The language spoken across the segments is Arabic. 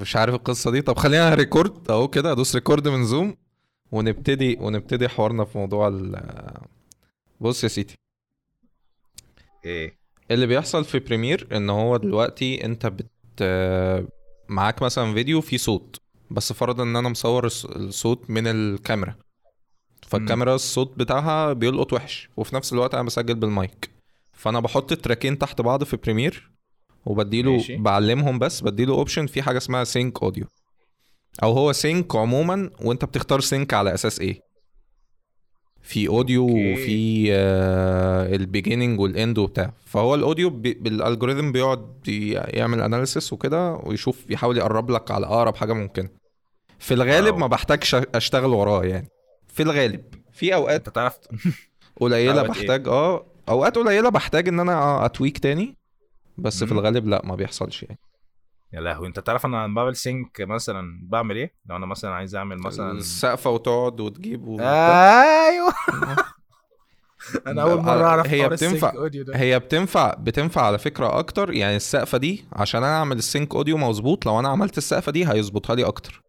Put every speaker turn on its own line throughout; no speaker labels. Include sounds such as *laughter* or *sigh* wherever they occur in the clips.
مش عارف القصة دي. طب خلينا record أهو كده أدوس record من زوم ونبتدي ونبتدي حوارنا في موضوع ال بص يا سيدي.
إيه؟
اللي بيحصل في Premiere إن هو دلوقتي أنت بت معاك مثلا فيديو فيه صوت بس فرضا إن أنا مصور الص- الصوت من الكاميرا. فالكاميرا الصوت بتاعها بيلقط وحش وفي نفس الوقت أنا بسجل بالمايك. فأنا بحط track ين تحت بعض في Premiere وبديله
ماشي.
بعلمهم بس بديله option في حاجة اسمها sync audio أو هو sync عموما وأنت بتختار sync على أساس إيه في audio
okay.
وفي آه ال beginning وال end وبتاع فهو ال audio بي بال algorithm بيقعد يعمل analysis وكده ويشوف يحاول يقرب لك على أقرب حاجة ممكنة في الغالب. ما بحتاجش أشتغل وراه يعني في الغالب في أوقات
أنت تعرف قليلة إيه؟
بحتاج آه أوقات قليلة بحتاج إن أنا a tweak تاني بس في
مم.
الغالب لا ما بيحصلش يعني.
يا لهوي انت تعرف أنا بعمل سينك مثلا بعمل إيه؟ لو أنا مثلا عايز اعمل مثلا
السقفة وتقعد وتجيب وبتاع.
أيوه. *laughs* أنا أول مرة أعرف
هي بتنفع-
أوديو ده.
هي بتنفع بتنفع على فكرة أكتر. يعني السقفة دي عشان أنا أعمل السينك أوديو مظبوط لو أنا عملت السقفة دي هيظبطها لي
أكتر.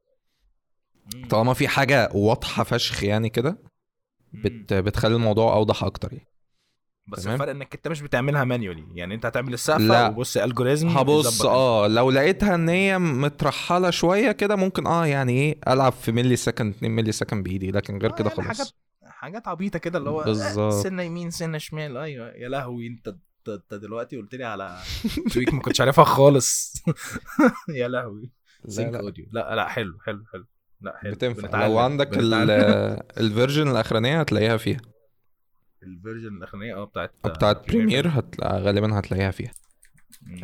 طالما في حاجة واضحة فشخ يعني كده بت بتخلي الموضوع أوضح أكتر يعني.
بس
تمام.
الفرق إنك أنت مش بتعملها مانيولي يعني أنت هتعمل السقفة
لا.
وبص الجوريزم
هبص آه. لو لقيتها إن هي مترحلة شوية كده ممكن آه يعني إيه ألعب في ملي سكند 2 ملي سكند بإيدي. لكن غير كده
حاجات
خلاص.
حاجات عبيطة كده اللي هو
بالظبط.
سنة يمين سنة شمال. أيوه. يا لهوي أنت أنت دلوقتي قلت لي على تويك ما كنتش عارفها خالص. *laughs* يا لهوي.
لا
اوديو لا. لا حلو حلو حلو. لا حلو.
بتنفع. لو عندك. ال version *laughs* *laughs* الأخرانية هتلاقيها فيها.
ال version الأخرانية آه بتاعت
بتاعت Premiere هتلا... غالبا هتلاقيها فيها.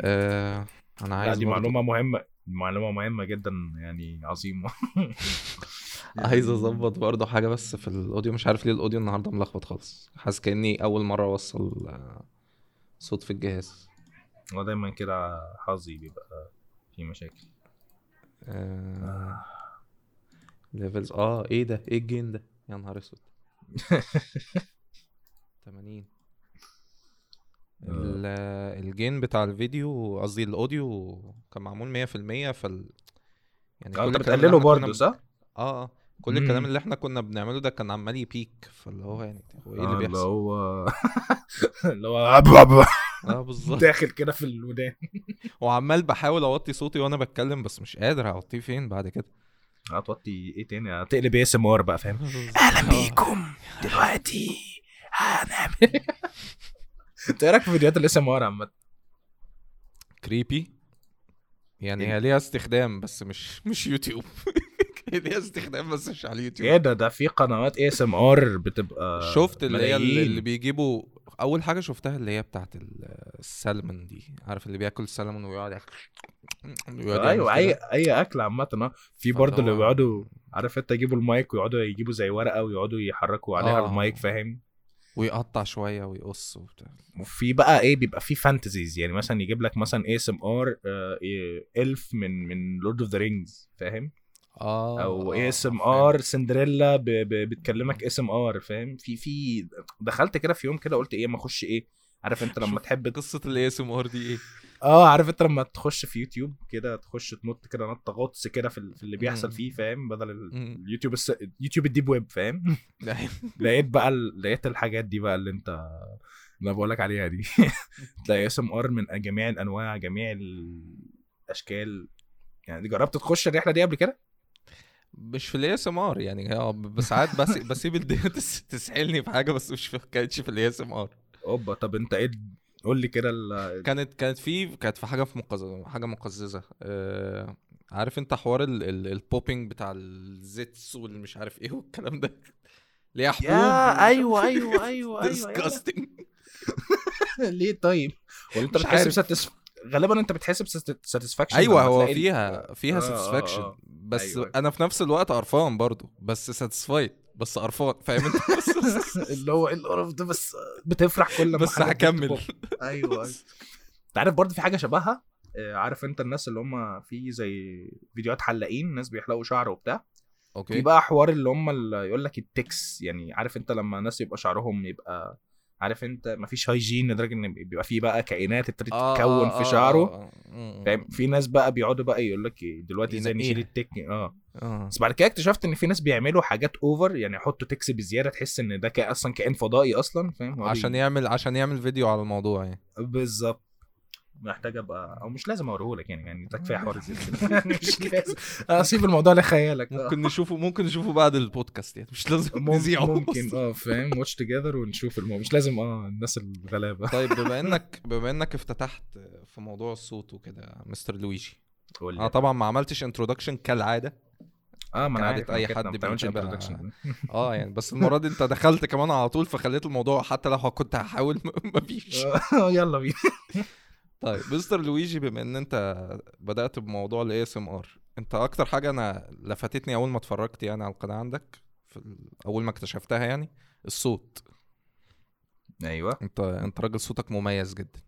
آه
أنا
عايز
دي معلومة مهمة معلومة مهمة جدا يعني عظيمة. *laughs*
عايز أظبط برضه حاجة بس في ال audio مش عارف ليه ال audio النهارده ملخبط خالص. حاسس كأني أول مرة أوصل آه، صوت في الجهاز.
هو دايما كده حظي بيبقى في مشاكل.
آه... levels آه إيه ده؟ إيه ال gain ده؟ يا نهار أسود. *laughs* 80 ال- ال gain بتاع الفيديو قصدي ال audio كان معمول 100% فال يعني
آه انت
الكلام اللي
بتقلله برضه
كنا-
صح؟
آه آه. كل الكلام
مم.
اللي إحنا كنا بنعمله ده كان عمال ي peak فاللي هو يعني هو إيه
آه،
اللي
اللي
بيحصل
هو اللي هو *laughs* عب- عب-
آه بالظبط.
داخل كده في الودان. *laughs*
وعمال بحاول اوطي صوتي وأنا بتكلم بس مش قادر اوطيه فين بعد كده؟
هتوطي إيه تاني؟ هتقلب ASMR بقى فاهم؟ *laughs* أهلا بيكم دلوقتي. هنعمل *laughs* انت إيه رايك في فيديوهات ال ASMR عامة؟
creepy يعني
إيه؟
هي ليها استخدام بس مش مش يوتيوب. *laughs* هي ليها استخدام بس مش على اليوتيوب.
إيه ده ده في قنوات ASMR بتبقى
شفت اللي هي اللي, بيجيبوا أول حاجة شفتها اللي هي بتاعت ال- السلمون دي. عارف اللي بياكل السلمون ويقعد ياكل. ويقعد يعمل أيوه.
أي أي أكل عامة آه. في برضه اللي بيقعدوا عارف أنت يجيبوا المايك ويقعدوا يجيبوا زي ورقة ويقعدوا يحركوا عليها
آه.
المايك فاهم؟
ويقطع شوية ويقص وبتاع.
وفي بقى إيه بيبقى في fantasies يعني مثلا يجيب لك مثلا ASMR إلف من من Lord of the Rings فاهم؟
آه أو
ASMR سندريلا ب- ب- بتكلمك ASMR فاهم؟ في في دخلت كده في يوم كده قلت إيه ما أخش إيه؟ عارف أنت لما تحب
قصة ال ASMR دي إيه؟
آه عارف أنت لما تخش في يوتيوب كده تخش تنط كده نط غطس كده في, في اللي بيحصل. فيه فاهم؟ بدل. اليوتيوب الس... يوتيوب ال deep web فاهم؟ *laughs* *laughs* لقيت بقى ال... لقيت الحاجات دي بقى اللي أنت اللي أنا بقول لك عليها دي. *laughs* تلاقي ASMR من جميع الأنواع جميع الأشكال. يعني جربت تخش الرحلة دي قبل كده؟
مش في ال ASMR يعني ب- ساعات بس بسيب الدنيا تس- تسحلني في حاجة بس مش في كانتش في ال ASMR
أوبا طب أنت إيه قول لي كده ال...
كانت كانت في كانت في حاجة في مقززه حاجة مقززة. آه عارف انت حوار ال- ال- ال popping بتاع ال zits واللي مش عارف إيه والكلام ده؟ *laughs* اللي هي حبوب؟
يا أيوه أيوه أيوه أيوه. *laughs*
Disgusting. *laughs*
ليه طيب؟ ولا انت
مش
بتحس
عارف.
ب satis... غالبا انت بتحس ب
satisfaction أيوه هو فيها فيها
آه، آه،
satisfaction
آه.
بس
أيوة.
أنا في نفس الوقت قرفان برضو بس satisfied بس قرفان فاهم انت؟ *laughs*
اللي هو إيه القرف ده؟ بس بتفرح كل ما
بس هكمل.
أيوه أيوه. أنت عارف برضه في حاجة شبهها؟ آه، عارف أنت الناس اللي هم في زي فيديوهات حلاقين ناس بيحلقوا شعر وبتاع؟ في
okay
بقى حوار اللي هم اللي يقول لك ال ticks يعني عارف أنت لما ناس يبقى شعرهم يبقى عارف انت مفيش hygiene لدرجة إن بيبقى فيه بقى كائنات ابتدت
آه،
تتكون
آه،
في
آه،
شعره.
آه، آه.
فاهم؟ في ناس بقى بيقعدوا بقى يقول لك إيه، دلوقتي
إزاي.
نشيل ال tick
آه.
بس بعد كده اكتشفت إن في ناس بيعملوا حاجات over يعني يحطوا ticks بزيادة تحس إن ده كا- أصلا كائن فضائي أصلا فاهم؟
عشان يعمل عشان يعمل فيديو على الموضوع يعني.
بالظبط. محتاج أبقى أو مش لازم أوريهولك يعني يعني ده كفايه حوار زي كده. يعني *laughs* مش *laughs* لازم. اسيب الموضوع لخيالك. آه.
ممكن نشوفه ممكن نشوفه بعد البودكاست يعني مش لازم نذيعه
ممكن آه فاهم؟ watch together ونشوف الموضوع مش لازم آه الناس الغلابة.
طيب بما *laughs* إنك بما إنك افتتحت في موضوع الصوت وكده مستر لويجي.
قول لي.
أنا طبعا ما عملتش introduction كالعادة.
آه ما
أنا
عارف كده
حد بيتابع-. آه يعني بس المرة دي أنت دخلت كمان على طول فخليت الموضوع حتى لو كنت هحاول مفيش
آه، يلا بينا.
طيب مستر لويجي بما إن أنت بدأت بموضوع ال ASMR أنت أكتر حاجة أنا لفتتني أول ما اتفرجت يعني على القناة عندك في أول ما اكتشفتها يعني الصوت.
أيوه.
أنت أنت راجل صوتك مميز جدا.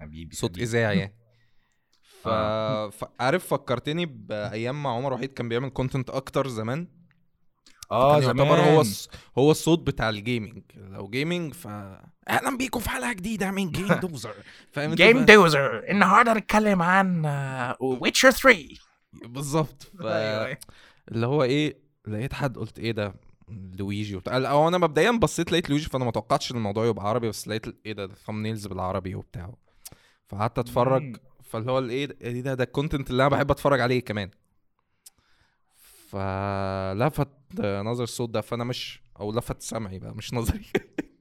حبيبي
صوت. إذاعي يعني. *laughs* ف...
آه.
ف... عارف فكرتني بأيام ما عمر وحيد كان بيعمل content أكتر زمان. آه
زمان.
يعتبر هو الص... هو الصوت بتاع ال gaming لو gaming ف أهلا بيكم في حلقة جديدة من Game *laughs* Dozer. فاهم Game؟
Dozer. النهارده هنتكلم عن Witcher 3
بالظبط. ف...
أيوة، أيوة.
اللي هو إيه لقيت حد قلت إيه ده؟ لويجي وبتاع. أو أنا مبدئيا بصيت لقيت لويجي فأنا ما توقعتش إن الموضوع يبقى عربي بس لقيت إيه ده؟ thumbnails بالعربي وبتاع. فقعدت
أتفرج.
فاللي هو الايه إيه ده؟ ده؟ ال content اللي أنا بحب أتفرج عليه كمان. فلفت نظر الصوت ده فأنا مش أو لفت سمعي بقى مش نظري.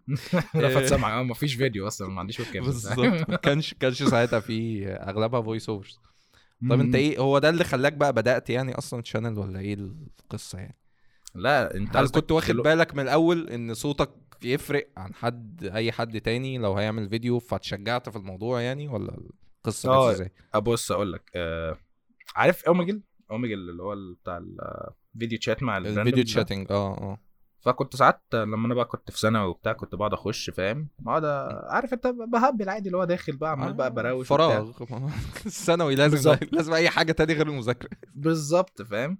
*laughs*
لفت سمعك آه مفيش فيديو أصلا ما عنديش ويب
بالظبط. ما كانش كانش ساعتها في أغلبها voice overs طب أنت إيه هو ده اللي خلاك بقى بدأت يعني أصلا channel ولا إيه القصة يعني؟
لا أنت
هل كنت واخد بالك من الأول إن صوتك يفرق عن حد أي حد تاني لو هيعمل فيديو فتشجعت في الموضوع يعني ولا
القصة.
كانت إزاي؟
أبص أقول لك آه عارف Omegle Omegle اللي هو بتاع الـ video chat
مع
الـ video.
chatting آه آه
فكنت ساعات لما أنا بقى كنت في ثانوي وبتاع كنت بقعد أخش فاهم بقعد عارف أنت بهبل عادي اللي هو داخل بقى عمال بقى ب rush وبتاع.
فراغ *laughs* الثانوي لازم
بالظبط. *laughs*
لازم أي حاجة تاني غير المذاكرة
بالظبط فاهم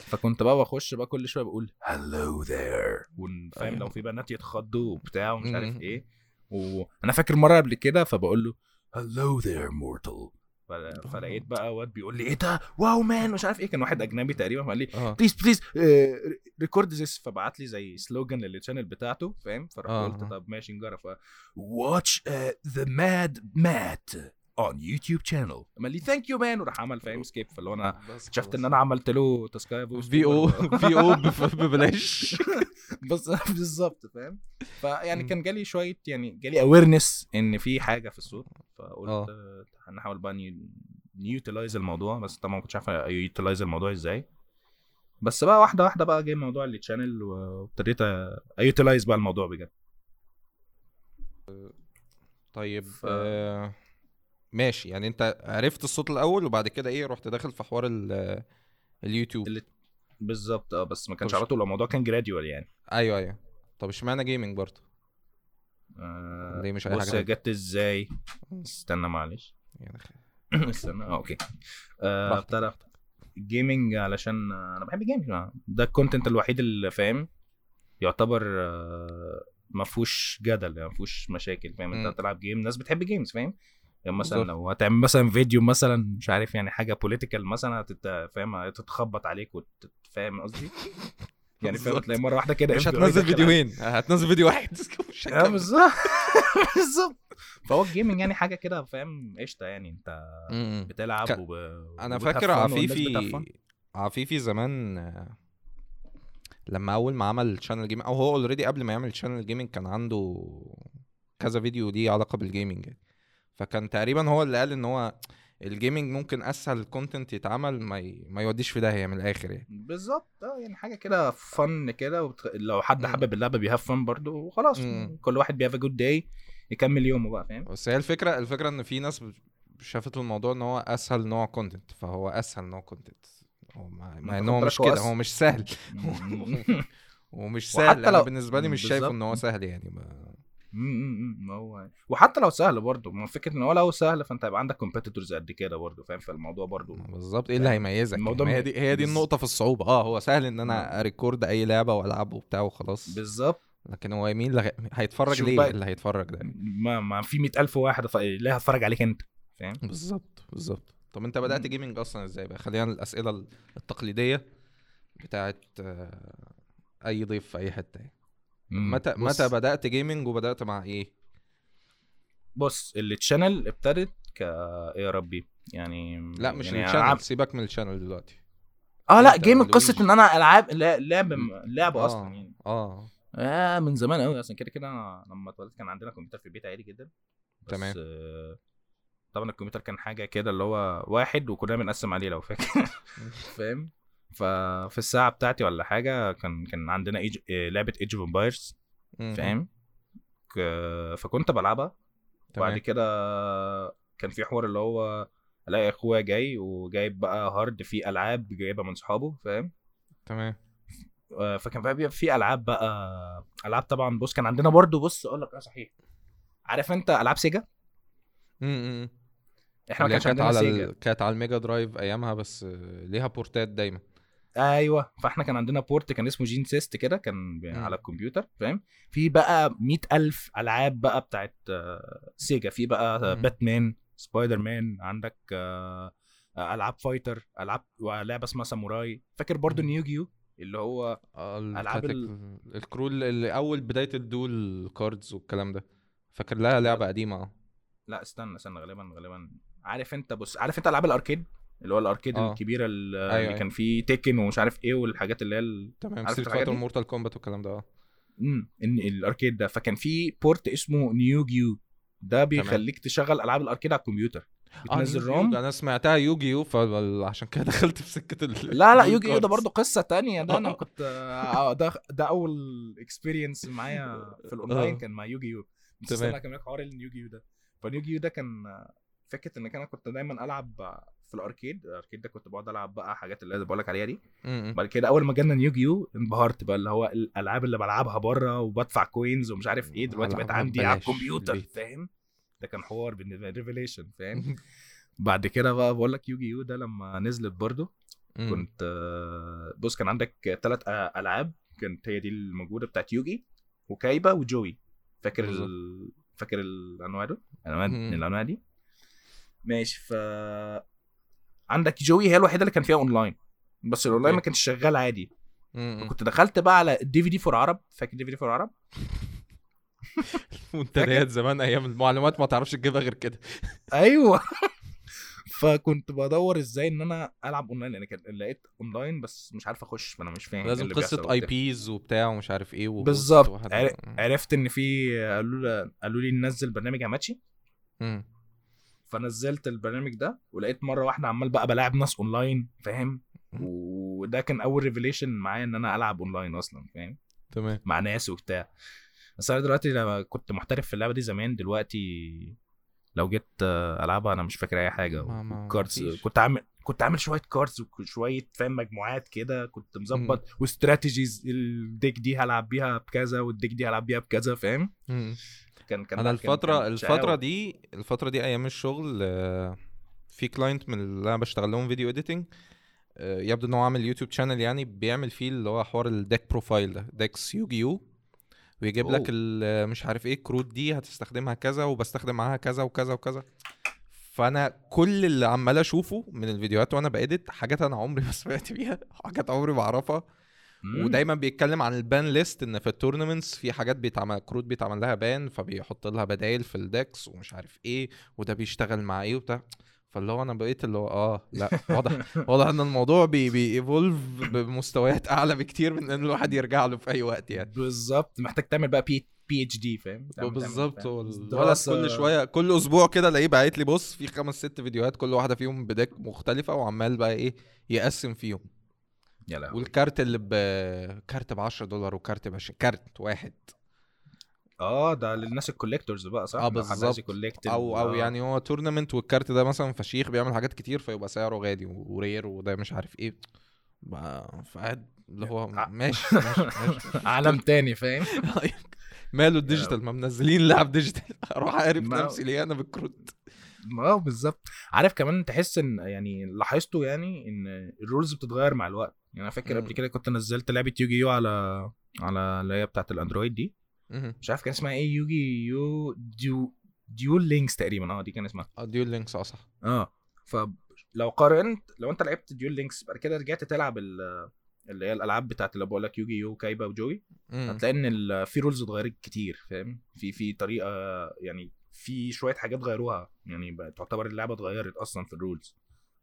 فكنت بقى بخش بقى كل شوية بقول hello there فاهم. لو في بنات يتخضوا وبتاع ومش عارف. إيه وأنا فاكر مرة قبل كده فبقول له hello there mortal فلقيت بقى واد بيقول لي إيه ده؟ wow man. مش عارف إيه كان واحد أجنبي تقريبا فقال لي please please record this فبعت لي زي slogan لل channel بتاعته فاهم؟ فرحت
آه.
قلت طب ماشي نجرب. watch the mad mat on YouTube channel قال لي thank you man وراح عمل فاهم skip فاللي هو أنا اكتشفت إن أنا عملت له
تسكاية VO VO ببلاش. *laughs*
بس بالظبط فاهم؟ فيعني. كان جالي شوية يعني جالي awareness إن في حاجة في الصوت فقلت.
آه،
هنحاول بقى ن utilize الموضوع. بس طبعا ما كنتش عارف utilize الموضوع إزاي. بس بقى واحدة واحدة بقى جه موضوع ال channel وابتديت ا utilize بقى الموضوع بجد.
طيب
ف-
آه ماشي. يعني انت عرفت الصوت الأول وبعد كده إيه رحت داخل في حوار ال- اليوتيوب.
بالظبط آه بس ما كانش على طول الموضوع كان gradual يعني.
أيوه أيوه. طب اشمعنى gaming برضه؟
آه
ليه مش أي
بص
حاجة
هي جت إزاي؟ استنى معلش.
يعني *laughs*
استنى آه okay. آه. ابتدى ال gaming علشان آه، أنا بحب ال gaming ده ال content الوحيد اللي فاهم؟ يعتبر آه، ما فيهوش جدل يعني ما فيهوش مشاكل فاهم. أنت بتلعب game الناس بتحب games فاهم؟ يعني مثلا. لو هتعمل مثلا فيديو مثلا مش عارف يعني حاجة political مثلا. فاهم هتتخبط عليك وتفهم قصدي *laughs* يعني فاهم. تلاقي مرة واحدة كده
مش هتنزل فيديوهين هتنزل فيديو واحد *laughs*
آه
هتكمل.
بالظبط *laughs* بالظبط فهو ال gaming يعني حاجة كده فاهم قشطة يعني انت. بتلعب
ك-
وب... أنا
فاكر عفيفي. عفيفي زمان آه، لما أول ما عمل channel gaming أو هو already قبل ما يعمل channel gaming كان عنده كذا فيديو ليه علاقة بال gaming يعني. فكان تقريبا هو اللي قال إن هو ال gaming ممكن أسهل content يتعمل ما ي... ما يوديش في داهية من الآخر يعني.
بالظبط. آه يعني حاجة كده fun كده وبتخ... لو حد. حابب اللعبة بي have fun برضه وخلاص.
مم.
كل واحد بي have good day يكمل يومه بقى فاهم؟
بس هي الفكرة الفكرة إن في ناس شافت الموضوع إن هو أسهل نوع content فهو أسهل نوع content هو مع
أنت إن
هو مش كده هو مش سهل. *laughs* *laughs* ومش سهل.
وحتى
أنا
لو-
بالنسبة لي مش شايف
بالظبط.
إن هو سهل يعني ما...
ما هو وحتى لو سهل برضه ما فكرة إن هو لو سهل فأنت هيبقى عندك competitors قد كده برضه فاهم؟ فالموضوع برضه
بالظبط إيه اللي هيميزك
الموضوع
يعني ما هي دي هي دي النقطة في الصعوبة. آه هو سهل إن أنا ا record أي لعبة وألعب وبتاع وخلاص.
بالظبط
لكن هو مين اللي هي- هيتفرج ليه
بقى-
اللي هيتفرج ده؟
ما ما في مئة ألف واحد ف- ليه هتفرج عليك أنت فاهم؟
بالظبط بالظبط طب أنت
بدأت.
gaming أصلا إزاي بقى؟ خلينا الأسئلة التقليدية بتاعت آه، أي ضيف في أي حتة يعني. متى
بص-
متى بدأت gaming وبدأت مع إيه؟
بص ال channel ابتدت ك إيه يا ربي؟ يعني
لا مش
يعني
ال channel
ألعاب-
سيبك من ال channel دلوقتي.
آه لا
gaming.
قصة إن أنا العاب لعب لعب
آه
أصلا يعني.
آه.
آه من زمان قوي أصلا كده كده أنا لما اتولدت كان عندنا كمبيوتر في البيت عادي جدا. بس
تمام.
آه طبعا الكمبيوتر كان حاجة كده اللي هو واحد وكلنا بنقسم عليه لو فاكر. *laughs* فاهم؟ ففي الساعة بتاعتي ولا حاجة كان كان عندنا إيج... آه، لعبة Age of
Empires.
فاهم؟ ك- فكنت بلعبها. وبعد كده كان في حوار اللي هو ألاقي أخويا جاي وجايب بقى هارد فيه ألعاب جايبها من صحابه فاهم؟
تمام.
آه، فكان بقى في ألعاب بقى ألعاب طبعا. بص كان عندنا برضو بص أقول لك آه صحيح. عارف أنت ألعاب سيجا؟
امم
إحنا ما كانش
كانت
عندنا
على
سيجا.
ال... كانت على الميجا درايف أيامها بس آه، ليها بورتات دايما.
أيوه فإحنا كان عندنا بورت كان اسمه جين سيست كده كان. على الكمبيوتر فاهم؟ في بقى مئة ألف ألعاب بقى بتاعت آه، سيجا في بقى
مم.
باتمان سبايدر مان عندك آه، آه، ألعاب فايتر ألعاب ولعبة اسمها ساموراي. فاكر برضو
مم.
نيوجيو؟ اللي هو
آه، ال-
ألعاب
كانت
ال-
ال- الكرو اللي- اللي أول بداية ال dual cards والكلام ده. فاكر لها لعبة قديمة. آه
لا استنى استنى غالبا غالبا. عارف أنت بص عارف أنت ألعاب ال arcade؟ اللي هو ال arcade
آه.
الكبيرة اللي,
أيوة،
اللي
أيوة.
كان فيه Tekken ومش عارف إيه والحاجات اللي هي.
تمام Street
Fighter؟
Mortal Kombat والكلام ده
مم. إن ال arcade ده فكان في port اسمه Neo Geo ده بيخليك تشغل ألعاب ال arcade على الكمبيوتر بتنزل
يوجي يو
روم
أنا سمعتها يوجي يو فعشان كده *laughs* دخلت في سكة ال
لا لا يوجي يو ده. برضه قصة تانية ده أنا *laughs* كنت آه، ده ده أول experience معايا في الاونلاين
آه.
كان مع يوجي يو بس
تمام.
اكمل لك حوار اليوجي يو ده فاليوجي يو ده كان آه، فكرة إن أنا كنت دايما ألعب في ال arcade ال arcade ده كنت بقعد ألعب بقى حاجات اللي بقول لك عليها دي
م- م.
بعد كده أول ما جالنا Neo Geo انبهرت بقى اللي هو الألعاب اللي بلعبها بره وبدفع coins ومش عارف إيه دلوقتي بقت عندي على الكمبيوتر. فاهم ده كان حوار بالنسبة لي revelation فاهم *laughs* بعد كده بقى بقول لك يو جي يو ده لما نزلت برضه
م.
كنت آه، بص كان عندك ثلاث ألعاب كانت هي دي الموجودة بتاعت يوجي وكايبا وجوي فاكر. ال... فاكر الأنواع دول الانواع. الأنواع دي ماشي ف عندك جوي هي الوحيدة اللي كان فيها اونلاين بس الاونلاين ما. كانش شغال عادي. كنت دخلت بقى على الدي في دي فور عرب فاكر دي في دي فور عرب
منتديات زمان أيام المعلومات ما تعرفش تجيبها غير كده.
أيوه. *laughs* *laughs* فكنت بدور إزاي إن أنا ألعب اونلاين لأن كان لقيت اونلاين بس مش عارف أخش. فانا مش فاهم إيه
لازم قصة اي. بيز وبتاع ومش عارف إيه
بالظبط. عرفت إن في قالوا لي قالوا لي ننزل برنامج Hamachi
م.
فنزلت البرنامج ده ولقيت مرة واحدة عمال بقى بلاعب ناس اونلاين فاهم؟ وده كان أول revelation معايا إن أنا ألعب اونلاين أصلا فاهم؟
تمام.
مع ناس وبتاع. بس أنا دلوقتي لما كنت محترف في اللعبة دي زمان دلوقتي لو جيت ألعبها أنا مش فاكر
أي
حاجة.
cards.
كنت عامل كنت عامل شوية cards وشوية فاهم؟ مجموعات كده كنت مظبط. و strategies ال deck دي هلعب بيها بكذا وال deck دي هلعب بيها بكذا فاهم. كان كان
أنا
الفترة كان الفترة.
دي الفترة دي أيام الشغل آه، في client من اللي أنا بشتغل لهم video editing يبدو إن هو عامل YouTube channel يعني بيعمل فيه اللي هو حوار ال deck profile ده decks يوجي يو ويجيب لك
أوه.
ال- مش عارف إيه الكروت دي هتستخدمها كذا وبستخدم معاها كذا وكذا وكذا فأنا كل اللي عمال أشوفه من الفيديوهات وأنا ب edit حاجات أنا عمري *laughs* ما سمعت بيها حاجات عمري ما أعرفها
مم.
ودايما بيتكلم عن ال ban list إن في ال tournaments في حاجات بيتعمل كروت بيتعمل لها ban فبيحط لها بدايل في ال decks ومش عارف إيه وده بيشتغل مع إيه وبتاع. فاللي هو أنا بقيت اللي هو آه لأ واضح *laughs* واضح إن الموضوع بي بي evolve بمستويات أعلى بكتير من إن الواحد يرجع له في أي وقت يعني.
بالظبط. محتاج تعمل بقى بي PhD فاهم؟
بالظبط.
دراسة.
كل شوية كل أسبوع كده الاقيه باعت لي بص في خمس ست فيديوهات كل واحدة فيهم ب deck مختلفة وعمال بقى إيه يقسم فيهم.
يا لهوي.
والكارت اللي ب كارت ب 10 دولار وكارت ب 20 كارت واحد.
آه ده للناس ال collectors بقى صح؟ آه
بالظبط. أو أو
آه.
يعني هو tournament والكارت ده مثلا فشيخ بيعمل حاجات كتير فيبقى سعره غالي و rare وده مش عارف إيه. بقى فقاعد اللي هو
ع-
ماشي *laughs* ماشي, ماشي.
عالم تاني فاهم؟ *laughs*
ماله ال digital؟ ما منزلين لعب digital. *laughs* أروح
أعرف
نفسي ليه أنا بالكروت.
آه بالظبط. عارف كمان تحس إن يعني لاحظته يعني إن ال rules بتتغير مع الوقت. يعني أنا فاكر. قبل كده كنت نزلت لعبة يوجي يو على على اللي هي بتاعت الأندرويد دي. مش عارف كان اسمها إيه يوجي يو Du Duel Links تقريبا آه دي كان اسمها
آه Duel Links آه صح
آه فلو قارنت لو أنت لعبت Duel Links بعد كده رجعت تلعب ال- اللي هي الألعاب بتاعت اللي بقول لك يوجي يو كايبا وجوي. هتلاقي إن في rules اتغيرت كتير فاهم في في طريقة يعني في شوية حاجات غيروها يعني تعتبر اللعبة اتغيرت أصلا في ال rules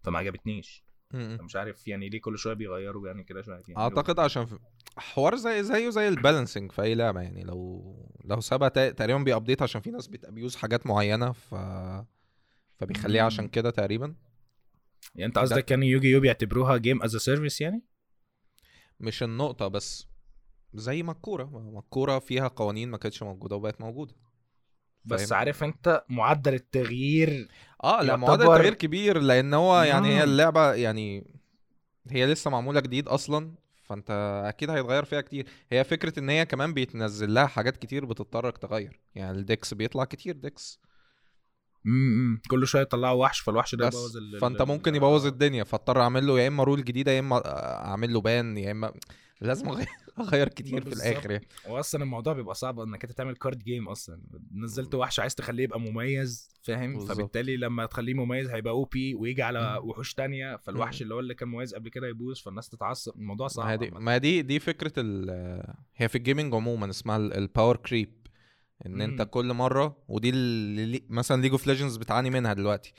فما عجبتنيش. مش عارف يعني ليه كل شوية بيغيروا يعني كده شوية يعني
أعتقد عشان في حوار زي زيه زي ال balancing في أي لعبة يعني لو لو سابها تقريبا بي update عشان في ناس بت abuse حاجات معينة ف فبيخليها عشان. كده تقريبا.
يعني أنت قصدك كان يوجي يو بيعتبروها game as service يعني؟
مش النقطة بس زي ما الكوره ما الكوره فيها قوانين ما كانتش موجودة وبقت موجودة.
بس
فاهم؟
عارف انت معدل التغيير
آه لا معدل التغيير كبير لأن هو يعني هي
مم.
اللعبة يعني هي لسه معمولة جديد أصلا فأنت أكيد هيتغير فيها كتير. هي فكرة إن هي كمان بيتنزل لها حاجات كتير بتضطرك تغير. يعني ال decks بيطلع كتير decks.
امم كل شوية يطلعوا وحش فالوحش ده يبوظ فأنت
ممكن يبوظ الدنيا فاضطر أعمل له يا إما rule جديدة يا إما أعمل له ban يا إما لازم أغير- *laughs* أغير كتير في. الآخر يعني
واصلا الموضوع بيبقى صعب إنك أنت تعمل card game أصلا نزلت وحش عايز تخليه يبقى مميز فاهم. فبالتالي لما تخليه مميز هيبقى OP ويجي على. وحوش تانية فالوحش. اللي هو اللي كان مميز قبل كده يبوظ فالناس تتعصب الموضوع صعب
ما دي. ما دي دي فكرة *laughs* هي في ال gaming عموما اسمها ال power creep إن
أنت.
كل مرة ودي اللي لي- مثلا League of Legends بتعاني منها دلوقتي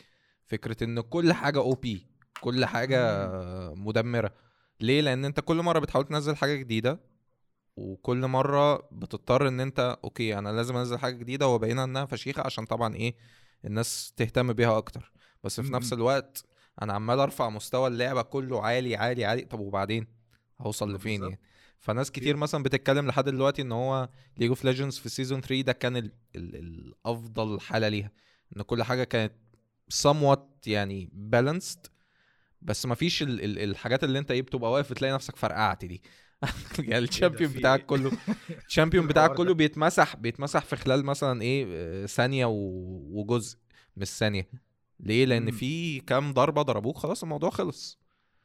فكرة إن كل حاجة OP كل حاجة مدمرة ليه؟ لأن أنت كل مرة بتحاول تنزل حاجة جديدة وكل مرة بتضطر إن أنت okay أنا لازم أنزل حاجة جديدة وأبينها إنها فشيخة عشان طبعا إيه الناس تهتم بيها أكتر. بس في نفس. الوقت أنا عمال أرفع مستوى اللعبة كله عالي عالي عالي. طب وبعدين؟ هوصل لفين. يعني؟ فناس كتير مثلا بتتكلم لحد دلوقتي إن هو League of Legends في season 3 ده كان ال ال الافضل حالة ليها. إن كل حاجة كانت somewhat يعني balanced بس ما فيش ال ال الحاجات اللي انت إيه بتبقى واقف تلاقي نفسك فرقعت دي. *laughs* يعني ال champion
في
بتاعك
إيه؟
كله *laughs* ال
champion
بتاعك كله. بيتمسح بيتمسح في خلال مثلا إيه آه، ثانية وجزء مش ثانية. ليه؟
لأن.
في كام ضربة ضربوك خلاص الموضوع خلص.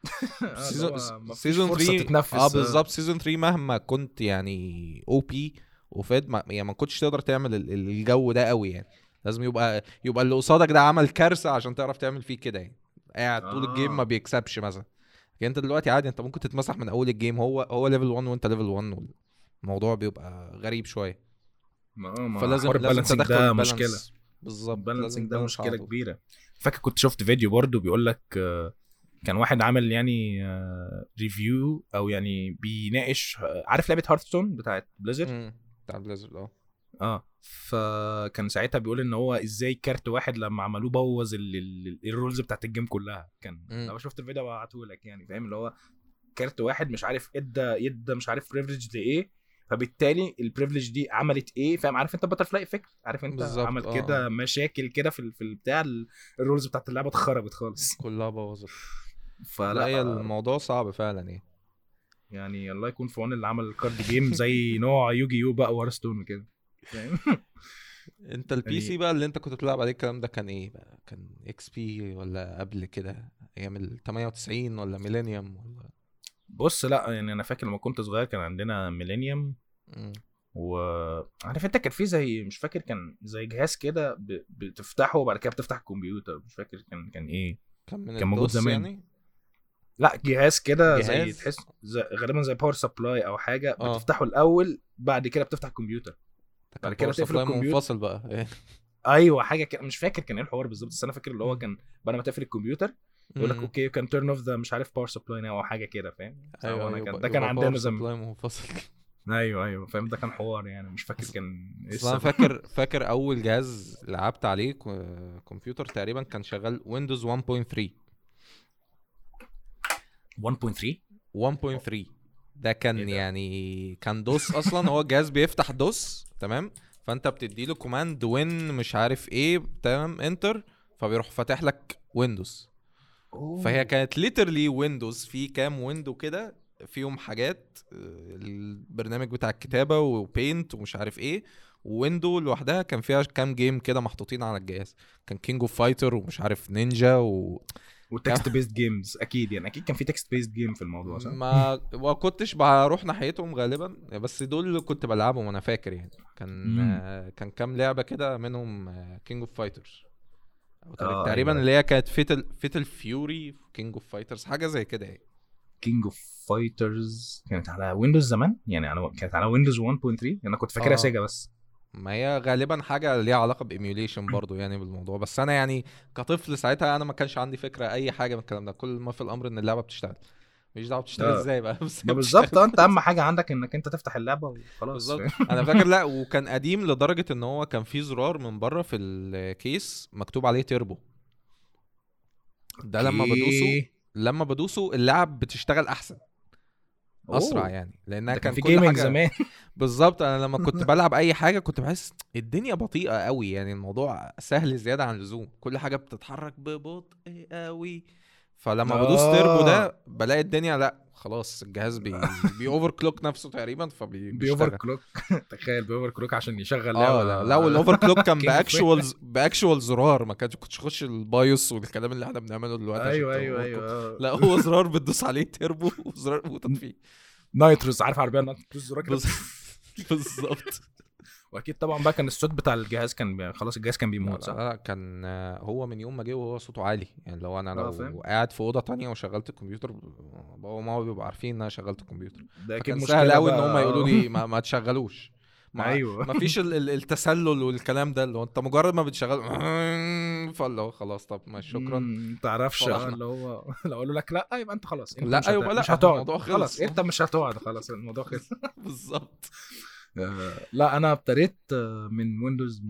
*laughs*
آه،
season
اللي هو مفيش
season
فرصة
3
تتنفس.
آه بالظبط. season 3 مهما كنت يعني OP و fed ما يعني ما كنتش تقدر تعمل ال- ال- الجو ده قوي يعني. لازم يبقى يبقى اللي قصادك ده عمل كارثة عشان تعرف تعمل فيه كده يعني. قاعد طول
آه.
ال game ما بيكسبش مثلا لكن أنت دلوقتي عادي أنت ممكن تتمسح من أول ال game هو هو level 1 وأنت level 1 الموضوع بيبقى غريب شوية
ما آه، ما
فلازم لازم تدخل
ده. مشكلة
بالظبط
ال
balancing
ده
مشكلة.
كبيرة فاكر كنت شفت فيديو برضو بيقول لك آه، كان واحد عامل يعني review أو يعني بيناقش آه، عارف لعبة Hearthstone بتاعت Blizzard
مم. بتاع Blizzard آه
آه فكان ساعتها بيقول إن هو إزاي card واحد لما عملوه بوظ ال- ال- ال rules بتاعت ال game كلها. كان
مم.
لو شفت الفيديو هبعته لك يعني فاهم؟ اللي هو card واحد مش عارف إدى ادى مش عارف privilege لايه فبالتالي ال privilege دي عملت إيه فاهم؟ عارف أنت butterfly effect عارف أنت
بالظبط،
عمل
آه،
كده
آه.
مشاكل كده في في البتاع ال- ال rules بتاعت اللعبة اتخربت خالص. *laughs*
كلها بوظت.
فلا
لا هي الموضوع صعب فعلا يعني.
يعني الله يكون في عون اللي عمل ال card game زي نوع يوجي يو بقى و Hearthstone وكده فاهم
انت ال P
يعني-
C بقى اللي انت كنت بتلعب عليه الكلام ده كان إيه بقى كان إكس بي ولا قبل كده أيام ال 98 ولا Millennium ولا
بص لا يعني أنا فاكر لما كنت صغير كان عندنا
Millennium.
وعارف انت كان في زي مش فاكر كان زي جهاز كده ب- بتفتحه وبعد كده بتفتح الكمبيوتر مش فاكر كان كان إيه
كان من
كان موجود زمان.
يعني
لا جهاز كده زي؟ تحس زي غالبا زي power supply أو حاجة
آه.
بتفتحه الأول بعد كده بتفتح الكمبيوتر بعد كده تقفل الكمبيوتر.
منفصل بقى. *laughs*
أيوه حاجة كده مش فاكر كان إيه الحوار بالظبط بس أنا فاكر اللي هو كان بعد ما تقفل الكمبيوتر يقول لك. okay كان turn off the مش عارف power supply أو حاجة كده فاهم؟ أيوه
أيوه
كان ده كان عندنا زمان
منفصل. *laughs*
أيوه أيوه فاهم؟ ده كان حوار يعني مش فاكر كان
إيه
أنا.
فاكر *laughs* فاكر أول جهاز لعبت عليه كمبيوتر تقريبا كان شغال Windows 1.3
1.3
1.3 ده كان
إيه ده؟
يعني كان DOS أصلا هو الجهاز بيفتح DOS تمام؟ فأنت بتدي له command win مش عارف إيه تمام؟ enter فبيروح فاتح لك Windows فهي كانت literally windows في كام window كده فيهم حاجات البرنامج بتاع الكتابة و Paint ومش عارف إيه window لوحدها كان فيها كام game كده محطوطين على الجهاز. كان King of Fighter ومش عارف نينجا و
و text-based games أكيد يعني أكيد كان في text-based game في الموضوع صح؟
ما ما كنتش بروح ناحيتهم غالبا بس دول اللي كنت بلعبهم وأنا فاكر يعني كان
مم.
آه، كان كام لعبة كده منهم King of Fighters
آه،
تقريبا
أيوة.
اللي هي كانت Fatal Fatal Fury King of Fighters حاجة زي كده يعني
King of Fighters كانت على Windows زمان يعني على كانت على Windows 1.3 أنا كنت فاكرها
آه.
Sega بس
ما هي غالبا حاجة ليها علاقة ب emulation برضو يعني بالموضوع. بس أنا يعني كطفل ساعتها أنا ما كانش عندي فكرة أي حاجة من الكلام ده. كل ما في الأمر إن اللعبة بتشتغل. مش دعوة بتشتغل
آه.
إزاي بقى؟ *laughs* بس
ما بالظبط. أنت أهم حاجة عندك إنك أنت تفتح اللعبة وخلاص.
بالظبط؟ أنا فاكر لأ وكان قديم لدرجة إن هو كان في زرار من بره في ال case مكتوب عليه تيربو ده لما بدوسه. لما بدوسه اللعب بتشتغل أحسن. أسرع
أوه.
يعني
لأنها كان في
كل
gaming
حاجة
زمان *laughs*
بالظبط أنا لما كنت بلعب أي حاجة كنت بحس الدنيا بطيئة قوي يعني الموضوع سهل زيادة عن اللزوم كل حاجة بتتحرك ببطء قوي فلما بدوس
آه.
تيربو ده بلاقي الدنيا لأ خلاص الجهاز بي *laughs* بي overclock نفسه تقريبا فبي
بي
over.
clock *laughs* تخيل بي overclock عشان يشغل
آه لا لو ال overclock كان *laughs* باكشوال باكشوال زرار ما كانش كنتش تخش ال BIOS والكلام اللي إحنا بنعمله دلوقتي
أيوه
أيوه.
أيوه آه.
لا هو زرار بتدوس عليه تيربو وزرار وتطفيه
nitrous عارف عربية nitrous زرار كده
بالظبط
وأكيد طبعا بقى كان الصوت بتاع الجهاز كان. خلاص الجهاز كان بيموت صح؟
لا كان هو من يوم ما جه وهو صوته عالي يعني لو أنا
آه،
لو. قاعد في أوضة تانية وشغلت الكمبيوتر بابا وماما بيبقوا عارفين إن أنا شغلت الكمبيوتر
ده
كان سهل قوي
إن.
هم يقولوا لي *laughs* ما, ما تشغلوش ما,
أيوه
ما فيش ال- ال- التسلل والكلام ده اللي هو أنت مجرد ما بتشغل *laughs* فاللي هو خلاص طب ما شكرا
ما تعرفش اللي هو *laughs* لو قالوا لك لا يبقى أنت خلاص أنت
لا،
مش
يبقى لا،
مش هتقعد. خلاص أنت مش هتقعد خلاص الموضوع خلص
بالظبط
لا أنا ابتديت آه، من Windows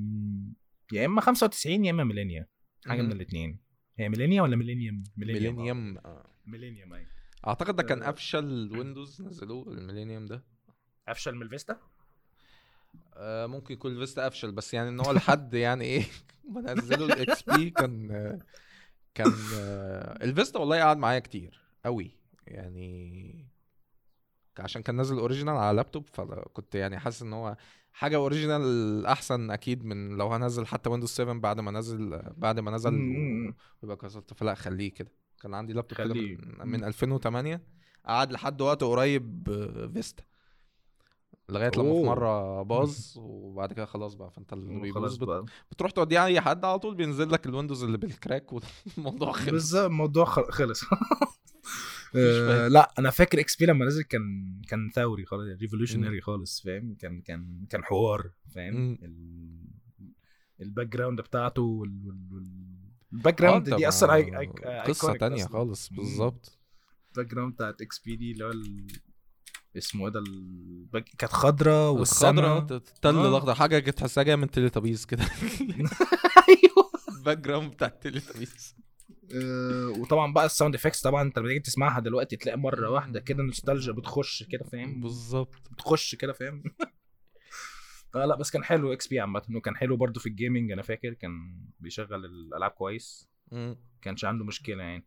يا إما 95 يا إما Millennia حاجة من. الاثنين هي Millennia ولا
Millennium Millennium.
Millennium أيوه.
أعتقد ده كان
آه.
أفشل Windows نزلوه ال Millennium ده.
أفشل من ال Vista
آه، ممكن يكون ال Vista أفشل بس يعني إن هو لحد *laughs* يعني إيه ما نزلوا ال XP كان كان آه، ال Vista والله قعد معايا كتير قوي يعني عشان كان نازل original على لابتوب فكنت يعني حاسس إن هو حاجة original أحسن أكيد من لو هنزل حتى Windows 7 بعد ما نزل بعد ما نزل. ويبقى كسرت. فلا خليه كده. كان عندي لابتوب كده. من, من 2008 قعد لحد وقت قريب Vista لغاية لما في. مرة باظ *laughs* وبعد كده خلاص بقى فأنت اللي بيبوظ بت... بتروح توديه أي حد على طول بينزل لك ال Windows اللي بال crack والموضوع خلص.
بالظبط الموضوع خل- خلص. *laughs* آه،. لا أنا فاكر XP لما نزل كان كان ثوري خالص revolutionary خالص فاهم؟ كان كان كان حوار فاهم؟ ال background بتاعته ال back
آه،
ground
ده
دي أصلا أي- أي-
قصه تانية
أصلاً.
خالص. بالظبط.
ال background بتاعت XP دي اللي هو ال- اسمه إيه ده؟ ال back... كانت خضراء والسما.
التل
آه.
الاخضر حاجة كنت تحسها جاية من Teletubbies كده. *laughs*
أيوه.
ال background بتاع
آه، وطبعا بقى ال sound effects طبعا أنت لما تيجي تسمعها دلوقتي تلاقي مرة واحدة كده نوستالجيا بتخش كده فاهم؟
بالظبط.
بتخش كده فاهم؟ *laughs* آه لا بس كان حلو XP عامة وكان حلو برضو في ال gaming أنا فاكر كان بيشغل الألعاب كويس.
مم.
كانش عنده مشكلة يعني.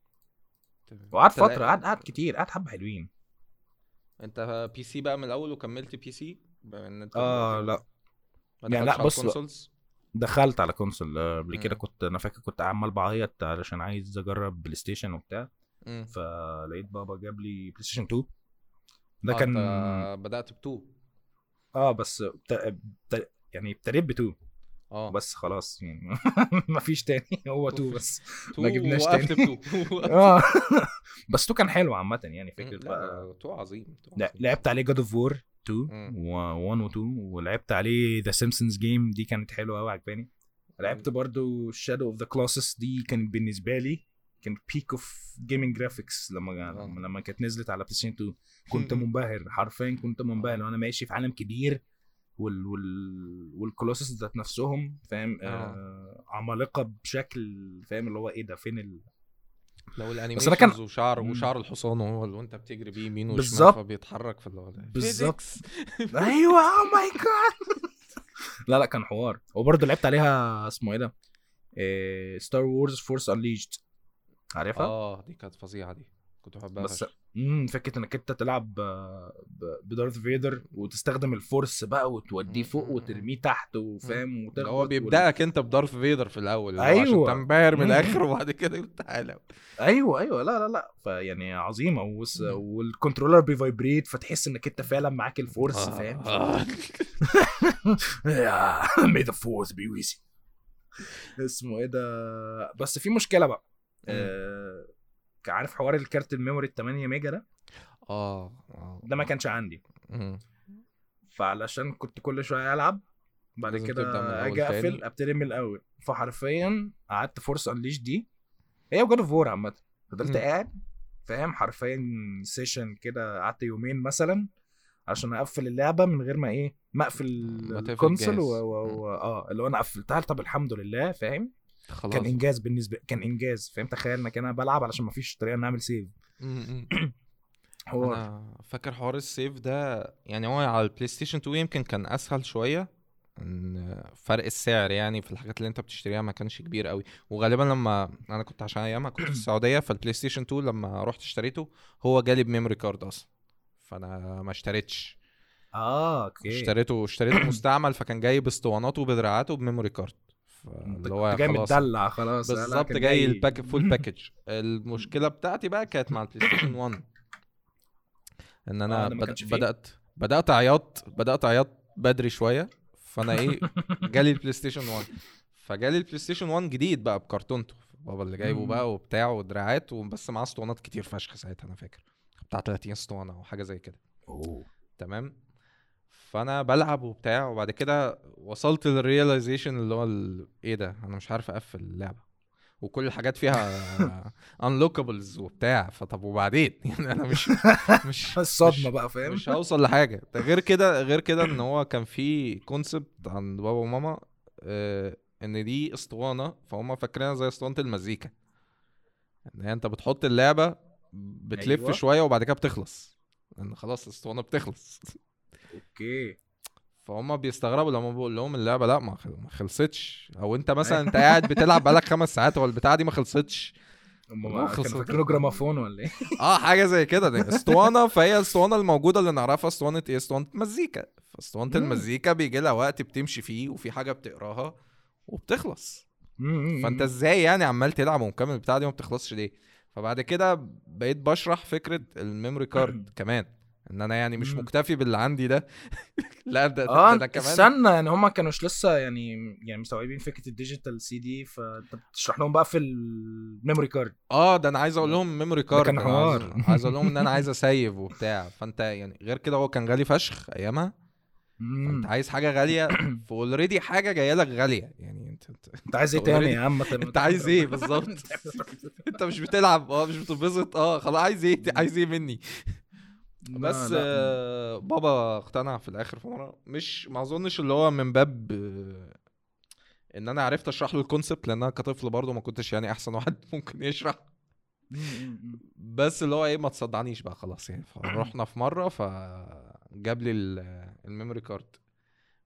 وقعد فترة قعد قعد كتير قعد حبة حلوين.
أنت PC بقى من الأول وكملت PC بما إن أنت
آه لا.
ما
يعني لا، بص-؟ دخلت على console آه، قبل كده. كنت أنا فاكر كنت عمال بعيط علشان عايز أجرب PlayStation وبتاع.
مم.
فلقيت بابا جاب لي PlayStation 2 ده
آه،
كان
بدأت ب two.
آه بس بت... بت... يعني ابتديت ب 2
آه.
بس خلاص يعني *laughs* مفيش تاني. *laughs* هو 2 بس. ما جبناش تاني. *laughs* آه. بس 2 كان حلو عامة يعني
فكرة
بقى
لا two عظيم two
لا
عظيم.
لعبت عليه God of War 2
مم.
و1 و2 ولعبت عليه The Simpsons Game دي كانت حلوة قوي عجباني لعبت برضو Shadow of the Colossus دي كانت بالنسبة لي كان peak of gaming graphics لما
آه.
لما كانت نزلت على PlayStation 2 كنت. منبهر حرفيا كنت منبهر وأنا ماشي في عالم كبير وال وال وال Colossus ذات نفسهم فاهم
آه.
آه عمالقة بشكل فاهم اللي هو إيه ده فين ال...
لو
ال
animations
كان-
وشعر. وشعر الحصان وهو اللي وانت بتجري بيه يمين وشمال. فبيتحرك في اللي هو ده.
بالظبط. *laughs* أيوه أو my God لا لا كان حوار وبرضه لعبت عليها اسمه إيه ده Star Wars Force Unleashed عارفها
آه دي كانت فظيعة دي كنت بحبها
بس. امم فكرة إنك أنت تلعب ب Darth Vader وتستخدم ال force بقى وتوديه فوق وترميه تحت وفاهم
هو بيبدأك أنت ب Darth Vader في الأول هو عشان. تنبهر من. الآخر وبعد كده تعالى.
أيوه أيوه. لا لا لا. فيعني عظيمة وس...
وال
controller بي vibrate فتحس إنك أنت فعلا معاك ال force فاهم؟
آه.
may the force be اسمه إيه ده؟ بس في مشكلة بقى. آه... عارف حوار الكارت ال memory ال 8 mega ده
آه آه.
ده ما كانش عندي
مم.
فعلشان كنت كل شوية ألعب بعد كده أجي
أقفل.
أبتدي من الأول فحرفيا قعدت Force Unleashed دي هي و God of War عامة
فضلت.
قاعد فاهم حرفيا session كده قعدت يومين مثلا عشان أقفل اللعبة من غير ما إيه ما
أقفل ال
console
الجهاز.
و... و... و... آه اللي هو أنا قفلتها طب الحمد لله فاهم
خلاص.
كان إنجاز بالنسبة كان إنجاز فاهم؟ تخيل إنك أنا بلعب علشان ما فيش طريقة نعمل save
مم.
هو
أنا فاكر حوار ال save ده يعني هو على ال PlayStation 2 يمكن كان أسهل شوية إن فرق السعر يعني في الحاجات اللي أنت بتشتريها ما كانش كبير قوي وغالبا لما أنا كنت عشان أيامها كنت في *clears throat* السعودية فال PlayStation 2 لما رحت اشتريته هو جالي ب memory card أصلا فأنا ما اشتريتش.
آه okay.
اشتريته اشتريته مستعمل فكان جاي باسطواناته بدراعاته ب memory
card
اللي هو
جاي
خلاص.
متدلع خلاص. لا، لا،
بالظبط جاي ال pack full package *laughs* المشكلة بتاعتي بقى كانت مع ال PlayStation 1 ان
آه، أنا ما
بد... بدأت بدأت عياط بدأت عياط بدري شوية. فأنا إيه *laughs* جالي ال PlayStation 1 فجالي ال PlayStation 1 جديد بقى بكرتونته بابا اللي جايبه. بقى وبتاع ودراعات وبس معاه اسطوانات كتير فشخ ساعتها أنا فاكر. بتاع 30 اسطوانة أو حاجة زي كده.
أوه.
تمام؟ فأنا بلعب وبتاع وبعد كده وصلت لل realization اللي هو إيه ده أنا مش عارف أقفل اللعبة. وكل الحاجات فيها *laughs* unlockables وبتاع فطب وبعدين؟ *laughs* يعني أنا مش مش *laughs* الصدمة
بقى فاهم؟
مش هوصل لحاجة. ده غير كده غير كده إن هو كان في concept عند بابا وماما آه إن دي اسطوانة فهم فاكرينها زي اسطوانة المزيكا. إن هي أنت بتحط اللعبة بتلف
أيوة.
شوية وبعد كده بتخلص. لأن خلاص الاسطوانه بتخلص.
okay.
فهم بيستغربوا لما بقول لهم اللعبة لا ما خل- ما خلصتش. أو أنت مثلا أنت قاعد بتلعب بقالك خمس ساعات هو البتاعة دي ما خلصتش.
هم. كانوا فاكرينه جرامافون ولا إيه؟ *laughs*
آه حاجة زي كده. دي اسطوانة فهي الاسطوانه الموجودة اللي نعرفها اسطوانة إيه؟ اسطوانة مزيكا.
فاسطوانة.
المزيكا بيجي لها وقت بتمشي فيه وفي حاجة بتقراها وبتخلص. فأنت إزاي يعني عمال تلعب ومكمل البتاعة دي وما بتخلصش ليه؟ فبعد كده بقيت بشرح فكرة ال memory card *clears throat* كمان. إن أنا يعني مش. مكتفي باللي عندي ده. *laughs* لا ده, ده,
آه
ده كمان.
استنى يعني هم كانوش لسه يعني يعني مستوعبين فكرة ال digital CD فانت بتشرح لهم بقى في ال memory
card آه ده أنا عايز أقول لهم memory card
كان
أنا عايز-
حوار. *laughs*
عايز أقول لهم إن أنا عايز *laughs* أ save وبتاع. فأنت يعني غير كده هو كان غالي فشخ أيامها. فأنت عايز حاجة غالية *clears throat* ف already حاجة جاية لك غالية. يعني انت انت,
أنت عايز
إيه
تاني يا عم؟
أنت عايز إيه بالظبط؟ أنت مش بتلعب آه مش بتتبسط. آه خلاص عايز إيه؟ عايز إيه مني؟ بس آه بابا اقتنع في الآخر في مرة. مش ما أظنش اللي هو من باب آه إن أنا عرفت أشرح له ال concept لأن أنا كطفل برضه ما كنتش يعني أحسن واحد *laughs* ممكن يشرح. بس اللي هو إيه ما تصدعنيش بقى خلاص يعني. فرحنا في مرة فجاب لي ال- ال memory card.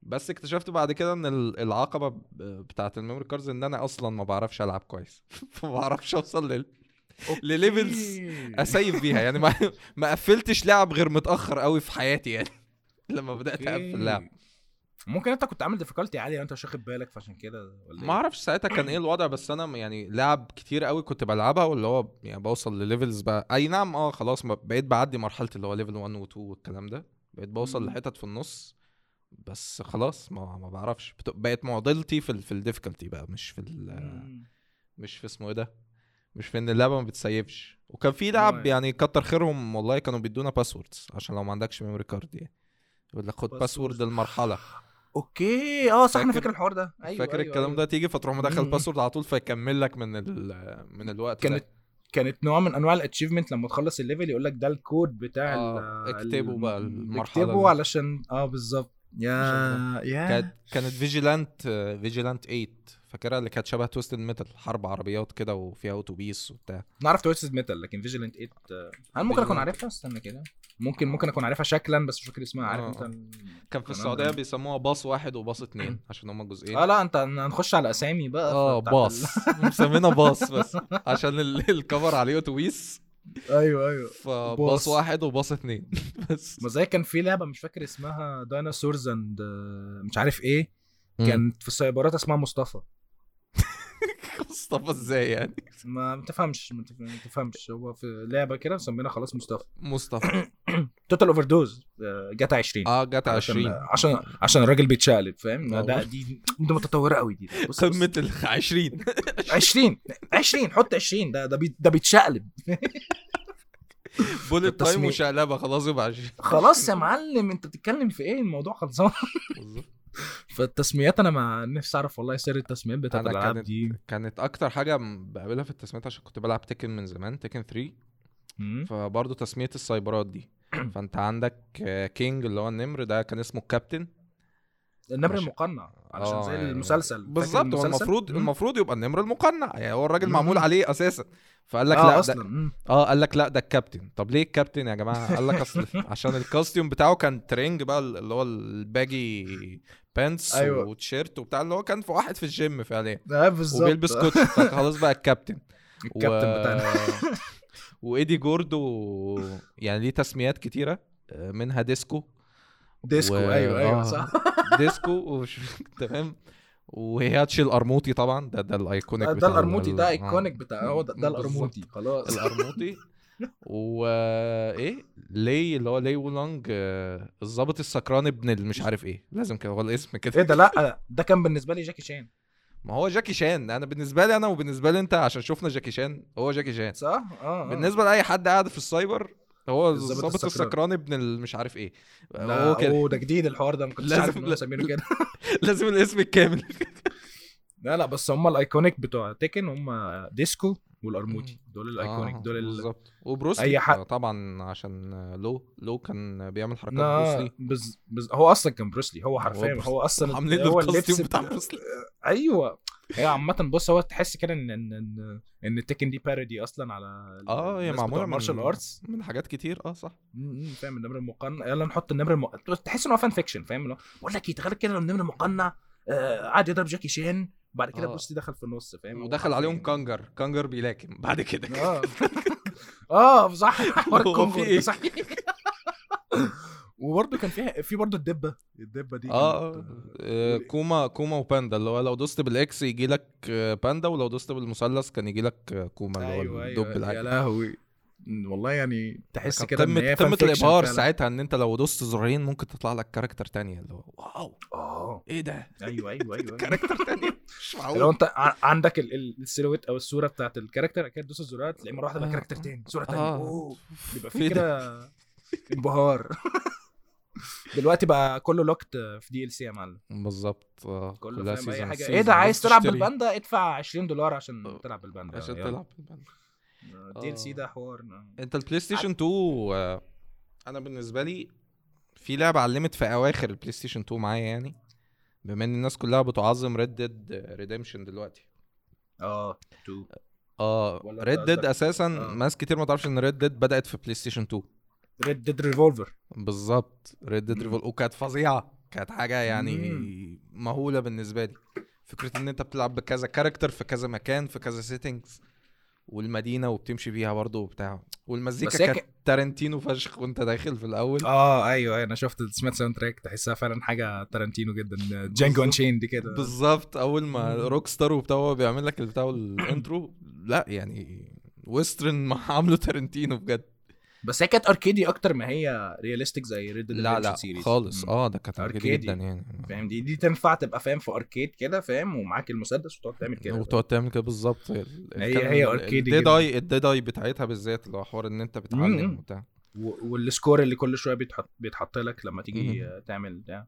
بس اكتشفت بعد كده إن ال- العقبة ب- بتاعة ال memory cards إن أنا أصلا ما بعرفش ألعب كويس. *laughs* فما بعرفش أوصل لل لل levels ا save بيها. يعني ما *laughs* ما قفلتش لعب غير متأخر قوي في حياتي يعني. *laughs* لما بدأت أقفل لعب.
ممكن أنت كنت عامل difficulty عاليه وأنت مش واخد بالك فعشان كده ولا
ما أعرفش ساعتها كان إيه الوضع بس أنا يعني لعب كتير قوي كنت بلعبها واللي هو يعني بوصل لل levels بقى. أي نعم آه خلاص بقيت بعدي مرحلة اللي هو level 1 و 2 والكلام ده. بقيت بوصل. لحتت في النص بس خلاص ما ما بعرفش. بقت معضلتي في ال في ال difficulty بقى مش في. مش في اسمه إيه ده؟ مش في إن اللعبة ما بتسيفش وكان في لعب. يعني كتر خيرهم والله كانوا بيدونا passwords عشان لو ما عندكش memory card يعني يقول لك خد. password المرحله
okay آه صح أنا
فاكر-
الحوار ده أيوه
فاكر
أيوة
الكلام
أيوة.
ده تيجي فتروح مدخل. password على طول فيكمل لك من ال من الوقت
كانت
ده
كانت نوع من أنواع ال achievement لما تخلص ال level يقول لك ده الكود بتاع
آه، اكتبوا بقى
ال-
المرحلة
اكتبوا
دي.
علشان آه بالظبط يا يا
كانت كانت Vigilante Vigilante 8 فاكرها اللي كانت شبه Twisted Metal حرب عربيات كده وفيها اتوبيس وبتاع.
نعرف Twisted Metal لكن Vigilante 8 آه، هل ممكن
أكون.
عارفها؟ استنى كده. ممكن ممكن أكون عارفها شكلا بس مش فاكر اسمها. عارف
آه،
أنت
آه. كان في
السعودية.
بيسموها باص واحد وباص اتنين *clears throat* عشان هما جزئين.
آه لا أنت هنخش على أسامي بقى آه
باص. *laughs* مسمينها باص بس *laughs* عشان ال- ال cover عليه اتوبيس
أيوه أيوه.
فباص
باص.
واحد وباص اتنين. *laughs* بس.
ما زي كان في لعبة مش فاكر اسمها dinosaurs and مش عارف إيه كانت في السايبرات اسمها مصطفى.
مصطفى إزاي يعني؟
ما تفهمش ما تف- ما تفهمش. هو في لعبة كده مسمينها خلاص مصطفى.
مصطفى.
Total Overdose جاتا 20
آه
عشان
20
عشان عشان الراجل بيتشقلب فاهم؟
آه.
ده دي دي متطورة قوي دي.
قمة ال 20
20 20 حط 20 ده ده بيتشقلب. *laughs* *laughs*
bullet
time.
وشقلبة خلاص يبقى 20
خلاص يا معلم انت بتتكلم في إيه الموضوع خلصان. فالتسميات أنا ما نفسي اعرف والله سر التسميات بتاعت الألعاب
كانت-
دي
كانت أكتر حاجة بقابلها في التسميات عشان كنت بلعب Tekken من زمان Tekken 3
مم.
فبرضه تسمية السايبرات دي *clears throat* فأنت عندك King اللي هو النمر ده كان اسمه الكابتن
النمر المقنع علشان
آه،
زي المسلسل
بالظبط هو؟ المفروض. المفروض يبقى النمر المقنع يعني هو الراجل. معمول عليه أساسا فقال لك
آه
لا
أصلا.
ده. آه قال لك لا ده الكابتن. طب ليه الكابتن يا جماعة؟ قال لك أصل *laughs* عشان ال costume بتاعه كان training بقى اللي هو ال baggy pants
أيوة.
وتيشيرت وبتاع اللي هو كان في واحد في الجيم فعليا.
بالظبط.
وبيلبس كوت. فخلاص بقى الكابتن. *laughs*
الكابتن بتاعنا. *laughs*
و Eddy Gordo يعني ليه تسميات كتيرة آه، منها disco.
disco.
و-
أيوه أيوه
آه.
صح.
disco وش... تمام. و Heihachi الأرموطي طبعا. ده ده ال iconic
ده
بتاع
الارموتي
ال-
ده
آه.
iconic بتاع هو ده, ده. الارموتي خلاص.
الأرموطي. *laughs* وايه Lei اللي هو Lei Wulong آه، الظابط السكران ابن مش عارف إيه. لازم كده هو الاسم كده.
إيه ده؟ لا ده كان بالنسبة لي جاكي شان.
ما هو جاكي شان. أنا بالنسبة لي أنا وبالنسبة لي أنت عشان شفنا جاكي شان هو جاكي شان.
صح؟ آه آه.
بالنسبة لأي حد قاعد في السايبر هو
الظابط السكران.
ابن مش عارف إيه.
لا
هو كده
أوه ده جديد الحوار ده ما كنتش
لازم-
عارف ان هم مسمينه كده. *laughs*
لازم الاسم الكامل.
لا لا بس هم ال iconic بتوع Tekken هم disco والأرموتي. دول ال iconic
آه،
دول ال...
بالظبط. وبروسلي.
أي حد-
آه، طبعا عشان لو لو كان بيعمل حركات بروسلي.
بز... بز... هو أصلا كان بروسلي هو حرفيا
بروسلي.
هو أصلا
عاملين
هو
له
اللبس
بتاع- بروسلي.
أيوه. هي عامة بص هو تحس كده إن إن إن Tekken دي parody أصلا على
آه هي
بتوع
martial
arts
من حاجات كتير. آه صح.
فاهم النمر المقنع. يلا نحط النمر المقنع تحس إن هو fan fiction فاهم؟ اللي هو بقول لك إيه تخيل كده النمر المقنع آه، قعد يضرب جاكي شان بعد كده
آه.
دخل في النص فاهم؟
ودخل عليهم كانجر. كانجر بيلاكم بعد كده.
آه. *laughs* آه صح. حوار
هو
الكنغر *laughs*
إيه؟
وبرده كان فيها في برده الدبة. الدبة دي آه
آه، Kuma Kuma وباندا اللي هو لو دوست بال X يجي لك آه، باندا ولو دوست بالمثلث كان يجي لك آه، Kuma اللي هو
أيوه
الدب
أيوه
العادي.
يا لهوي. والله يعني تحس كده قمة
قمة
الإبهار.
ساعتها إن أنت لو دوست زرارين ممكن تطلع لك character تانية اللي هو wow.
آه.
إيه ده؟
أيوه أيوه أيوه
character تانية. مش
لو
معقول.
أنت ع- عندك ال- ال- ال silhouette أو الصورة بتاعت ال character كده تدوس الزرار تلاقي مرة واحدة بقى
آه.
character تاني صورة تانية. أوه. *laughs* بيبقى
في
في
ده.
كده إنبهار. *laughs* دلوقتي بقى كله locked في DLC يا معلم
بالظبط آه
كله فاهم أي.
حاجة
إيه ده عايز تلعب
تشتري
بالباندا ادفع 20 دولار عشان
آه.
تلعب بالباندا
عشان. تلعب بالباندا.
DLC
آه.
ده حوار
أنت ال PlayStation 2 آه، أنا بالنسبة لي في لعبة علمت في أواخر ال PlayStation 2 معايا يعني بما إن الناس كلها بتعظم Red Dead Redemption دلوقتي
آه two
آه
ولا
أنت Red
Dead
أساسا
آه.
ناس كتير ما تعرفش إن Red Dead بدأت في PlayStation 2
Red Dead Revolver
بالظبط. Red Dead
مم.
Revol وكانت فظيعة. كانت حاجة يعني. مهولة بالنسبة لي. فكرة إن أنت بتلعب بكذا character في كذا مكان في كذا settings والمدينة وبتمشي فيها برضه وبتاع. والمزيكا كانت
ك-
تارنتينو فشخ وأنت داخل في الأول.
آه أيوه أنا شفت سمعت soundtrack تحسها فعلا حاجة تارانتينو جدا.
Django.
Unchained دي كده.
بالظبط. أول ما. Rockstar وبتاع هو بيعمل لك البتاع ال intro لا يعني western ما *laughs* عامله تارنتينو بجد.
بس هي كانت arcade ي أكتر ما هي realistic زي Red Dead
لا لا
serious
خالص. آه ده كانت arcade
ي.
جدا يعني.
فاهم؟ دي دي تنفع تبقى فاهم في arcade كده فاهم؟ ومعاك المسدس وتقعد تعمل كده.
وتقعد تعمل كده بالظبط. ال-
هي- هي arcade-y
الديد. اي الديد اي بتاعتها بالذات اللي هو حوار إن أنت بتعلم. وبتاع.
وال score اللي كل شوية بيتحط بيتحط لك لما تيجي
مم.
تعمل بتاع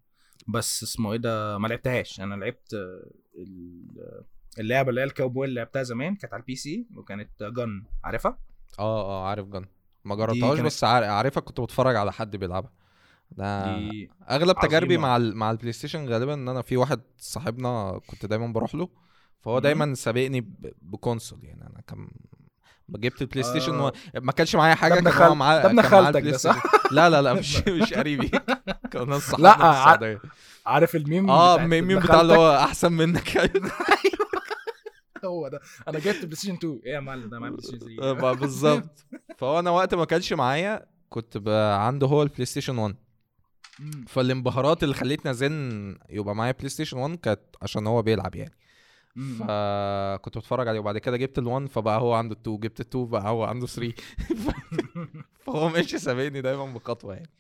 بس اسمه إيه ده؟ ما لعبتهاش. أنا لعبت ال- اللعبة اللي هي الكاوبوي اللي لعبتها زمان كانت على ال PC وكانت Gun عارفها؟
آه آه عارف Gun ما جربتهاش بس عار- عارفها كنت بتفرج على حد بيلعبها ده أغلب تجاربي. مع ال... مع ال PlayStation غالبا إن أنا في واحد صاحبنا كنت دايما بروح له فهو. دايما سابقني ب... ب console يعني أنا كان جبت ال PlayStation
آه.
و... ما كانش معايا
حاجة
كان هو معاه
ده ابن خالتك ده صح؟
لا لا لا مش مش قريبي *laughs* كان
لا، ع- عارف الميم آه
الميم بتاع اللي؟ هو أحسن منك *laughs*
هو ده. أنا جبت PlayStation 2 إيه يا معلم ده؟ معايا PlayStation 3
آه، بالظبط. *laughs* فهو أنا وقت ما كانش معايا كنت بقى عنده هو ال PlayStation 1
مم.
فالانبهارات اللي خلتني لازم يبقى معايا PlayStation 1 كانت عشان هو بيلعب يعني. فكنت بتفرج عليه. وبعد كده جبت ال1 فبقى هو عنده ال2 جبت ال2 بقى هو عنده 3 *laughs* *laughs* فهو ماشي سابقني دايما بخطوة يعني.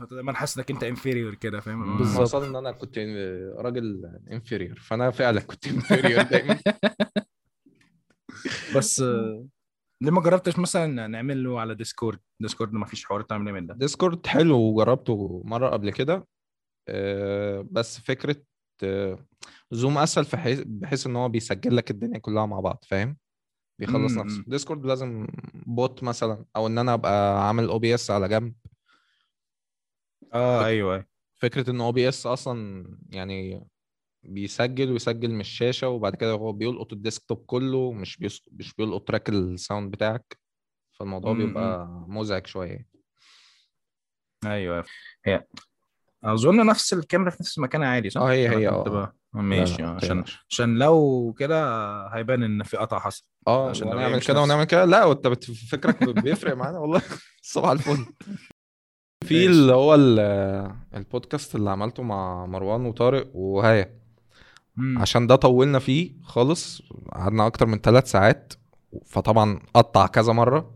انت دايما حاسس إنك أنت inferior كده فاهم؟
بالظبط. إن أنا كنت راجل inferior فأنا فعلا كنت inferior دايما.
بس آه، ليه ما جربتش مثلا نعمل له على Discord Discord ما فيش حوار تعمل من ده؟
Discord حلو وجربته مرة قبل كده آه، بس فكرة آه، Zoom أسهل في حيث بحيث إن هو بيسجل لك الدنيا كلها مع بعض فاهم؟ بيخلص نفسه. Discord لازم bot مثلا أو إن أنا أبقى عامل OBS على جنب.
آه
أيوه أيوه. فكرة إن OBS أصلا يعني بيسجل ويسجل من الشاشة وبعد كده هو بيلقط ال desktop كله مش بيس... مش بيلقط track ال sound بتاعك. فالموضوع
مم،
بيبقى مزعج شوية.
أيوه. هي أظن نفس الكاميرا في نفس المكان عادي صح؟
آه هي هي
آه. ماشي
لا، لا،
عشان. عشان لو كده هيبان إن في قطع حصل
آه
عشان
ونعمل
مش
كده ونعمل كده. لا وأنت فكرك بيفرق معانا والله. *laughs* صباح الفل. *laughs* في. اللي هو ال- البودكاست اللي عملته مع مروان وطارق وهايا
مم.
عشان ده طولنا فيه خالص قعدنا أكتر من ثلاث ساعات فطبعا قطع كذا مرة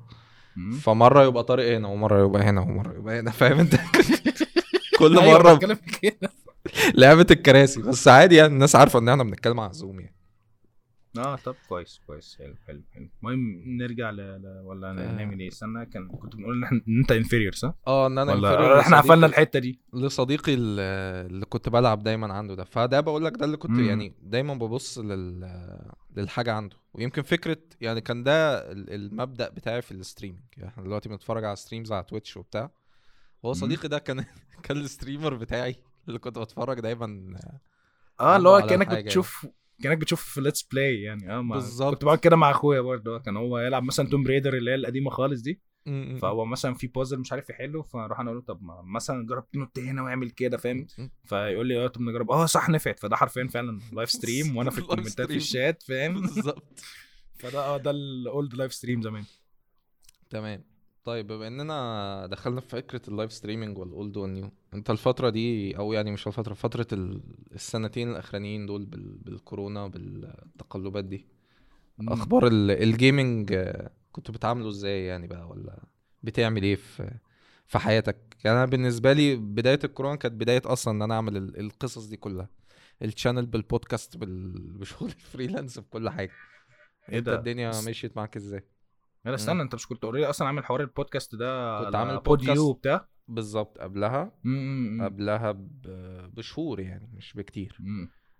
مم.
فمرة يبقى طارق هنا ومرة يبقى هنا ومرة يبقى هنا فاهم انت *laughs* كل
أيوة، مرة
لعبة الكراسي بس عادي يعني الناس عارفة إن إحنا بنتكلم على Zoom يعني
آه طب كويس كويس حلو حلو حلو المهم نرجع ل... ل... ولا. نعمل إيه استنى كان كنت بنقول إن *laughs* إن أنت inferior صح؟
آه إن أنا
ولا
إحنا
قفلنا الحتة دي
لصديقي ال- اللي كنت بلعب دايما عنده ده فده بقول لك ده اللي كنت
مم.
يعني دايما ببص لل للحاجة عنده ويمكن فكرة يعني كان ده ال- المبدأ بتاعي في ال streaming يعني إحنا دلوقتي بنتفرج على streams على Twitch وبتاع هو. صديقي ده كان *laughs* كان ال streamer بتاعي اللي كنت بتفرج دايما
آه اللي هو كأنك
الحاجة
بتشوف كأنك بتشوف في let's play يعني. آه
بالظبط.
كنت بعمل كده مع أخويا برضه. كان هو يلعب مثلا Tomb Raider اللي هي القديمة خالص دي. فهو مثلا في بازل مش عارف يحله فاروح أنا أقول له طب ما مثلا جرب تنط هنا واعمل كده فاهم؟ فيقول لي آه طب نجرب. آه صح نفعت. فده حرفيا فعلا live stream وأنا في *laughs*
ال
comment ات
في.
الشات فاهم؟ *laughs*
بالظبط. *laughs*
فده آه ده ال old live stream زمان.
تمام. طيب بما إننا دخلنا في فكرة ال live streaming وال old وال new انت الفترة دي أو يعني مش الفترة فترة ال- السنتين الأخرانيين دول بال... بالكورونا بالتقلبات دي
مم.
أخبار ال- ال gaming كنت بتعامله إزاي يعني بقى ولا بتعمل إيه في في حياتك يعني أنا بالنسبة لي بداية الكورونا كانت بداية أصلا إن أنا أعمل ال- القصص دي كلها ال channel بالبودكاست بال... *laughs* بشغل ال freelance بكل
حاجة
إيه
ده؟
الدنيا مشيت معاك إزاي
لا استنى أنت مش كنت already أصلا عامل حوار البودكاست ده
كنت عامل
بوديو. وبتاع
بالظبط قبلها
امم
قبلها بشهور يعني مش بكتير.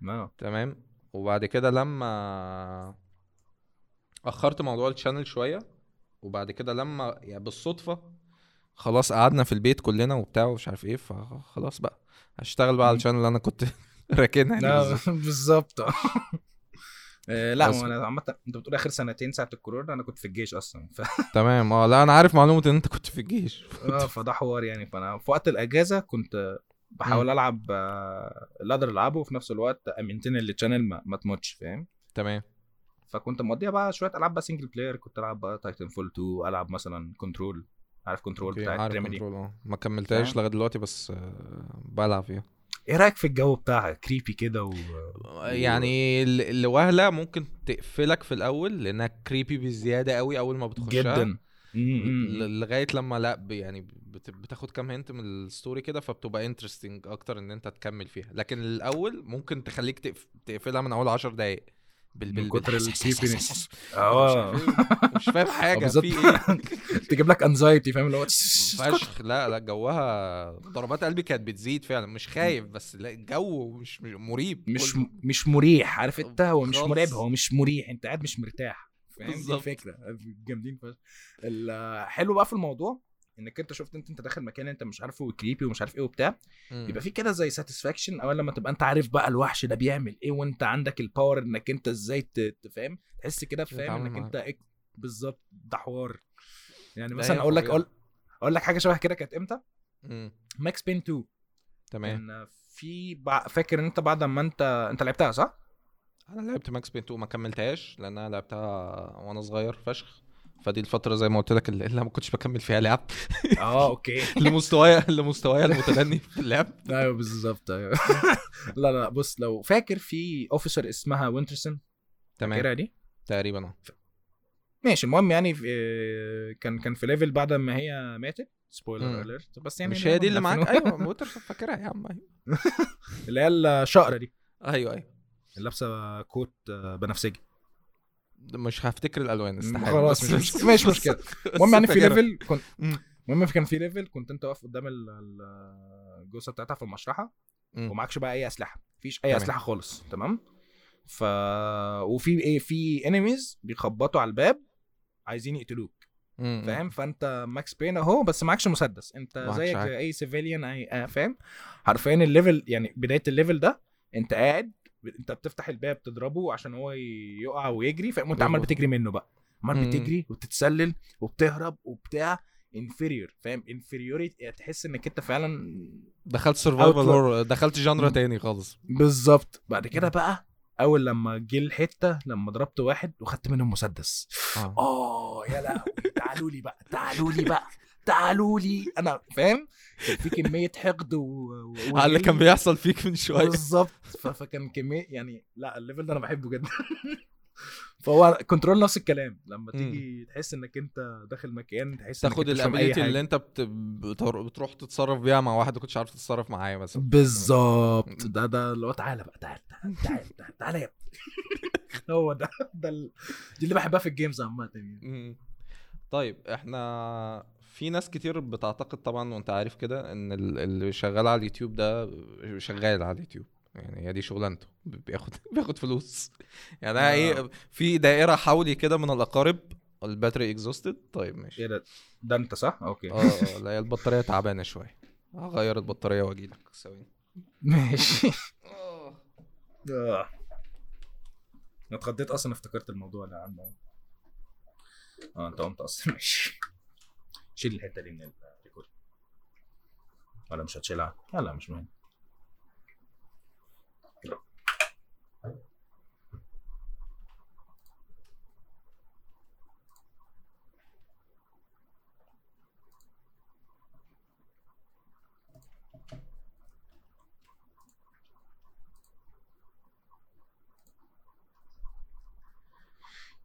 آه
تمام. وبعد كده لما أخرت موضوع ال channel شوية وبعد كده لما يعني بالصدفة خلاص قعدنا في البيت كلنا وبتاع ومش عارف إيه فخلاص بقى هشتغل بقى على
مم.
ال channel اللي أنا كنت *laughs* راكنها يعني بالظبط. *laughs*
آه. آه، لا هو أنا عامة أنت بتقول آخر سنتين ساعة الكورونا أنا كنت في الجيش أصلا ف... *laughs*
تمام. آه لا أنا عارف معلومة إن أنت كنت في الجيش.
آه فده حوار يعني. فأنا في وقت الأجازة كنت بحاول ألعب آه، اللي أقدر ألعبه وفي نفس الوقت أ maintain ال channel ما, ما تموتش فاهم؟
تمام.
فكنت مقضيها بقى شوية ألعاب بقى single player كنت ألعب بقى Titanfall 2 ألعب مثلا Control عارف
Control
بتاعت
Remedy آه. ما كملتهاش؟ لغاية دلوقتي بس آه، بلعب فيها.
إيه رأيك في الجو بتاعها creepy كده و...
يعني ال- اللي وهله ممكن تقفلك في الأول لأنها creepy بزيادة قوي أول ما بتخشها.
جدا.
لغاية لما لأ يعني بت- بتاخد كام hint من ال story كده فبتبقى interesting أكتر إن أنت تكمل فيها. لكن الأول ممكن تخليك تقف- تقفلها من أول 10 دقايق. بال
من
بال
كتر
ال
creepiness
مش آه. مش فاهم *laughs* حاجة
بالظبط.
في *laughs* إيه؟
تجيب لك anxiety فاهم؟ اللي هو
فشخ. لا لا جوها ضربات قلبي كانت بتزيد فعلا. مش خايف بس لا الجو مش مريب.
مش مش مريح عارف انت؟ هو مش. مرعب هو مش مريح. انت قاعد مش مرتاح فاهم؟ دي. الفكرة. جامدين فشخ. الحلو بقى في الموضوع. انك انت شفت انت انت داخل مكان انت مش عارفه و creepy ومش عارف إيه وبتاع. يبقى في كده زي satisfaction اول لما تبقى انت عارف بقى الوحش ده بيعمل إيه وانت عندك ال power انك انت إزاي ت- تفهم تحس كده فاهم انك. انت إيه- بالظبط ده حوار يعني مثلا أقول لك. أقول أقول لك حاجة شبه كده كانت
إمتى.
Max Payne 2
تمام
كان في بع... فاكر ان انت بعد ما انت انت لعبتها صح؟
أنا لعبت Max Payne 2 ما كملتهاش لأن أنا لعبتها وأنا صغير فشخ فدي الفترة زي ما قلت لك اللي ما كنتش بكمل فيها لعب.
آه okay. *laughs*
لمستوايا لمستوايا المتدني في اللعب.
أيوه بالظبط أيوه. *laughs* لا لا بص لو فاكر في officer اسمها Winterson
تمام.
فاكرها دي؟
تقريبا آه.
ماشي المهم يعني في آه، كان كان في level بعد ما هي ماتت.
spoiler.
alert بس يعني
مش هي دي اللي معاك؟ أيوه موتر فاكرها يا عم أيوة. *laughs*
اللي هي الشقرة دي.
أيوه أيوه.
اللي لابسه coat آه، بنفسجي.
مش هفتكر الألوان استحالة
خلاص مش *laughs* مشكله مش مشكلة المهم يعني في. level كنت. المهم كان في level كنت أنت واقف قدام ال- ال- الجثة بتاعتها في
المشرحة.
ومعكش بقى أي أسلحة مفيش أي
تمام.
أسلحة خالص تمام ف وفي إيه في enemies بيخبطوا على الباب عايزين يقتلوك. فاهم فأنت Max Payne أهو بس معكش مسدس
أنت
زيك. زي أي civilian اي آه، فاهم حرفيا ال level يعني بداية ال level ده أنت قاعد انت بتفتح الباب تضربه عشان هو يقع ويجري فاهم وانت عمال
بالظبط.
بتجري منه بقى. عمال. بتجري وبتتسلل وبتهرب وبتاع inferior فاهم؟ inferiority تحس انك انت فعلا
دخلت
survival.
horror دخلت
genre.
تاني خالص.
بالظبط. بعد كده بقى أول لما جه الحتة لما ضربت واحد وخدت منه المسدس
آه.
آه يا لهوي. تعالوا لي بقى تعالوا لي بقى. *laughs* تعالوا لي. أنا فاهم؟ كان في كمية حقد و... و...
على اللي كان. بيحصل فيك من شوية.
بالظبط. ف... فكان كمية يعني لا ال level ده أنا بحبه جدا. *laughs* فهو Control نفس الكلام. لما تيجي تحس إنك أنت داخل مكان تحس
تاخد ال
ability.
اللي أنت بت... بتر- بتروح تتصرف بيها مع واحد ما كنتش عارف تتصرف معاه مثلا.
بالظبط. ده ده اللي هو تعالى بقى تعالى تعالى تعالى يا *laughs* هو ده ده. دي اللي بحبها في ال games عامة
يعني. طيب إحنا في ناس كتير بتعتقد طبعا وأنت عارف كده إن ال- اللي شغال على اليوتيوب ده شغال على اليوتيوب. يعني هي دي شغلانته. بياخد *laughs* بياخد فلوس. يعني
آه.
إيه في دائرة حولي كده من الأقارب ال battery exhausted طيب ماشي.
إيه ده؟ ده أنت صح؟ okay.
آه آه *laughs* لا هي البطارية تعبانة شوية. هغير البطارية وأجي لك. ثواني.
ماشي. *laughs* آه. أنا اتخضيت أصلا افتكرت الموضوع ده عنه آه أنت قمت أصلا. ماشي. شيل الحته دي من ال record ولا مش هتشيلها؟ لا لا مش مهم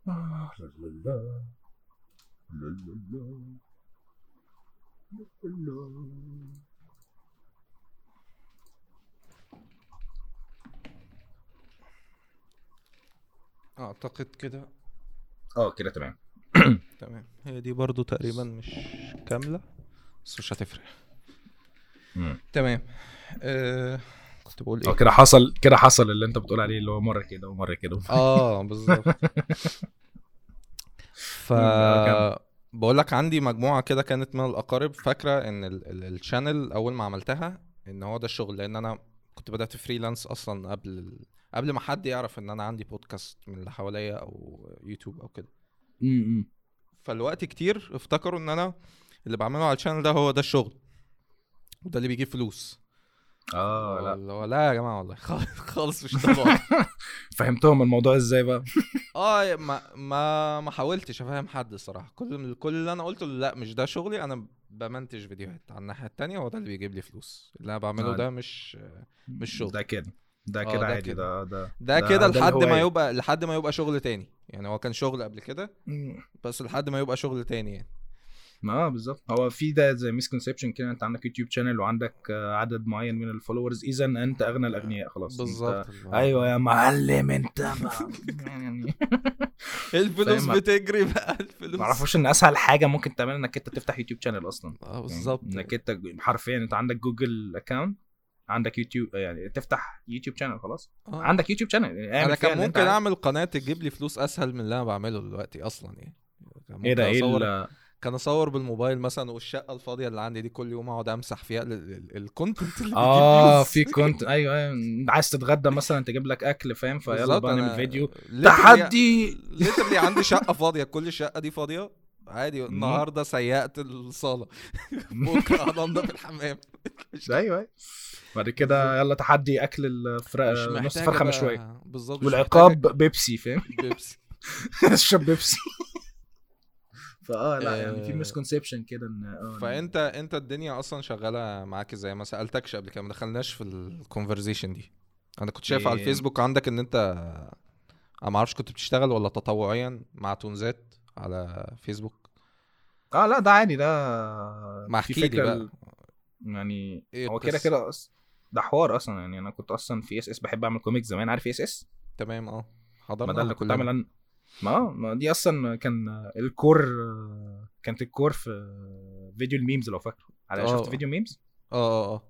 آه، لا لا لا. لا لا لا. لا لا.
أعتقد كده.
آه كده تمام. *clears throat*
تمام. هي دي برضو تقريبا مش كاملة بس مش هتفرق. تمام. أه... كنت بقول
آه
إيه؟
كده حصل كده حصل اللي انت بتقول عليه اللي هو مرة كده ومرة كده.
آه بالظبط. *laughs* ف. بقول لك عندي مجموعة كده كانت من الأقارب فاكرة إن ال- ال- ال channel أول ما عملتها إن هو ده الشغل لأن أنا كنت بدأت freelance أصلا قبل. قبل ما حد يعرف إن أنا عندي بودكاست من اللي حواليا أو يوتيوب أو كده.
إمم
فالوقت كتير افتكروا إن أنا اللي بعمله على ال channel ده هو ده الشغل. وده اللي بيجيب فلوس.
آه لا
اللي هو لا يا جماعة والله *laughs* خالص- خالص مش ده الوضع. *laughs*
فهمتهم الموضوع إزاي بقى *laughs*
آه ما ما ما حاولتش أفهم حد الصراحة كل كل اللي أنا قلته لا مش ده شغلي أنا بمنتج فيديوهات على الناحية التانية هو ده اللي بيجيب لي فلوس اللي أنا بعمله
آه.
ده مش مش شغل.
ده كده ده
آه،
كده
ده
عادي
كده.
ده ده
ده كده لحد ما
الهواية.
يبقى لحد ما يبقى شغل تاني يعني هو كان شغل قبل كده. بس لحد ما يبقى شغل تاني يعني
ما آه بالظبط. هو في ده زي misconception كده أنت عندك يوتيوب channel وعندك عدد معين من ال followers إذا أنت أغنى الأغنياء خلاص.
بالظبط. هو-
أيوه يا معلم أنت ما- *laughs* يعني.
الفلوس
فاهم؟
بتجري بقى؟ الفلوس؟
ما أعرفوش إن أسهل حاجة ممكن تعملها إنك أنت تفتح يوتيوب channel أصلا.
آه بالظبط.
إنك أنت حرفيا أنت عندك جوجل account عندك يوتيوب يعني تفتح يوتيوب channel خلاص.
آه.
عندك يوتيوب channel يعني أنا
كان
أنت
ممكن. أعمل قناة تجيب لي فلوس أسهل من اللي أنا بعمله دلوقتي أصلا يعني.
إيه ده؟ إيه
كان أصور بالموبايل مثلا والشقة الفاضية اللي عندي دي كل يوم أقعد أمسح فيها الكونتنت اللي آه
في كنت أيوه أيوه. عايز تتغدى مثلا تجيب لك أكل فاهم؟ فيلا بقى نعمل فيديو. تحدي!
literally عندي شقة فاضية. كل الشقه دي فاضية؟ عادي. النهارده سيقت الصالة. بكرة هننضف الحمام. *laughs*
أيوه أيوه. بعد كده يلا تحدي أكل الفراخ
مش
نص
فرخة
مشوية.
بالظبط
والعقاب بيبسي فاهم؟
بيبسي. *laughs*
اشرب بيبسي. فآه لأ يعني في
آه،
misconception كده إن آه
فأنت أنت الدنيا أصلا شغالة معاك إزاي؟ ما سألتكش قبل كده ما دخلناش في ال conversation دي. أنا كنت شايف على
إيه.
الفيسبوك عندك إن أنت أنا ما أعرفش كنت بتشتغل ولا تطوعيا مع تونزات على فيسبوك؟
آه لأ ده عادي ده
ما
في
احكي لي بقى.
يعني
إيه
هو كده؟ كده أص... ده حوار أصلا يعني أنا كنت أصلا في اس اس بحب أعمل كوميكس زمان عارف اس اس
تمام آه.
ما
حضرنا
ده اللي كنت أنا... ما ما دي أصلا كان الكور كانت الكور في فيديو الميمز لو فاكره. على
آه.
شفت فيديو ميمز؟
آه آه آه.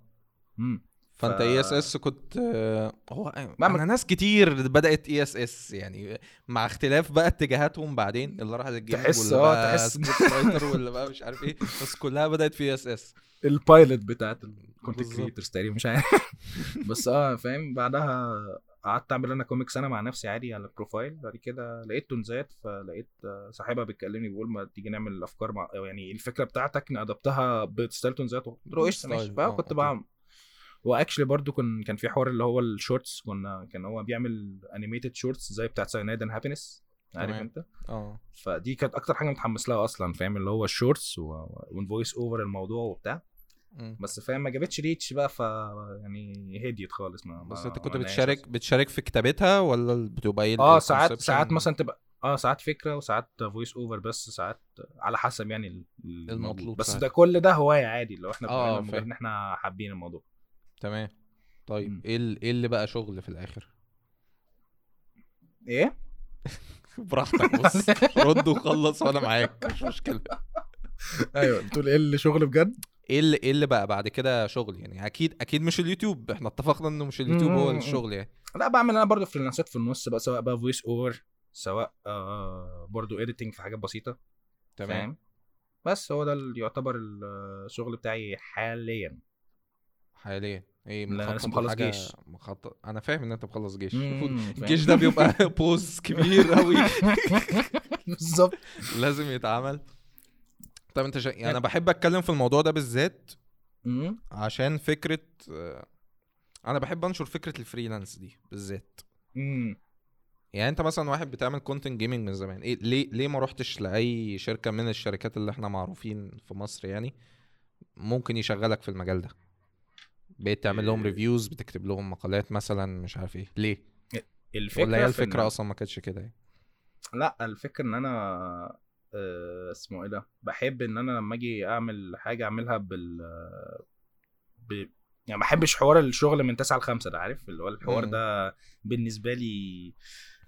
امم
فأنت
ف-
اي اس اس كنت آه، هو
بعمل-
أنا ناس كتير بدأت اي اس اس يعني مع اختلاف بقى اتجاهاتهم بعدين اللي راحت الجيمنج
تحس-
واللي
آه،
بقى
تحس-
واللي بقى مش عارف إيه. *laughs* بس كلها بدأت في اس اس
ال pilot بتاعت ال
content.
creators تقريبا مش عارف. *laughs* بس آه فاهم بعدها قعدت أعمل أنا كوميكس أنا مع نفسي عادي على ال profile بعد كده لقيت تونزات فلقيت صاحبها بيتكلمني بيقول ما تيجي نعمل الأفكار مع أو يعني الفكرة بتاعتك ن adapt ها ب style تونزات قلت له قشطة ماشي.
آه،
فكنت
okay.
بعمل و actually برضو كان كان في حوار اللي هو ال shorts كنا كان هو بيعمل animated shorts زي بتاعت Cyanide and Happiness عارف. أنت؟
آه.
فدي كانت أكتر حاجة متحمس لها أصلا فاهم؟ اللي هو ال shorts وال voice over الموضوع وبتاع.
مم.
بس فاهم ما جابتش reach بقى ف يعني هديت خالص ما
بس انت كنت بتشارك بتشارك في كتابتها ولا بتبقى
إيه
آه
ساعات؟ ساعات مثلا تبقى آه ساعات فكرة وساعات voice over بس ساعات على حسب يعني ال-
المطلوب
بس. ده كل ده هواية عادي لو إحنا
آه،
بنعمل. إن إحنا حابين الموضوع
تمام طيب. إيه إيه اللي بقى شغل في الآخر
إيه *laughs*
براحتك بص رد وخلص وأنا معاك مش مشكلة *laughs*
أيوه بتقول إيه اللي شغل بجد
إيه اللي إيه اللي بقى بعد كده شغل يعني؟ أكيد أكيد مش اليوتيوب. إحنا اتفقنا إنه مش اليوتيوب هو. الشغل يعني.
لا بعمل أنا برضه فريلانسات في النص بقى سواء بقى voice over سواء آه برضه editing في حاجات بسيطة.
تمام.
فاهم؟ بس هو ده اللي يعتبر الشغل بتاعي حاليا.
حاليا. إيه
مخلص
لحاجة-
جيش.
مخطط أنا فاهم إن أنت مخلص جيش. الجيش ده بيبقى *laughs* pause كبير قوي
بالظبط. *laughs*
لازم يتعمل. طب انت شا... يعني أنا بحب أتكلم في الموضوع ده بالذات. عشان فكرة آه، أنا بحب أنشر فكرة ال freelance دي بالذات. يعني أنت مثلا واحد بتعمل content gaming من زمان إيه ليه ليه ما رحتش لأي شركة من الشركات اللي إحنا معروفين في مصر يعني ممكن يشغلك في المجال ده بقيت تعمل لهم. reviews بتكتب لهم مقالات مثلا مش عارف إيه ليه
الفكرة
ولا هي الفكرة
إن-
أصلا ما كانتش كده يعني
لأ الفكرة إن أنا آه، اسمه إيه ده بحب إن أنا لما أجي أعمل حاجة أعملها بال ب... يعني ما بحبش حوار الشغل من 9 ل 5 ده عارف اللي هو الحوار. ده بالنسبة لي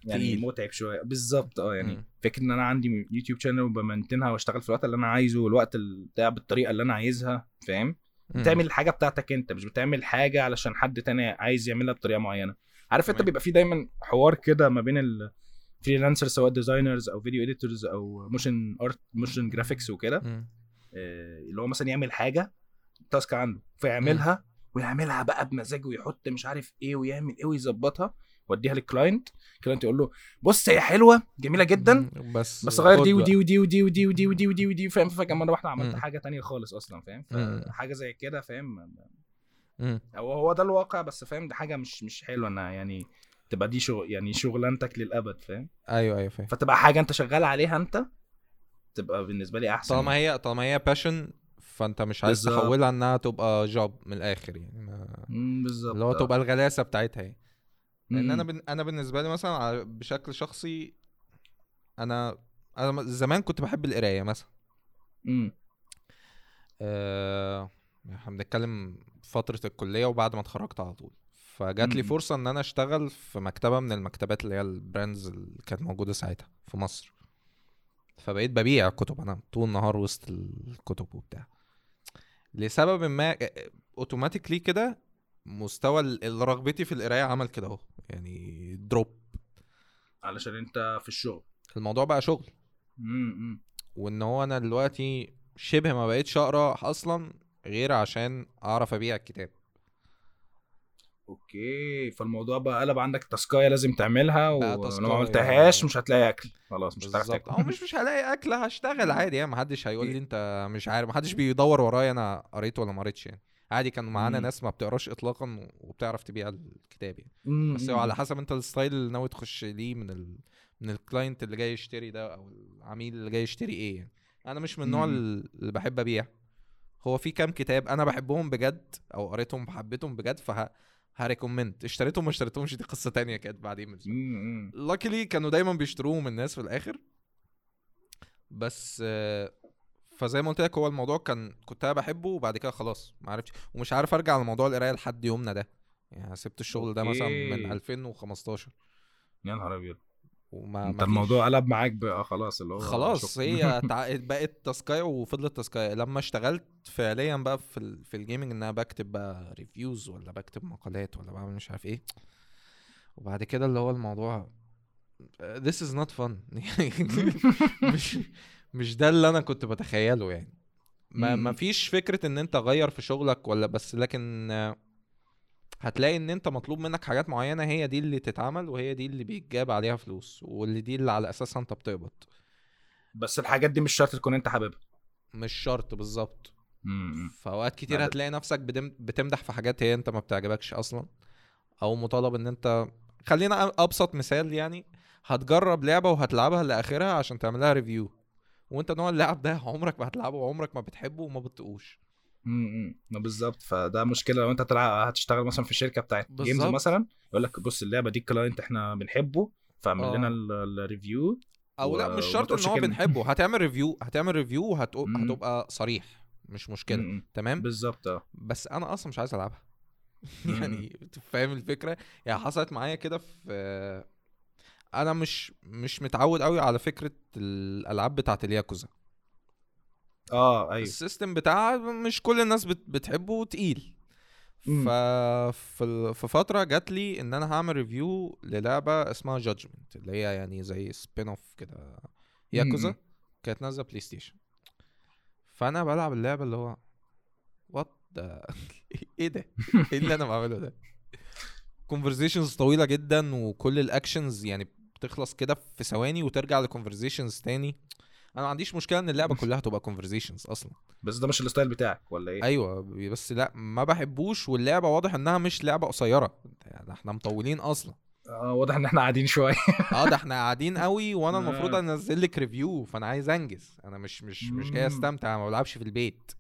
يعني
تقيل.
متعب شوية بالظبط آه يعني
مم.
فكرة إن أنا عندي يوتيوب شانل وبمنتنها وأشتغل في الوقت اللي أنا عايزه والوقت بتاع بالطريقة اللي أنا عايزها فاهم. بتعمل الحاجة بتاعتك أنت مش بتعمل حاجة علشان حد تاني عايز يعملها بطريقة معينة عارف
أنت.
بيبقى في دايما حوار كده ما بين ال freelancer سواء designers أو video editors أو motion art motion graphics وكده. آه، اللي هو مثلا يعمل حاجة task عنده فيعملها ويعملها بقى بمزاج ويحط مش عارف إيه ويعمل إيه ويظبطها ويديها لل client ال client يقول له بص هي حلوة جميلة جدا.
بس
بس غير دي. ودي ودي ودي ودي ودي ودي ودي ودي فاهم فجأة مرة واحدة عملت. حاجة تانية خالص أصلا فاهم
مم.
فحاجة زي كده فاهم. هو هو ده الواقع بس فاهم دي حاجة مش مش حلوة انها يعني تبقى دي شغل يعني شغلانتك للأبد فاهم
أيوه أيوه فاهم
فتبقى حاجة أنت شغال عليها أنت تبقى بالنسبة لي أحسن
طالما هي طالما هي باشن فأنت مش عايز
بالظبط.
تحولها إنها تبقى جوب من الآخر يعني
بالظبط
اللي هو. تبقى الغلاسة بتاعتها يعني
لأن.
أنا بن... أنا بالنسبة لي مثلا بشكل شخصي أنا أنا زمان كنت بحب القراية مثلا
مم.
آه، إحنا بنتكلم فترة الكلية وبعد ما اتخرجت على طول فجات لي. فرصة إن أنا أشتغل في مكتبة من المكتبات اللي هي ال brands اللي كانت موجودة ساعتها في مصر. فبقيت ببيع كتب أنا طول النهار وسط الكتب وبتاع. لسبب ما automatically كده مستوى رغبتي في القراية عمل كده أهو. يعني drop
علشان أنت في الشغل.
الموضوع بقى شغل. وإن هو أنا دلوقتي شبه ما بقيتش أقرأ أصلا غير عشان أعرف أبيع الكتاب.
okay فالموضوع بقى قلب عندك task اية لازم تعملها
بقى
ولو. ما عملتهاش مش هتلاقي أكل خلاص مش هتعرف تاكل.
أو مش مش هلاقي أكل هشتغل عادي يعني محدش هيقول لي أنت مش عارف محدش بيدور ورايا أنا قريت ولا ما قريتش يعني. عادي كان معانا. ناس ما بتقراش اطلاقا وبتعرف تبيع الكتاب يعني. بس هو على حسب أنت ال style اللي ناوي تخش ليه من ال... من ال client اللي جاي يشتري ده أو العميل اللي جاي يشتري إيه يعني. أنا مش من النوع. اللي بحب أبيع. هو في كام كتاب أنا بحبهم بجد أو قريتهم وحبيتهم بجد فه ه recommend. اشتريتهم ما اشتريتهمش دي قصة تانية كانت بعدين من. luckily كانوا دايما بيشتروهم الناس في الآخر. بس آه، فزي ما قلت لك هو الموضوع كان كنت أنا بحبه وبعد كده خلاص ما عرفتش. ومش عارف أرجع لموضوع القراية لحد يومنا ده. يعني سبت الشغل ده مثلا من
okay.
2015
يا نهار أبيض.
وما
انت الموضوع قلب معاك بقى خلاص اللي هو
خلاص. هي *laughs* تع- بقت task ايه وفضلت تاسكايه لما اشتغلت فعليا بقى في ال... في ال gaming إن أنا بكتب بقى reviews ولا بكتب مقالات ولا بعمل مش عارف إيه. وبعد كده اللي هو الموضوع this is not fun. *laughs* مش مش ده اللي أنا كنت بتخيله يعني. ما. ما فيش فكرة إن أنت غير في شغلك ولا بس لكن هتلاقي إن أنت مطلوب منك حاجات معينة هي دي اللي تتعمل وهي دي اللي بيتجاب عليها فلوس واللي دي اللي على أساسها أنت بتقبض.
بس الحاجات دي مش شرط تكون أنت حاببها.
مش شرط بالظبط.
مم.
في أوقات كتير
لا،
هتلاقي نفسك بتمدح في حاجات هي أنت ما بتعجبكش أصلا أو مطالب إن أنت خلينا أبسط مثال يعني هتجرب لعبة وهتلعبها لآخرها عشان تعملها ريفيو وأنت نوع اللعب ده عمرك ما هتلعبه وعمرك ما بتحبه وما بتقوش
امم بالظبط فده مشكلة لو انت هتشتغل مثلا في شركة بتاعت
games.
مثلا يقول لك بص اللعبة دي ال client إحنا بنحبه فاعمل
آه.
لنا ال- ال
review أو لا
و-
مش
وما
شرط
إن
هو. بنحبه هتعمل review هتعمل review وهتبقى
مم.
هتبقى صريح مش مشكلة
مم.
تمام
بالظبط آه
بس أنا أصلا مش عايز ألعبها *laughs*
مم.
يعني فاهم الفكرة يعني حصلت معايا كده في أنا مش مش متعود قوي على فكرة الألعاب بتاعت الياكوزا
آه أيوه.
ال system بتاعها مش كل الناس بت- بتحبه تقيل.
مم.
ف في ال- في فترة جات لي إن أنا هعمل review للعبة اسمها Judgment اللي هي يعني زي spin off كده. ياكوزا. كانت نازلة PlayStation فأنا بلعب اللعبة اللي هو what *laughs* إيه ده؟ إيه اللي أنا بعمله ده؟ conversations طويلة جدا وكل ال actions يعني بتخلص كده في ثواني وترجع ل conversations تاني. أنا ما عنديش مشكلة إن اللعبة كلها تبقى conversations أصلا.
بس ده مش ال style بتاعك ولا إيه؟
أيوه بس لأ ما بحبوش واللعبة واضح إنها مش لعبة قصيرة. يعني إحنا مطولين أصلا.
آه واضح إن إحنا قاعدين شوية. *laughs*
آه ده إحنا قاعدين قوي وأنا المفروض
آه.
أنزل لك review فأنا عايز أنجز. أنا مش مش مش جاي. أستمتع ما بلعبش في البيت.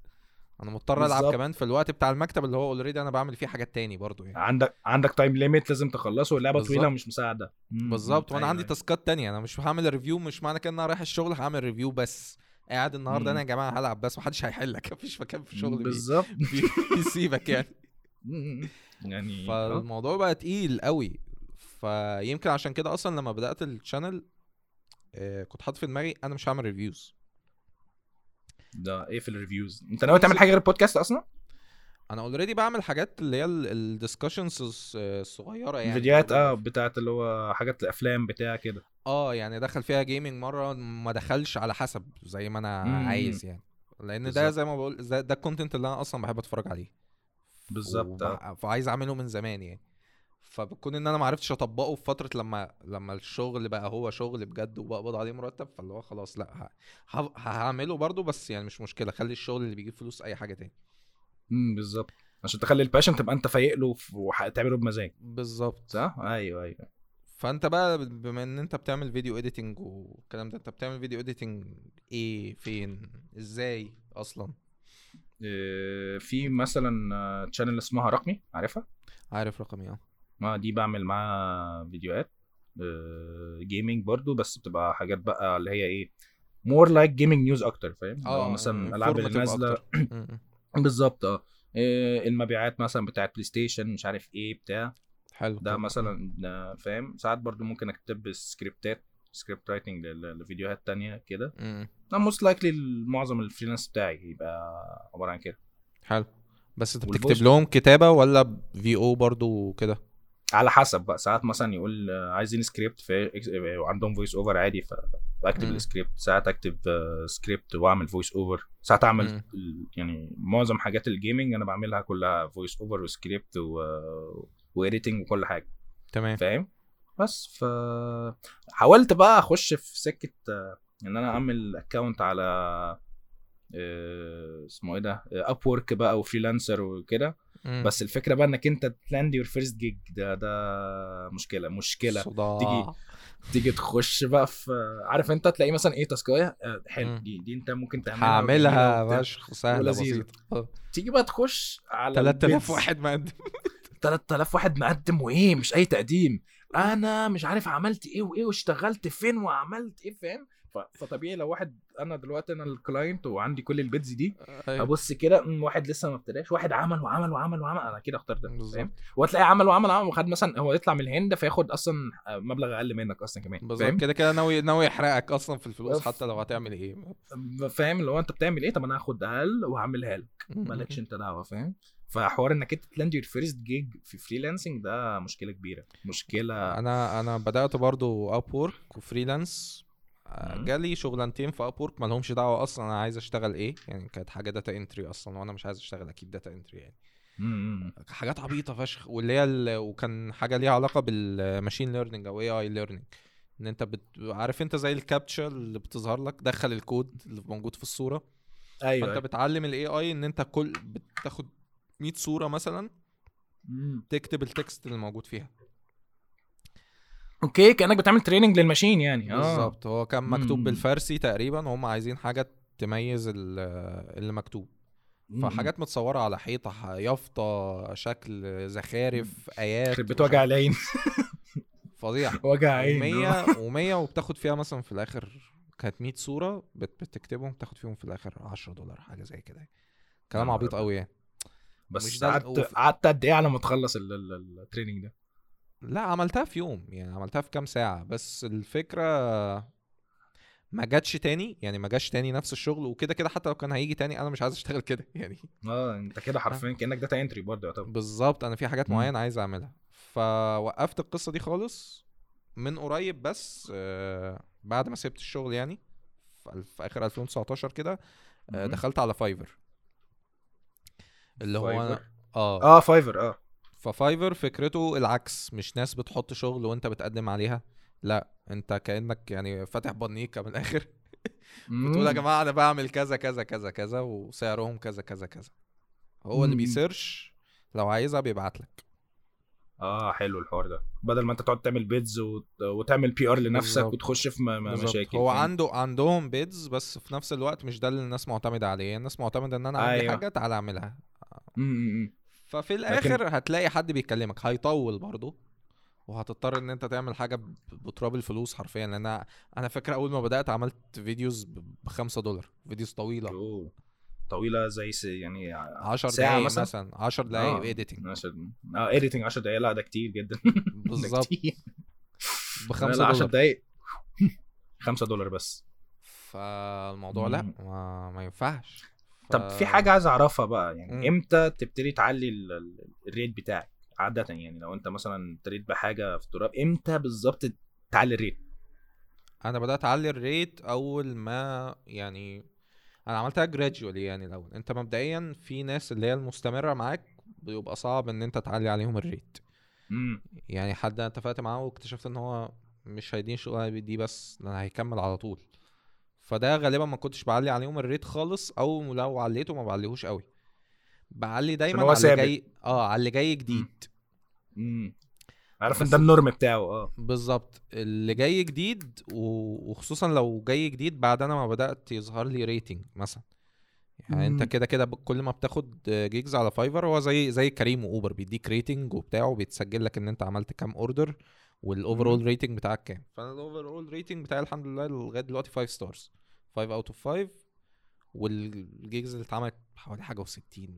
أنا مضطر العب
بالظبط.
كمان في الوقت بتاع المكتب اللي هو already أنا بعمل فيه حاجات تاني برضو يعني
عندك عندك time limit لازم تخلصه واللعبه. طويلة ومش مساعدة.
بالظبط وأنا
أيوة،
عندي
أيوة.
task ات تانية أنا مش هعمل review مش معنى كده ان أنا رايح الشغل هعمل review بس قاعد النهارده. أنا يا جماعة هلعب بس محدش هيحلك *laughs* مفيش مكان في الشغل بي-
بالظبط *laughs*
بيسيبك يعني.
يعني آه.
فالموضوع بقى تقيل قوي فيمكن عشان كده أصلا لما بدأت ال channel آه، كنت حاطط في دماغي أنا مش هعمل reviews
ده إيه في ال reviews انت ناوي تعمل حاجة غير البودكاست أصلا؟
أنا already بعمل حاجات اللي هي ال discussions الصغيرة يعني.
فيديوهات. آه بتاعت اللي هو حاجات الأفلام بتاع كده.
آه يعني دخل فيها gaming مرة ما دخلش على حسب زي ما أنا
مم.
عايز يعني. لأن ده
بالظبط.
زي ما بقول ده, ده ال content اللي أنا أصلا بحب أتفرج عليه.
بالظبط،
وبع- فعايز أعمله من زمان يعني. فبكون إن أنا ما عرفتش أطبقه في فترة لما لما الشغل بقى هو شغل بجد وبقبض عليه مرتب فاللي هو خلاص لأ هعمله برضو بس يعني مش مشكلة خلي الشغل اللي بيجيب فلوس أي حاجة تاني.
امم بالظبط. عشان تخلي ال passion تبقى أنت فايق له وتعمله بمزاج.
بالظبط.
صح؟ أيوه أيوه.
فأنت بقى بما إن أنت بتعمل video editing والكلام ده أنت بتعمل video editing إيه؟ فين؟ إزاي أصلا؟
إيه، في مثلا channel اسمها رقمي عارفها؟
عارف رقمي آه.
ما دي بعمل معاها فيديوهات gaming برضو بس بتبقى حاجات بقى اللي هي إيه more like gaming news أكتر فاهم؟ هو مثلا الألعاب اللي
نازلة. *clears throat*
بالظبط آه. إيه، المبيعات مثلا بتاعت بلاي ستيشن مش عارف إيه بتاع.
حلو
ده. مثلا آه، فاهم؟ ساعات برضو ممكن أكتب script ات script writing لفيديوهات تانية كده. ده most likely معظم ال freelance بتاعي يبقى عبارة عن كده.
حلو. بس
أنت
بتكتب لهم كتابة ولا VO برضو كده؟
على حسب بقى. ساعات مثلا يقول آه، عايزين سكريبت في وعندهم voice over عادي فبكتب
مم.
السكريبت ساعات اكتب آه، سكريبت واعمل voice over ساعات اعمل يعني معظم حاجات ال gaming أنا بعملها كلها voice over و script و... و editing وكل حاجة.
تمام.
فاهم؟ بس ف حاولت بقى أخش في سكة آه، إن أنا أعمل account على آه، اسمه إيه ده؟ Upwork بقى و Freelancer وكده.
مم.
بس الفكرة بقى إنك أنت تـ land your first gig ده ده مشكلة مشكلة.
صداع.
تيجي تيجي تخش بقى في عارف أنت تلاقي مثلا إيه task اية؟ آه، حلو. دي دي أنت ممكن تعملها
هعملها. فشخ
سهلة.
بسيطة.
تيجي بقى تخش على
3000
ال bids.
واحد مقدم.
3000 واحد مقدم وإيه؟ مش أي تقديم. أنا مش عارف عملت إيه وإيه واشتغلت فين وعملت إيه فاهم؟ فطبيعي لو واحد أنا دلوقتي أنا ال client وعندي كل ال bids دي
أيوة.
ابص كده واحد لسه ما ابتداش واحد عمل وعمل وعمل وعمل أنا كده اختار ده. فاهم وهتلاقي عمل وعمل وعمل وخد مثلا هو يطلع من الهند فياخد أصلا مبلغ أقل منك أصلا كمان
بالظبط
فاهم
كده كده ناوي ناوي يحرقك أصلا في الفلوس. حتى لو هتعمل إيه
فاهم اللي هو انت بتعمل إيه طب أنا هاخد أقل وهعملها لك مالكش انت دعوة فاهم فحوار انك انت تـ land your first gig في freelancing ده مشكلة كبيرة مشكلة
أنا أنا بدأت برضو Upwork و
freelance.
جالي شغلانتين في Upwork مالهمش دعوة أصلا أنا عايز أشتغل إيه يعني كانت حاجة data entry أصلا وأنا مش عايز أشتغل أكيد data entry يعني. حاجات عبيطة فشخ واللي هي وكان حاجة ليها علاقة بال machine learning أو AI learning إن أنت بت... عارف أنت زي الكابتشا اللي بتظهر لك دخل الكود اللي موجود في الصورة.
أيوه
فأنت بتعلم ال AI إن أنت كل بتاخد 100 صورة مثلا. تكتب ال text اللي موجود فيها.
okay كأنك بتعمل training لل machine يعني. آه.
بالظبط. هو كان مكتوب
مم.
بالفارسي تقريبا وهم عايزين حاجة تميز ال- اللي مكتوب. فحاجات متصورة على حيطة يافطة شكل زخارف آيات
يخرب بيت
مش
وجع. العين. *laughs*
فظيع. *laughs*
وجع عين.
و100 *laughs* و100 وبتاخد فيها مثلا في الآخر كانت 100 صورة بت- بتكتبهم بتاخد فيهم في الآخر 10 دولار حاجة زي كده كلام
نهار
عبيط. قوي يعني.
بس قعدت قعدت قد إيه على ما تخلص ال- ال- ال- ال training ده؟
لا عملتها في يوم يعني عملتها في كام ساعة. بس الفكرة ما جاتش تاني يعني ما جاش تاني نفس الشغل وكده كده حتى لو كان هيجي تاني أنا مش عايز أشتغل *laughs* كده يعني.
آه أنت كده حرفيا كأنك data entry برضه يعتبر.
بالظبط أنا في حاجات
مم.
معينة عايز أعملها. فوقفت القصة دي خالص من قريب بس آه، بعد ما سبت الشغل يعني في في آخر 2019 كده آه،. دخلت على Fiverr اللي هو
Fiverr؟
أنا آه.
آه Fiverr آه.
ف Fiverr فكرته العكس مش ناس بتحط شغل وانت بتقدم عليها لا انت كأنك يعني فاتح بنيكه من الآخر *laughs* بتقول يا. جماعة أنا بعمل كذا كذا كذا كذا وسعرهم كذا كذا كذا هو اللي.
بيـ
search لو عايزها بيبعت لك
آه حلو الحوار ده بدل ما انت تقعد تعمل bids وت... وتعمل PR لنفسك
بالظبط.
وتخش في م... مشاكل
هو؟ عنده عندهم bids بس في نفس الوقت مش ده اللي الناس معتمدة عليه الناس معتمدة إن أنا عندي
أيوة.
حاجة تعالى
أعملها.
ففي الآخر هتلاقي حد بيكلمك هيطول برضه وهتضطر إن أنت تعمل حاجة بتراب الفلوس حرفيا لأن أنا أنا فاكر أول ما بدأت عملت videos ب 5 دولار videos طويلة
أوه. طويلة زي. يعني
10
ساعة
دقايق
مثلا؟
مثلا 10 دقايق editing
عشان آه editing 10 دقايق لا ده كتير جدا *laughs*
بالظبط. ب
لا
5
لا 10
دولار
دقايق *laughs* 5 دولار بس
فالموضوع لا. ما, ما ينفعش ف...
طب في حاجة عايز أعرفها بقى يعني
مم.
إمتى تبتدي تعلي ال- ال- ال rate بتاعك عاده؟ يعني لو أنت مثلا ابتديت بحاجة في التراب إمتى بالظبط تعلي ال
rate؟ أنا بدأت أعلي ال rate أول ما يعني أنا عملتها gradually يعني الأول. أنت مبدئيا في ناس اللي هي المستمرة معاك بيبقى صعب إن أنت تعلي عليهم ال rate.
امم
يعني حد أنا اتفقت معاه واكتشفت إن هو مش هيديني الشغلانه دي بس ده أنا هيكمل على طول. فده غالبا ما كنتش بعلي عليهم ال rate خالص أو لو عليته ما بعليهوش قوي. بعلي دايما على اللي. جاي آه على اللي جاي جديد.
امم عارف
إن
ده ال norm بتاعه آه.
بالظبط. اللي جاي جديد و- وخصوصا لو جاي جديد بعد أنا ما بدأت يظهر لي rating مثلا. يعني
أنت.
كده كده كل ما بتاخد gigs على Fiverr هو زي زي كريم وأوبر بيديك rating وبتاع وبيتسجل لك إن أنت عملت كام order وال overall rating بتاعك كام؟ فأنا ال overall rating بتاعي الحمد لله لغاية دلوقتي 5 stars 5 out of 5 وال gigs اللي اتعملت حوالي حاجة و60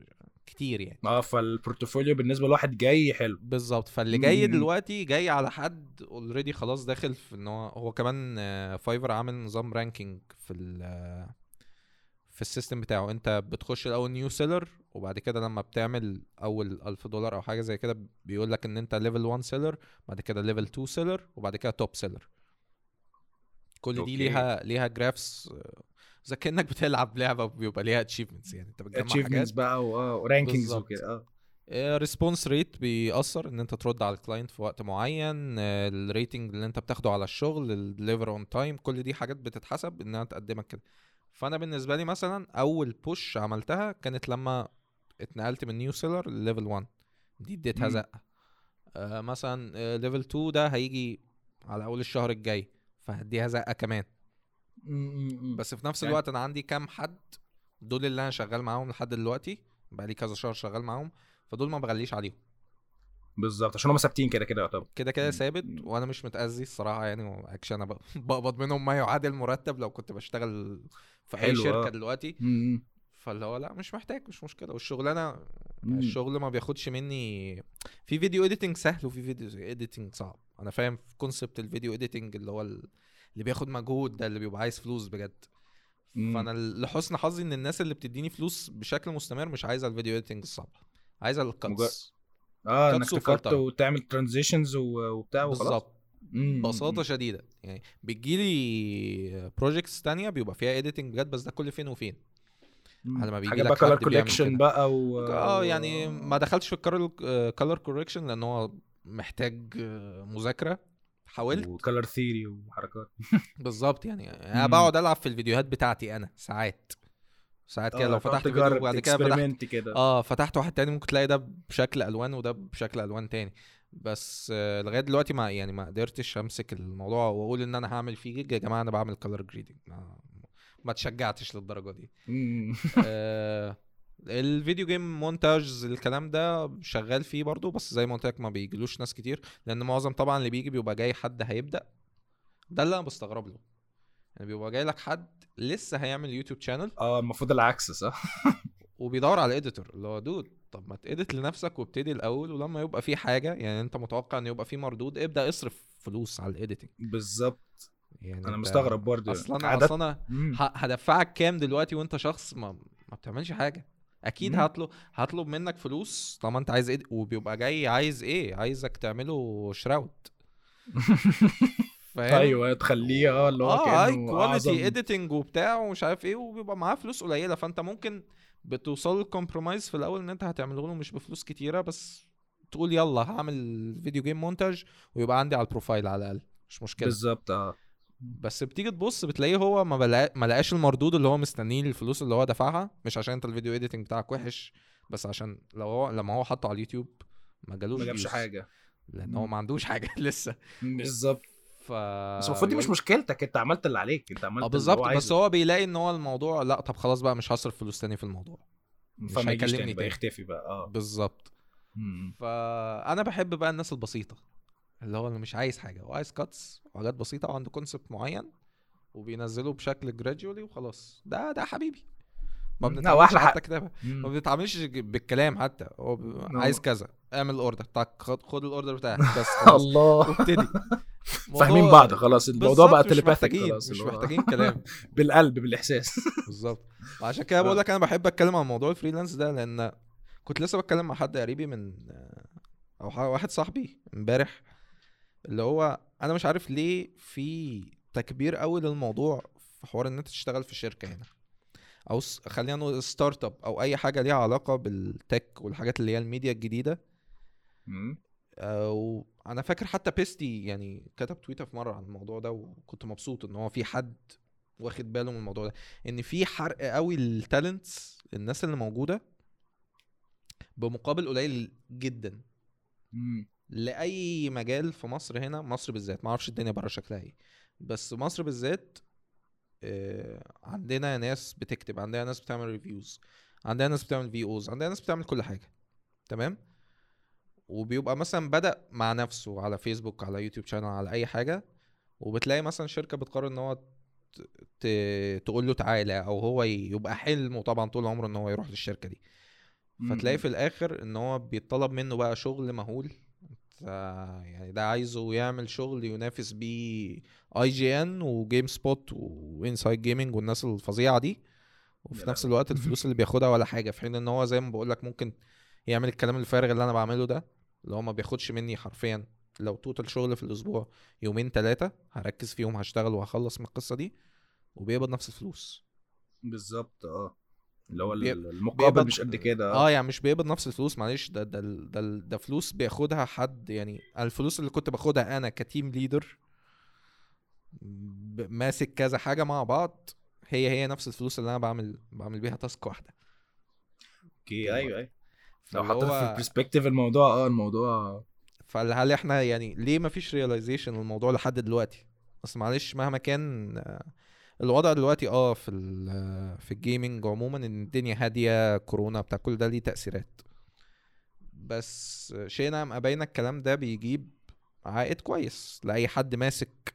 كتير يعني.
آه فال portfolio بالنسبة لواحد جاي حلو.
بالظبط. فاللي جاي. دلوقتي جاي على حد already خلاص داخل في إن هو هو كمان آه، Fiverr عامل نظام ranking في ال آه، في ال system بتاعه. انت بتخش الأول new seller وبعد كده لما بتعمل أول 1000 دولار أو حاجة زي كده بيقول لك إن أنت level 1 seller بعد كده level 2 seller وبعد كده top seller كل
okay.
دي ليها ليها graphs زي كأنك بتلعب لعبة بيبقى ليها achievements يعني. انت بتجمع
achievements
حاجات.
بقى و rankings
بالظبط.
وكده آه.
response rate بيأثر إن أنت ترد على ال client في وقت معين ال rating اللي أنت بتاخده على الشغل ال deliver on time كل دي حاجات بتتحسب إنها تقدمك كده. فأنا بالنسبة لي مثلا أول push عملتها كانت لما اتنقلت من new seller ل level 1 دي اديتها. زقة آه مثلا level 2 ده هيجي على أول الشهر الجاي فهديها زقة كمان بس في نفس
يعني-
الوقت أنا عندي كام حد دول اللي أنا شغال معاهم لحد دلوقتي بقى لي كذا شهر شغال معاهم فدول ما بغليش عليهم
بالظبط عشان هم ثابتين كده كده يعتبر
كده كده. ثابت. وأنا مش متأذي الصراحة يعني اكشن أنا *laughs* بقبض منهم ما يعادل مرتب لو كنت بشتغل في
أي
شركة
آه.
دلوقتي. فاللي هو لا مش محتاج مش مشكلة والشغلانه. الشغل ما بياخدش مني في video editing سهل وفي video editing صعب أنا فاهم concept ال video editing اللي هو ال- اللي بياخد مجهود ده اللي بيبقى عايز فلوس بجد
مم.
فأنا لحسن حظي إن الناس اللي بتديني فلوس بشكل مستمر مش عايزة الفيديو اديتنج الصعب عايزة ال
cuts آه
إنك
ت
cut.
وتعمل transitions وبتاع وخلاص
بالظبط. ببساطة شديدة. يعني بتجيلي projects تانية بيبقى فيها editing بجد بس ده كل فين وفين. على ما بيجي
حاجة
لك
بقى color
correction.
بقى و
آه يعني ما دخلتش في ال color correction لأن هو محتاج آه، مذاكرة. حاولت.
و color theory وحركات. *laughs*
بالظبط يعني.
أنا.
بقعد ألعب في الفيديوهات بتاعتي أنا ساعات. ساعات كده.
آه،
لو فتحت فيديو وبعد كده فتحت
كده.
آه فتحت واحد تاني ممكن تلاقي ده بشكل ألوان وده بشكل ألوان تاني. بس آه لغاية دلوقتي ما يعني ما قدرتش أمسك الموضوع وأقول إن أنا هعمل فيه جيج يا جماعة أنا بعمل color grading ما, ما تشجعتش للدرجة دي. *laughs* آه ال video game montage الكلام ده شغال فيه برضو بس زي ما قلت لك ما بيجيلوش ناس كتير لأن معظم طبعا اللي بيجي بيبقى جاي حد هيبدأ. ده اللي أنا بستغرب له. يعني بيبقى جاي لك حد لسه هيعمل يوتيوب channel
آه المفروض العكس صح؟ *laughs*
وبيدور على editor اللي هو dude طب ما ت edit لنفسك وابتدي الأول ولما يبقى في حاجة يعني أنت متوقع إن يبقى في مردود ابدأ اصرف فلوس على ال editing
بالظبط.
يعني أنا
مستغرب برضه.
أصلا أنا
أصلا
أنا هدفعك كام دلوقتي وأنت شخص ما ما بتعملش حاجة. أكيد
مم.
هطلب هطلب منك فلوس طالما أنت عايز إيه وبيبقى جاي عايز إيه؟ عايزك تعمله Shroud *laughs*
أيوه تخليه آه اللي هو
آه
quality
editing وبتاع ومش عارف إيه وبيبقى معاه فلوس قليلة. فأنت ممكن بتوصل ل compromise في الأول إن أنت هتعمله له مش بفلوس كتيرة بس تقول يلا هعمل video game montage ويبقى عندي على ال profile على الأقل. مش مشكلة.
بالظبط آه.
بس بتيجي تبص بتلاقيه هو ما بلا... ما لقاش المردود اللي هو مستنيه الفلوس اللي هو دفعها. مش عشان أنت ال video editing بتاعك وحش بس عشان لو هو لما هو حطه على اليوتيوب ما جالوش
ما جابش. حاجة.
لأن هو. ما عندوش حاجة *laughs* لسه.
بالظبط.
ف
بس المفروض دي مش مشكلتك انت عملت اللي عليك انت عملت آه
بالظبط بس. هو بيلاقي ان هو الموضوع لا طب خلاص بقى مش هصرف فلوس تاني في الموضوع
فما يجيش
هيكلمني
تاني بقى. يختفي بقى آه
بالظبط. فأنا بحب بقى الناس البسيطة اللي هو اللي مش عايز حاجة هو عايز cuts وحاجات بسيطة وعنده concept معين وبينزله بشكل gradually وخلاص ده ده حبيبي ما بنتعاملش حتى. كتابة. ما. بنتعاملش بالكلام حتى. هو. عايز كذا اعمل order تاك خد, خد ال order بتاعك. *laughs* بس
الله.
وابتدي. *laughs*
فاهمين بعض خلاص. الموضوع بقى
telepathic
خلاص
مش محتاجين كلام. *laughs*
بالقلب بالإحساس.
بالظبط. وعشان كده بقول لك أنا بحب أتكلم عن موضوع ال freelance ده لأن كنت لسه بتكلم مع حد قريبي من أو واحد صاحبي امبارح اللي هو أنا مش عارف ليه في تكبير قوي للموضوع في حوار إن أنت تشتغل في شركة هنا. أو خلينا نقول startup أو أي حاجة ليها علاقة بال tech والحاجات اللي هي الميديا
الجديدة.
أو أنا فاكر حتى بيستي يعني كتب تويتر في مرة عن الموضوع ده وكنت مبسوط إن هو في حد واخد باله من الموضوع ده إن في حرق قوي ال talents الناس اللي موجودة بمقابل قليل جدا
مم.
لأي مجال في مصر هنا مصر بالذات ما أعرفش الدنيا بره شكلها إيه بس مصر بالذات آه، عندنا ناس بتكتب عندنا ناس بتعمل reviews عندنا ناس بتعمل VOs عندنا ناس بتعمل كل حاجة تمام؟ وبيبقى مثلا بدأ مع نفسه على فيسبوك على يوتيوب channel على أي حاجة وبتلاقي مثلا شركة بتقرر إن هو ت- تقول له تعالى أو هو يبقى حلمه طبعا طول عمره إن هو يروح للشركة دي. فتلاقي في الآخر إن هو بيطلب منه بقى شغل مهول يعني ده عايزه يعمل شغل ينافس بيه IGN و GameSpot و Inside Gaming والناس الفظيعة دي وفي نفس الوقت الفلوس اللي بياخدها ولا حاجة في حين إن هو زي ما بقول لك ممكن يعمل الكلام الفارغ اللي أنا بعمله ده اللي هو ما بياخدش مني حرفيا. لو total شغل في الأسبوع يومين ثلاثة هركز فيهم هشتغل وهخلص من القصة دي وبيقبض نفس الفلوس.
بالظبط آه. اللي هو المقابل
بيقبض-
مش قد كده.
آه يعني مش بيقبض نفس الفلوس معلش ده ده ده, ده فلوس بياخدها حد يعني الفلوس اللي كنت باخدها أنا ك team leader ماسك كذا حاجة مع بعض هي هي نفس الفلوس اللي أنا بعمل بعمل بيها task واحدة.
okay أيوه أيوه. لو
فاللي
حطيتها في
هو-
ال perspective الموضوع آه الموضوع
فهل إحنا يعني ليه ما فيش realization الموضوع لحد دلوقتي؟ بس معلش مهما كان آه، الوضع دلوقتي آه في ال- آه، في ال gaming عموما إن الدنيا هادية كورونا بتاع كل ده ليه تأثيرات. بس شئنا ام ابينا الكلام ده بيجيب عائد كويس لأي حد ماسك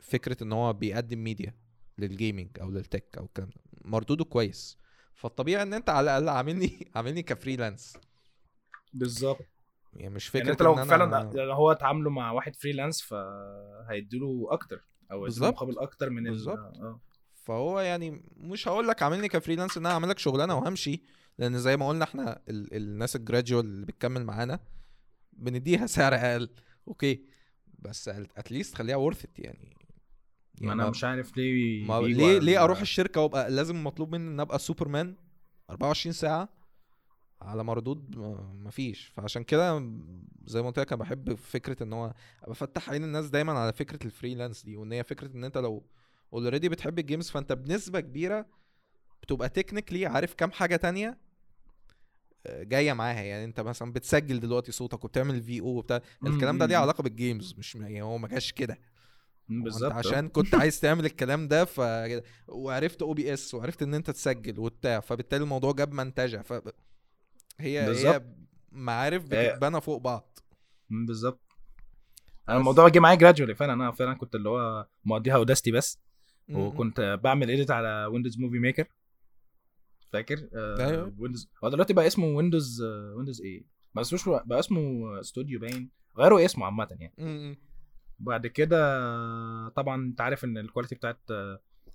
فكرة إن هو بيقدم ميديا لل gaming أو لل tech أو الكلام ده. مردوده كويس. فالطبيعي إن أنت على الأقل عاملني *laughs* عاملني ك freelance
بالظبط.
يعني مش فكرة
يعني أنت لو
إن أنا-
فعلا لو هو اتعاملوا مع واحد freelance فهيديله أكتر.
أو.
مقابل أكتر من ال-
بالظبط.
آه
فهو يعني مش هقول لك عاملني ك freelance إن أنا أعمل لك شغلانة وهمشي لأن زي ما قلنا إحنا ال الناس ال gradual اللي بتكمل معانا بنديها *laughs* سعر أقل okay بس at least خليها worth يعني
ما أنا مش عارف ليه
ما ليه ليه أروح الشركة وأبقى لازم مطلوب مني إن أبقى سوبرمان 24 ساعة على مردود ما- مفيش. فعشان كده زي ما قلت لك أنا بحب فكرة إن هو بفتح عين الناس دايما على فكرة ال freelance دي وإن هي فكرة إن أنت لو already بتحب ال games فأنت بنسبة كبيرة بتبقى technically عارف كام حاجة تانية آه، جاية معاها. يعني أنت مثلا بتسجل دلوقتي صوتك وبتعمل VO وبتاع. الكلام ده ليه.
علاقة
بال games مش يعني هو ما جاش كده. بالظبط
بالظبط
عشان كنت عايز تعمل الكلام ده ف وعرفت OBS وعرفت إن أنت تسجل وبتاع فبالتالي الموضوع جاب منتجه ف هي
بالظبط.
هي معارف بتتبنى فوق بعض.
بالظبط. أنا
بس-
الموضوع جه معايا gradually فعلا. أنا فعلا كنت اللي هو مقضيها Audacity بس. وكنت بعمل edit على Windows Movie Maker فاكر؟
أيوة.
Windows هو دلوقتي بقى اسمه Windows Windows إيه؟ ما اسموش بقى اسمه استوديو باين. غيروا اسمه عامة يعني. بعد كده طبعا أنت عارف إن ال quality بتاعت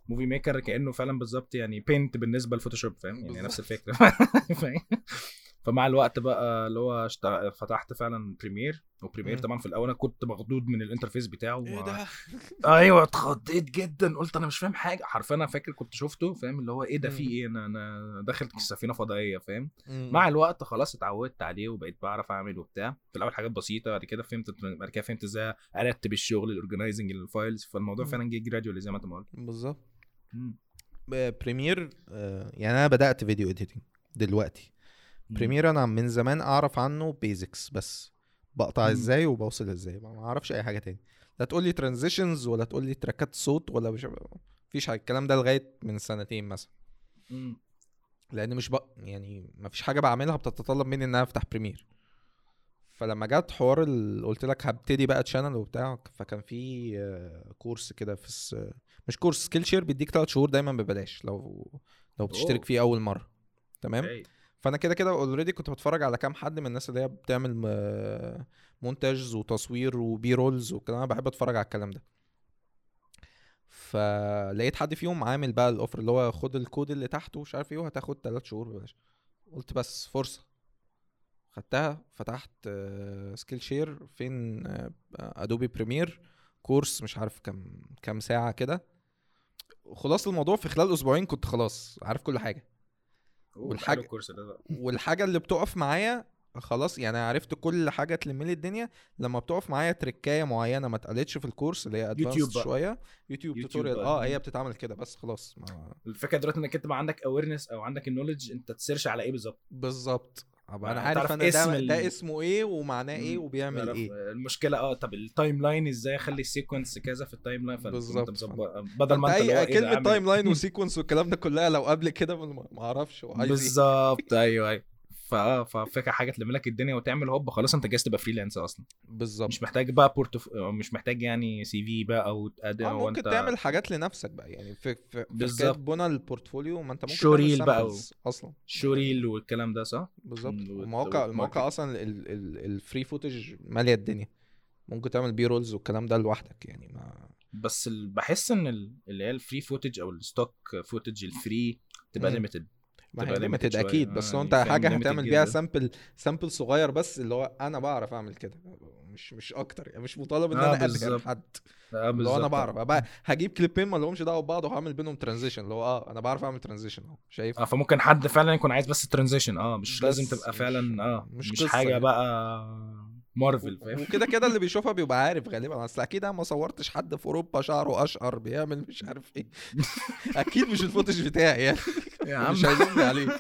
Movie Maker كأنه فعلا بالظبط يعني Paint بالنسبة ل Photoshop فاهم؟ يعني. نفس الفكرة. *laughs* فاهم؟ فمع الوقت بقى اللي هو اشت- فتحت فعلا Premiere و
Premiere.
طبعا في الأول أنا كنت مخضوض من ال interface بتاعه
إيه ده؟ *laughs*
أيوه اتخضيت جدا قلت أنا مش فاهم حاجة حرفيا أنا فاكر كنت شفته فاهم؟ اللي هو إيه ده؟ في. إيه؟ أنا أنا داخل سفينة فضائية فاهم؟ مع الوقت خلاص اتعودت عليه وبقيت بعرف أعمل وبتاع. في الأول حاجات بسيطة بعد كده فهمت بعد كده فهمت إزاي أرتب الشغل ال organizing لل
files فالموضوع.
فعلا جه gradually زي ما أنت ما قلت.
بالظبط. Premiere آه، يعني أنا بدأت video editing دلوقتي. Premiere أنا من زمان أعرف عنه basics بس. بقطع. إزاي وبوصل إزاي؟ ما ما أعرفش أي حاجة تاني. لا تقول لي transitions ولا تقول لي تراكات صوت ولا مش مفيش حاجة. الكلام ده لغاية من سنتين مثلا. لأن مش بق... يعني مفيش حاجة بعملها بتتطلب مني إن أنا أفتح Premiere فلما جت حوار ال... قلت لك هبتدي بقى channel وبتاع فكان في آه، كورس كده في الس... مش كورس Skillshare بيديك 3 شهور دايما ببلاش لو لو بتشترك. فيه أول مرة. تمام؟
okay.
فانا كده كده already كنت بتفرج على كام حد من الناس اللي هي بتعمل م- مونتاج وتصوير و B-rolls والكلام أنا بحب اتفرج على الكلام ده. فلقيت حد فيهم عامل بقى ال offer اللي هو خد الكود اللي تحته ومش عارف إيه وهتاخد 3 شهور ببلاش. قلت بس فرصة. خدتها فتحت Skillshare فين Adobe Premiere كورس مش عارف كام كام ساعة كده. خلاص الموضوع في خلال أسبوعين كنت خلاص عارف كل
حاجة. بقى.
والحاجة اللي بتقف معايا خلاص يعني عرفت كل حاجة تلم لي الدنيا لما بتقف معايا تركاية معينة ما اتقالتش في الكورس اللي هي advanced. شوية
YouTube
YouTube
tutorial.
آه هي بتتعمل كده بس خلاص ما
الفكرة دلوقتي إنك أنت بقى عندك awareness أو عندك ال knowledge أنت ت search على إيه بالظبط؟
بالظبط. أبقى
أنا
عارف أنا
اسم
ده,
ال-
ده اسمه إيه ومعناه
إيه.
وبيعمل إيه
المشكلة آه طب ال timeline إزاي أخلي ال sequence كذا في ال timeline
بالظبط.
بدل ما
أنت
أي ده
كلمة
time
line *laughs* و sequence والكلام ده كلها لو قبل كده ما أعرفش إيه
بالظبط أيوه أيوه فآه ففكره حاجة تلم لك الدنيا وتعمل هوب خلاص أنت جاهز تبقى freelance أصلا
بالظبط
مش محتاج بقى portf مش محتاج يعني CV بقى
أو
هو
ممكن
أنت
تعمل حاجات لنفسك بقى يعني في في, في
بالظبط.
بنى ال portfolio ما أنت ممكن showreel
بقى و-
أصلا
showreel والكلام ده صح؟
بالظبط المواقع المواقع.
أصلا
ال free footage مالية الدنيا ممكن تعمل B-rolls والكلام ده لوحدك يعني ما
بس بحس إن ال- اللي هي ال free footage أو ال
stock
footage
ال free
تبقى. limited
ما
هي
limited.
أكيد آه،
بس لو
يعني
انت
حاجة
هتعمل بيها. sample sample صغير بس اللي هو أنا بعرف أعمل كده مش مش أكتر يعني مش مطالب إن
آه،
أنا
بالظبط.
حد
آه،
اللي هو
أنا.
بعرف هجيب كليبين ما لهمش دعوة ببعض وهعمل بينهم transition اللي هو آه أنا بعرف أعمل transition أهو شايف
آه فممكن حد فعلا يكون عايز بس transition آه مش لازم تبقى فعلا آه
مش
مش, حاجة
يعني.
بقى مارفل فاهم؟
وكده كده اللي بيشوفها بيبقى عارف غالبا. أصل أكيد أنا ما صورتش حد في أوروبا شعره أشقر بيعمل مش عارف إيه. *laughs* أكيد مش ال footage بتاعي يعني.
يا عم.
مش هيلومني عليه. *laughs*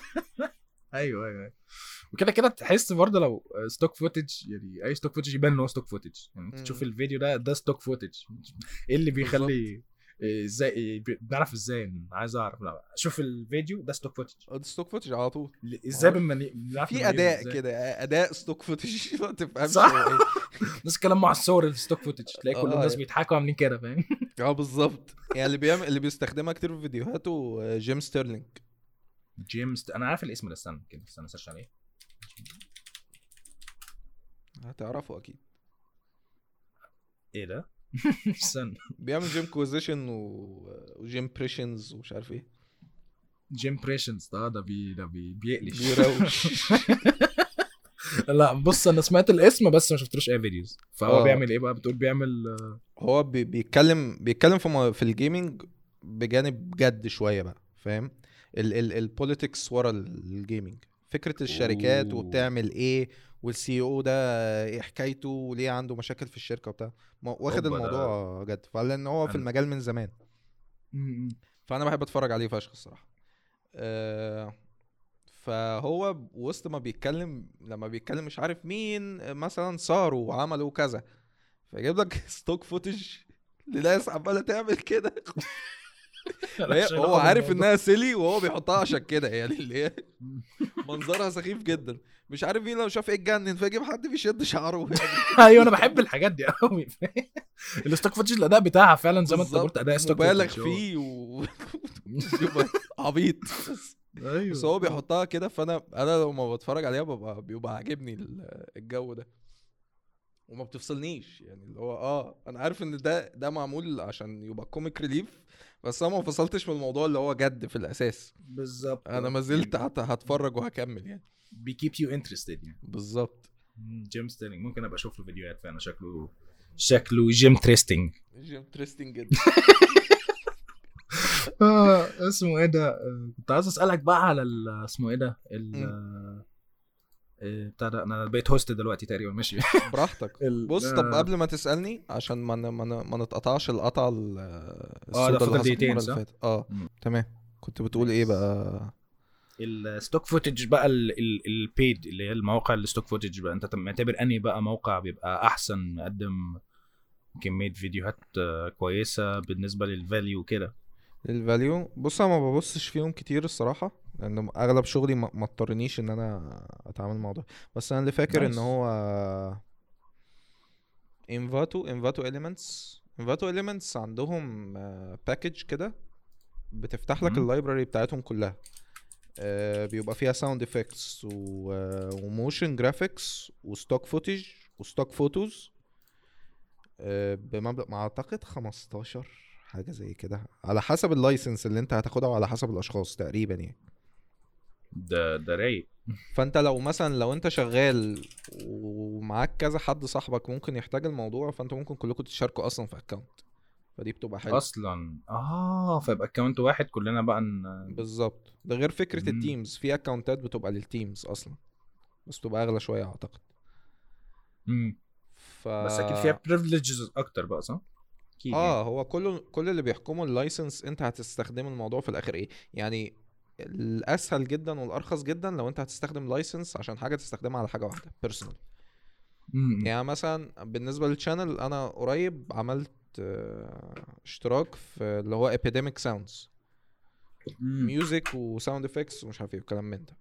أيوه أيوه أيوة. وكده كده تحس برضه لو stock footage يعني أي stock footage يبان إن هو stock footage يعني. تشوف الفيديو ده ده stock footage إيه اللي بيخلي إزاي بنعرف إزاي عايز أعرف لا أشوف الفيديو ده stock footage
stock footage على طول.
إزاي بنمني بنعرف
في
أداء؟
كده أداء stock footage *laughs* ما تفهمش
صح. نفس الكلام مع الصور ال stock footage تلاقي كل
آه،
الناس. بيضحكوا عاملين كده فاهم؟ *laughs*
آه بالظبط. يعني اللي بيعمل اللي بيستخدمها كتير في فيديوهاته آه، Jim Sterling.
جيمس أنا عارف الاسم ده استنى كده استنى search عليه.
هتعرفه أكيد.
إيه ده؟ استنى.
بيعمل Jimquisition و... و Jimpressions ومش عارف إيه.
جيم pressions ده ده بي ده بي بيقلش.
بيروش. *laughs*
لا بص أنا سمعت الاسم بس ما شفتلوش أي videos فهو
آه.
بيعمل إيه بقى؟ بتقول بيعمل
هو بي... بيتكلم بيتكلم في م... في ال gaming بجانب جد شوية بقى فاهم؟ ال ال ال politics ورا ال gaming فكرة الشركات
أوه.
وبتعمل إيه وال CEO ده إيه حكايته وليه عنده مشاكل في الشركة وبتاع. واخد. الموضوع جد. فلان هو في المجال من زمان. فأنا بحب أتفرج عليه فشخ الصراحة. أه فهو وسط ما بيتكلم لما بيتكلم مش عارف مين مثلا صاروا وعملوا كذا. فيجيب لك *laughs* stock footage لناس عمالة تعمل كده. هو عارف. إنها silly وهو بيحطها عشان كده يعني اللي هي منظرها سخيف جدا. مش عارف مين لو شاف إيه اتجنن فيجيب حد بيشد شعره. *laughs*
أيوه أنا بحب الحاجات دي قوي ال stock footage الأداء بتاعها فعلا زي ما
أنت
قلت أداء stock
مبالغ. فيه و *laughs* عبيط.
أيوه.
بس هو بيحطها كده فأنا أنا لما بتفرج عليها ببقى بيبقى عاجبني ال- الجو ده. وما بتفصلنيش يعني اللي هو آه أنا عارف إن ده ده معمول عشان يبقى comic relief بس أنا ما فصلتش من الموضوع اللي هو جد في الأساس.
بالظبط.
أنا ما زلت هتفرج وهكمل يعني.
بي keep you interested يعني.
بالظبط.
جيم ستيرلينج ممكن أبقى أشوف له فيديوهات فعلا. شكله شكله جيم interesting
interesting جدا.
آه اسمه إيه ده؟ آه، كنت عايز أسألك بقى على اسمه إيه ده؟ بتاع ده. أنا بقيت host دلوقتي تقريبا ماشي.
براحتك. *laughs*
ال-
بص طب
آه،
قبل ما تسألني عشان ما ما ما نتقطعش القطعه ال-
ده
السوداء اللي
فاضل
حصلت
دقيقتين، صح؟ آه.
تمام. كنت بتقول إيه بقى؟
ال stock footage بقى ال paid اللي هي المواقع ال stock footage بقى. أنت معتبر أنهي بقى موقع بيبقى أحسن مقدم كمية فيديوهات آه، كويسة بالنسبة لل value كده
ال value بص أنا ما ببصش فيهم كتير الصراحة لأن أغلب شغلي ما اضطرنيش إن أنا أتعامل مع ده بس أنا اللي فاكر إن
Nice.
هو Envato Envato Elements Envato Elements عندهم package كده بتفتح لك.
ال
library بتاعتهم كلها. آه، بيبقى فيها sound effects و motion graphics و stock footage و stock photos بمبلغ ما أعتقد 15 حاجة زي كده على حسب ال license اللي انت هتاخدها وعلى حسب الأشخاص تقريبا يعني.
ده ده رايق.
فأنت لو مثلا لو انت شغال ومعاك كذا حد صاحبك ممكن يحتاج الموضوع فانت ممكن كلكم تشاركوا أصلا في account فدي بتبقى حلوة.
أصلا؟ آه فيبقى account واحد كلنا بقى ن...
بالظبط. ده غير فكرة
مم.
ال teams في اكونتات بتبقى لل teams أصلا بس بتبقى أغلى شوية أعتقد.
مم.
ف
بس أكيد فيها privileges أكتر بقى صح؟ أكيد يعني.
آه هو كل كل اللي بيحكموا ال license أنت هتستخدم الموضوع في الآخر إيه يعني الأسهل جدا والأرخص جدا لو أنت هتستخدم license عشان حاجة تستخدمها على حاجة واحدة
personal.
يعني مثلا بالنسبة لل channel أنا قريب عملت آه، اشتراك في اللي هو epidemic sounds
مم.
music و sound effects ومش عارف إيه وكلام من ده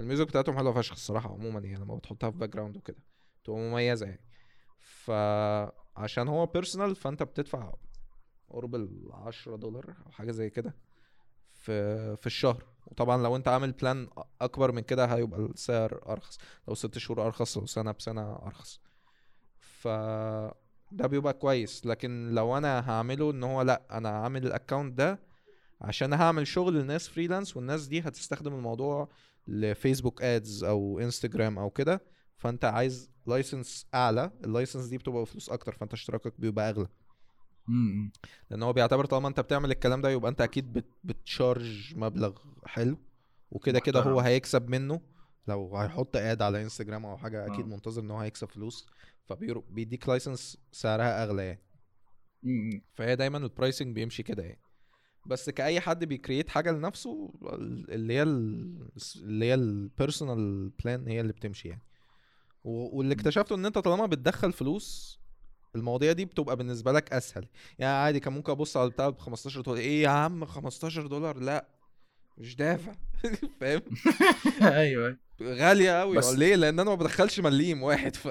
ال music بتاعتهم حلوة فشخ الصراحة عموما يعني لما بتحطها في background وكده بتبقى مميزة يعني فعشان هو personal فأنت بتدفع قرب ال 10 دولار أو حاجة زي كده في في الشهر. وطبعا لو أنت عامل plan أكبر من كده هيبقى السعر أرخص. لو ست شهور أرخص لو سنة بسنة أرخص. ف ده بيبقى كويس. لكن لو أنا هعمله إن هو لأ أنا عامل ال account ده عشان هعمل شغل للناس freelance والناس دي هتستخدم الموضوع لفيسبوك ads أو انستجرام أو كده فانت عايز license أعلى ال license دي بتبقى بفلوس أكتر فانت اشتراكك بيبقى أغلى.
امم.
لأن هو بيعتبر طالما انت بتعمل الكلام ده يبقى انت أكيد بت بت charge مبلغ حلو وكده كده هو. هيكسب منه. لو هيحط ad على انستجرام أو حاجة أكيد
آه.
منتظر إن هو هيكسب فلوس فبيديك license سعرها أغلى يعني.
امم
فهي دايما ال pricing بيمشي كده يعني. بس كأي حد بي create حاجة لنفسه اللي هي ال- اللي هي ال personal plan هي اللي بتمشي يعني. واللي اكتشفته إن أنت طالما بتدخل فلوس المواضيع دي بتبقى بالنسبة لك أسهل. يعني عادي كان ممكن أبص على البتاع ب 15 دولار. إيه يا عم 15 دولار؟ لأ مش دافع. *laughs* فاهم؟ *laughs*
أيوه.
غالية قوي
بس-
ليه؟ لأن أنا ما بدخلش مليم واحد ف...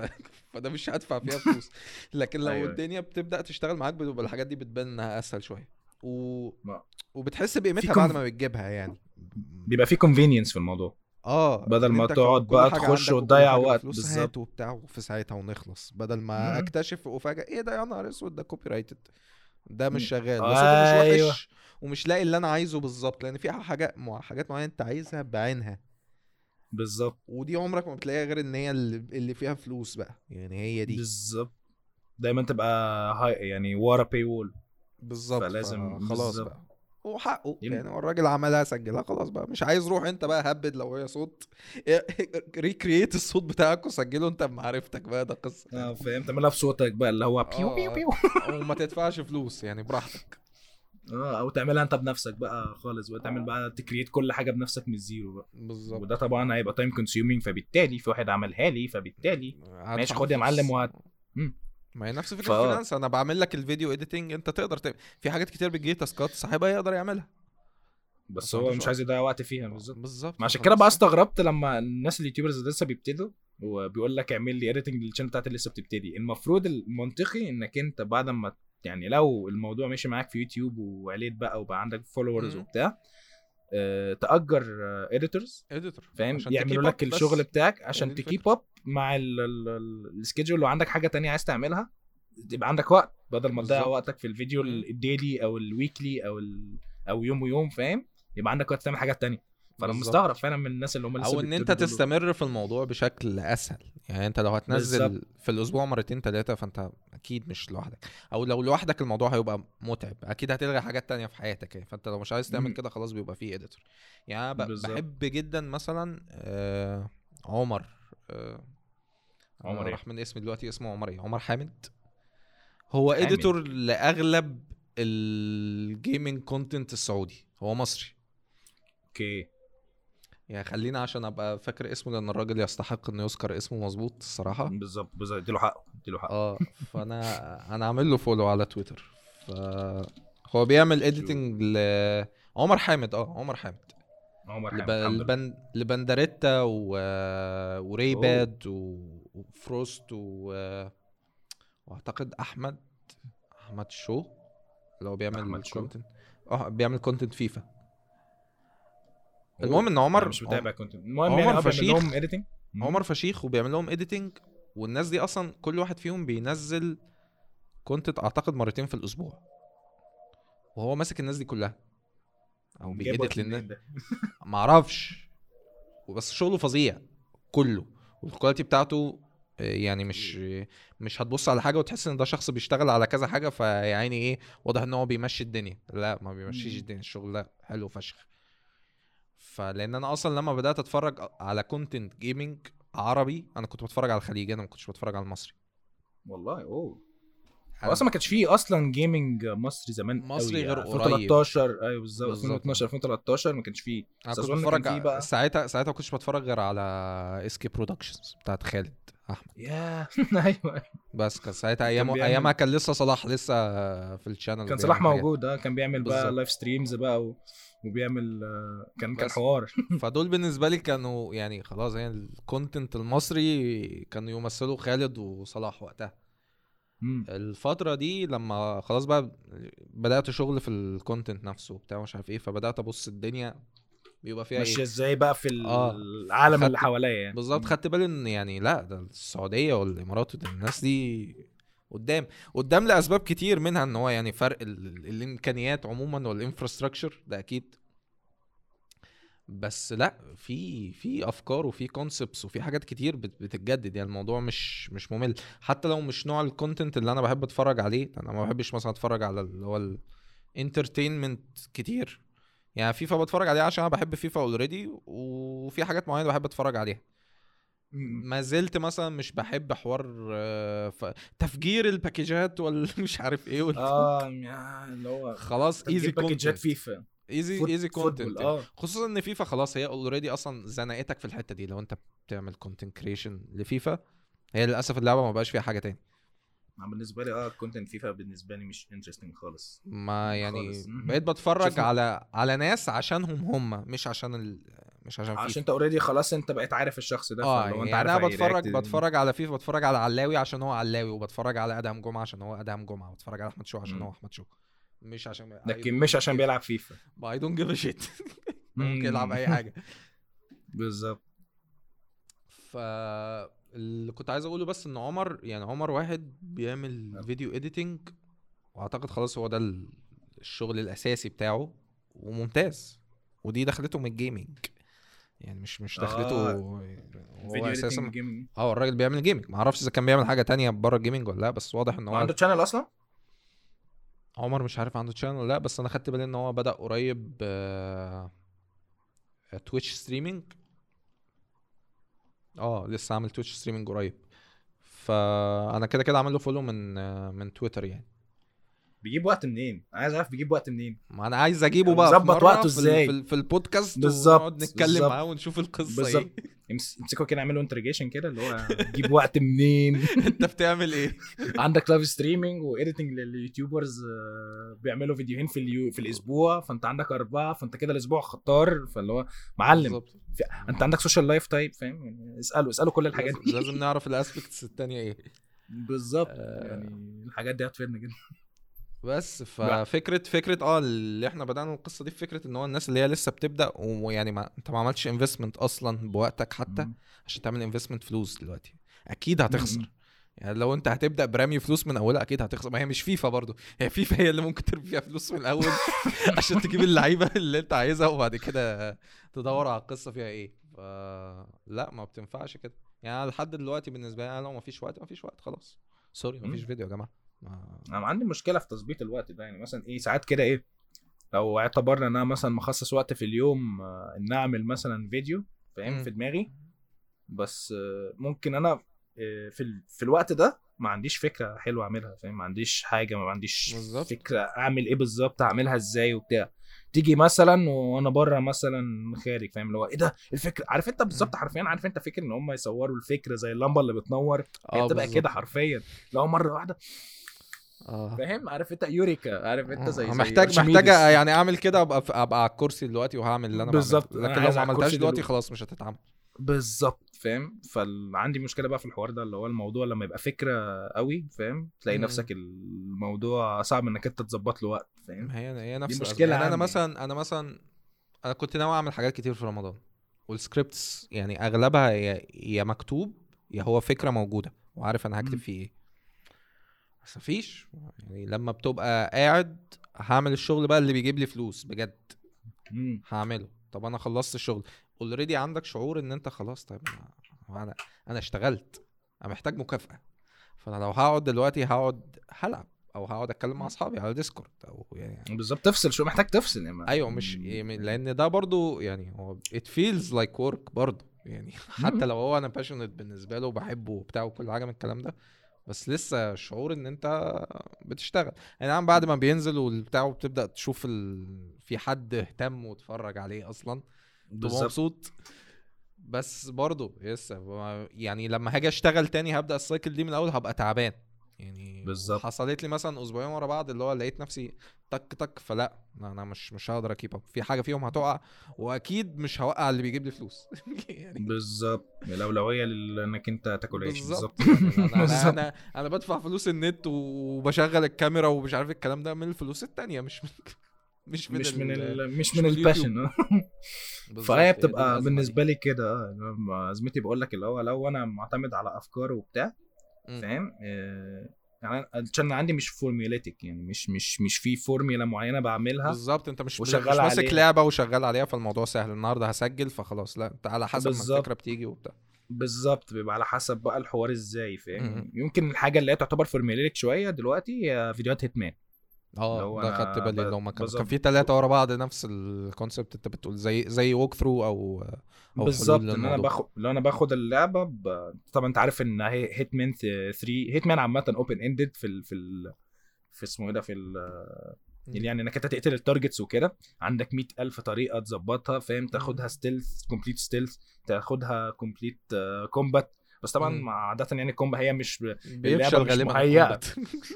فده مش هدفع فيها فلوس. *laughs* لكن لو
أيوة.
الدنيا بتبدأ تشتغل معاك بتبقى الحاجات دي بتبان إنها أسهل شوية. و...
ما-
وبتحس بقيمتها بعد ما بتجيبها يعني.
بيبقى في convenience في الموضوع.
آه
بدل ما تقعد بقى تخش وتضيع وقت، بالظبط.
وبتاع وفي ساعتها ونخلص بدل ما
مم.
أكتشف وفجاه إيه ده يا نهار أسود ده copyrighted ده مش. شغال بس ده مش
أيوة.
وحش ومش لاقي اللي أنا عايزه بالظبط لأن في حاجات مع حاجات معينة أنت عايزها بعينها
بالظبط
ودي عمرك ما بتلاقيها غير إن هي اللي, فيها فلوس بقى يعني هي دي
بالظبط دايما تبقى هاي يعني ورا paywall
بالظبط
فلازم-
خلاص. بقى وحقه. يعني هو الراجل عملها سجلها خلاص بقى. مش عايز روح انت بقى هبد لو هي صوت *laughs* recreate الصوت بتاعك وسجله انت بمعرفتك بقى. ده قصة.
آه فاهم تعملها بصوتك بقى اللي هو بيو بيو
آه.
بيو. *laughs*
وما تدفعش فلوس يعني براحتك.
آه أو تعملها أنت بنفسك بقى خالص بقى. تعمل بقى ت create كل حاجة بنفسك من ال zero بقى.
بالظبط.
وده طبعا هيبقى time consuming فبالتالي في واحد عملها لي فبالتالي ماشي خد يا. معلم وهات.
ما هي نفس فكرة
فآه.
ال freelance أنا بعمل لك ال video editing أنت تقدر تعمل. في حاجات كتير بتجي تاسكات صاحبها يقدر يعملها.
بس هو مش عايز يضيع وقت فيها بالظبط.
بالظبط.
عشان. كده بقى استغربت لما الناس ال YouTubers اللي لسه بيبتدوا وبيقول لك اعمل لي editing لل channel بتاعتي اللي لسه بتبتدي. المفروض المنطقي إنك أنت بعد ما يعني لو الموضوع مشي معاك في يوتيوب وعليت بقى وبقى عندك
followers.
وبتاع آه، تأجر editors
editor
فاهم يعملوا لك. الشغل بتاعك
هي
عشان تkeep up مع ال schedule لو عندك حاجة تانية عايز تعملها يبقى عندك وقت بدل ما تضيع. وقتك في الفيديو.
ال
daily أو ال weekly أو ال... أو يوم ويوم فاهم يبقى عندك وقت تعمل حاجات تانية
فأنا.
مستغرب فعلا من الناس اللي هم لسه
أو
إن أنت.
تستمر في الموضوع بشكل أسهل يعني أنت لو هتنزل
بالظبط.
في الأسبوع مرتين ثلاثة فأنت أكيد مش لوحدك أو لو لوحدك الموضوع هيبقى متعب أكيد هتلغي حاجات تانية في حياتك يعني فأنت لو مش عايز تعمل. كده خلاص بيبقى فيه اديتور يعني. بحب جدا مثلا آه عمر آه
عمر إيه؟
راح من اسمي دلوقتي اسمه عمر إيه عمر حامد هو.
editor
لأغلب ال gaming content السعودي هو مصري
okay
يعني خلينا عشان أبقى فاكر اسمه لأن الراجل يستحق إنه يذكر اسمه مظبوط الصراحة.
بالظبط بالظبط. اديله حقه اديله حقه.
آه فأنا أنا عامل له follow على تويتر ف هو بيعمل editing ل عمر حامد آه عمر حامد.
عمر
لب...
حامد.
لبن... لبندريتا و... وريباد و... وفروست و... وأعتقد أحمد أحمد شو؟ اللي هو بيعمل؟ content آه بيعمل content فيفا. المهم إن عمر
أنا مش متابع كنت المهم
عمر
يعني بيعمل
فشيخ.
لهم editing
عمر فشيخ وبيعمل لهم editing والناس دي أصلا كل واحد فيهم بينزل content أعتقد مرتين في الأسبوع. وهو ماسك الناس دي كلها. أو بي edit للناس. *laughs* معرفش بس شغله فظيع. كله. وال quality بتاعته آه، يعني مش مش هتبص على حاجة وتحس إن ده شخص بيشتغل على كذا حاجة فيعني إيه واضح إن هو بيمشي الدنيا. لا ما بيمشيش. الدنيا. الشغل ده حلو فشخ. فلان أنا أصلا لما بدأت اتفرج على content gaming عربي أنا كنت بتفرج على الخليجي أنا ما كنتش بتفرج على المصري
والله
أوه
هو أصلا ما كانش فيه أصلا gaming مصري زمان
مصري
قوي
غير
يعني.
قريب.
2013 أيوه بالظبط
بالظبط.
2012 2013 ما كانش فيه أنا
كنت بتفرج
بقى-
ساعتها ساعتها ما كنتش بتفرج غير على SK Productions بتاعت خالد أحمد
يا *laughs* أيوه
بس كان ساعتها
أيام
أيامها كان لسه صلاح لسه في ال
channel
كان
صلاح. موجود آه كان بيعمل بقى. live streams بقى و... وبيعمل آه، كان كان. حوار *laughs*
فدول بالنسبة لي كانوا يعني خلاص يعني ال content المصري كانوا يمثلوا خالد وصلاح وقتها
مم.
الفترة دي لما خلاص بقى بدأت شغل في ال content نفسه وبتاع مش عارف إيه فبدأت أبص الدنيا بيبقى فيها
ماشية
إيه
إزاي بقى في
آه.
العالم اللي حواليا يعني
بالظبط. خدت بالي إن يعني لأ ده السعودية والإمارات الناس دي قدام. قدام لأسباب كتير منها إن هو يعني فرق ال... ال- الإمكانيات عموما وال infrastructure ده أكيد. بس لأ في في أفكار وفي concepts وفي حاجات كتير بت- بتتجدد. يعني الموضوع مش مش ممل. حتى لو مش نوع ال content اللي أنا بحب أتفرج عليه أنا ما بحبش مثلا أتفرج على اللي هو ال entertainment كتير. يعني فيفا بتفرج عليها عشان أنا بحب فيفا already وفي حاجات معينة بحب أتفرج عليها. ما زلت مثلا مش بحب حوار آه، تفجير ال packageات والمش *laughs* عارف إيه وال...
آه *laughs* اللي هو
خلاص
easy
content
فيفا.
easy
easy
content
آه.
خصوصا إن فيفا خلاص هي already أصلا زنقتك في الحتة دي لو أنت بتعمل content creation لفيفا هي للأسف اللعبة ما بقاش فيها حاجة تاني.
بالنسبة لي آه content فيفا بالنسبة لي مش interesting خالص.
ما يعني
خالص.
بقيت بتفرج. على على ناس عشانهم هم مش عشان ال... مش عشان
عشان
فيفا
انت already خلاص انت بقيت عارف الشخص ده آه هو انت
يعني
عارف
أنا بتفرج بتفرج على فيفا بتفرج على علاوي عشان هو علاوي وبتفرج على أدهم جمعة عشان هو أدهم جمعة وبتفرج على أحمد شو عشان. هو أحمد شو. مش عشان
لكن مش عشان بيلعب فيفا.
I don't give a shit ممكن
مم.
يلعب أي حاجة. *laughs*
بالظبط.
ف اللي كنت عايز أقوله بس إن عمر يعني عمر واحد بيعمل. فيديو editing وأعتقد خلاص هو ده ال- الشغل الأساسي بتاعه وممتاز. ودي دخلته من ال gaming يعني مش مش دخلته
آه.
هو
أساسا
آه الراجل بيعمل gaming ما أعرفش إذا كان بيعمل حاجة تانية بره ال gaming ولا لأ بس واضح إن هو
عنده channel أصلا؟
عمر مش عارف عنده channel لأ بس أنا خدت بالي إن هو بدأ قريب آه، تويتش streaming آه لسه عامل تويتش streaming قريب. فأنا كده كده عامل له follow من آه، من تويتر يعني.
بيجيب وقت منين؟ عايز أعرف بيجيب وقت منين.
ما أنا عايز أجيبه بقى مرة
وقته إزاي؟
في, في البودكاست
بالظبط،
ونقعد نتكلم. معاه ونشوف القصة
بالظبط. إيه. يمسكوا كده يعملوا interrogation كده اللي هو تجيب وقت منين؟ *laughs*
أنت بتعمل إيه؟ *laughs*
عندك live streaming و editing لل YouTubers آه، بيعملوا فيديوهين في اليو... في الأسبوع فأنت عندك أربعة فأنت كده الأسبوع خطار فاللي هو معلم.
بالظبط.
في... أنت عندك social life طيب فاهم؟ يعني اساله اساله كل الحاجات دي.
لازم نعرف ال aspects التانية إيه.
بالظبط.
آه.
يعني الحاجات دي هتفيدنا جدا.
بس ففكره فكرة آه اللي إحنا بدأنا القصة دي فكرة إن هو الناس اللي هي لسه بتبدأ ويعني ما أنت ما عملتش investment أصلا بوقتك حتى. عشان تعمل investment فلوس دلوقتي. أكيد هتخسر. يعني لو أنت هتبدأ برمي فلوس من أولها أكيد هتخسر. ما هي مش فيفا برضو. هي فيفا هي اللي ممكن ترمي فيها فلوس من الأول *laughs* عشان تجيب اللعيبة اللي أنت عايزها وبعد كده تدور على القصة فيها إيه. ف... لا ما بتنفعش كده. يعني لحد دلوقتي بالنسبة لي أنا لو ما فيش وقت ما فيش وقت خلاص. سوري ما فيش. فيديو يا جماعة. ما...
أنا عندي مشكلة في تظبيط الوقت ده يعني مثلا إيه ساعات كده إيه لو اعتبرنا إن أنا مثلا مخصص وقت في اليوم آه، إن أعمل مثلا فيديو فاهم. في دماغي بس آه، ممكن أنا آه، في. في الوقت ده ما عنديش فكرة حلوة أعملها فاهم ما عنديش حاجة ما عنديش
بالظبط.
فكرة أعمل إيه بالظبط أعملها إزاي وبتاع تيجي مثلا وأنا بره مثلا خارج فاهم اللي هو إيه ده الفكرة عارف أنت بالظبط حرفيا عارف أنت فكر إن هم يصوروا الفكرة زي اللمبة اللي بتنور
آه
بتبقى. كده حرفيا لو مرة واحدة
آه
فاهم عارف انت يوريكا عارف انت زي
آه،
زي
محتاج
أرشميدس.
محتاج يعني أعمل كده أبقى أبقى على الكرسي دلوقتي وهعمل اللي أنا
بالظبط.
لكن لو ما عملتهاش دلوقتي. خلاص مش هتتعمل
بالظبط فاهم فعندي مشكلة بقى في الحوار ده اللي هو الموضوع لما يبقى فكرة قوي فاهم تلاقي
مم.
نفسك الموضوع صعب إنك أنت تظبط له وقت فاهم
هي هي نفس.
مشكلة
يعني
أنا.
مثلا أنا مثلا أنا كنت ناوي أعمل حاجات كتير في رمضان وال scripts يعني أغلبها يا يا مكتوب يا هو فكرة موجودة وعارف أنا هكتب. فيه إيه بس مفيش. يعني لما بتبقى قاعد هعمل الشغل بقى اللي بيجيب لي فلوس بجد.
مم.
هعمله. طب أنا خلصت الشغل. already عندك شعور إن أنت خلاص طيب أنا أنا اشتغلت. أنا محتاج مكافأة. فأنا لو هقعد دلوقتي هقعد هلعب أو هقعد أتكلم مع أصحابي على ديسكورد أو يعني
بالظبط. تفصل شو محتاج تفصل يعني
أيوه. مش يعني لأن ده برضو يعني هو it feels like work برضو. يعني *laughs* حتى. لو هو أنا passionate بالنسبة له وبحبه وبتاع وكل حاجة من الكلام ده بس لسه شعور إن أنت بتشتغل. يعني نعم بعد ما بينزل والبتاع وبتبدأ تشوف ال... في حد اهتم واتفرج عليه أصلا تبقى مبسوط. بس برضه لسه يعني لما هاجي أشتغل تاني هبدأ ال cycle دي من الأول هبقى تعبان. يعني
بالظبط.
حصلت لي مثلا أسبوعين ورا بعض اللي هو لقيت نفسي تك تك فلا أنا مش مش هقدر ا keep up في حاجة فيهم هتقع وأكيد مش هوقع اللي بيجيب لي فلوس *laughs* يعني
بالظبط الأولوية لأنك أنت تاكل عيش
بالظبط يعني أنا
بالظبط.
أنا أنا بدفع فلوس النت وبشغل الكاميرا ومش عارف الكلام ده من الفلوس التانية مش من مش من
مش من
ال-
ال... مش من.
ال
passion *laughs*
بالظبط،
فهي بتبقى
بالنسبة.
لي كده آه لما ازمتي بقول لك اللي هو لو أنا معتمد على أفكار وبتاع. فاهم آه، يعني ال channel عندي مش formulatic يعني مش مش مش في فورميولا معينة بعملها
بالظبط انت مش
وشغال
مش ماسك. لعبة وشغال عليها فالموضوع سهل النهارده هسجل فخلاص لا انت على حسب ما. الفكرة بتيجي وبتاع
بالظبط بيبقى على حسب بقى الحوار
إزاي.
فاهم يمكن الحاجة اللي هي تعتبر formulatic شوية دلوقتي هي فيديوهات هيتمان آه
ده خدت بالي اللي هم كان كان. في ثلاثة ورا بعض نفس ال concept أنت بتقول زي زي walkthrough أو أو
بالظبط إن
أنا.
باخد لو أنا باخد اللعبة ب... طبعا أنت عارف إن هي هيتمان 3 هيتمان عامة open ended في ال... في ال... في اسمه إيه ده؟ في ال... يعني إنك أنت تقتل ال targets وكده. عندك 100000 طريقة تظبطها فاهم؟ تاخدها stealth complete stealth تاخدها complete combat بس طبعا
مم.
عادة يعني ال combat هي مش
بيفشل غالبا.
ال
combat.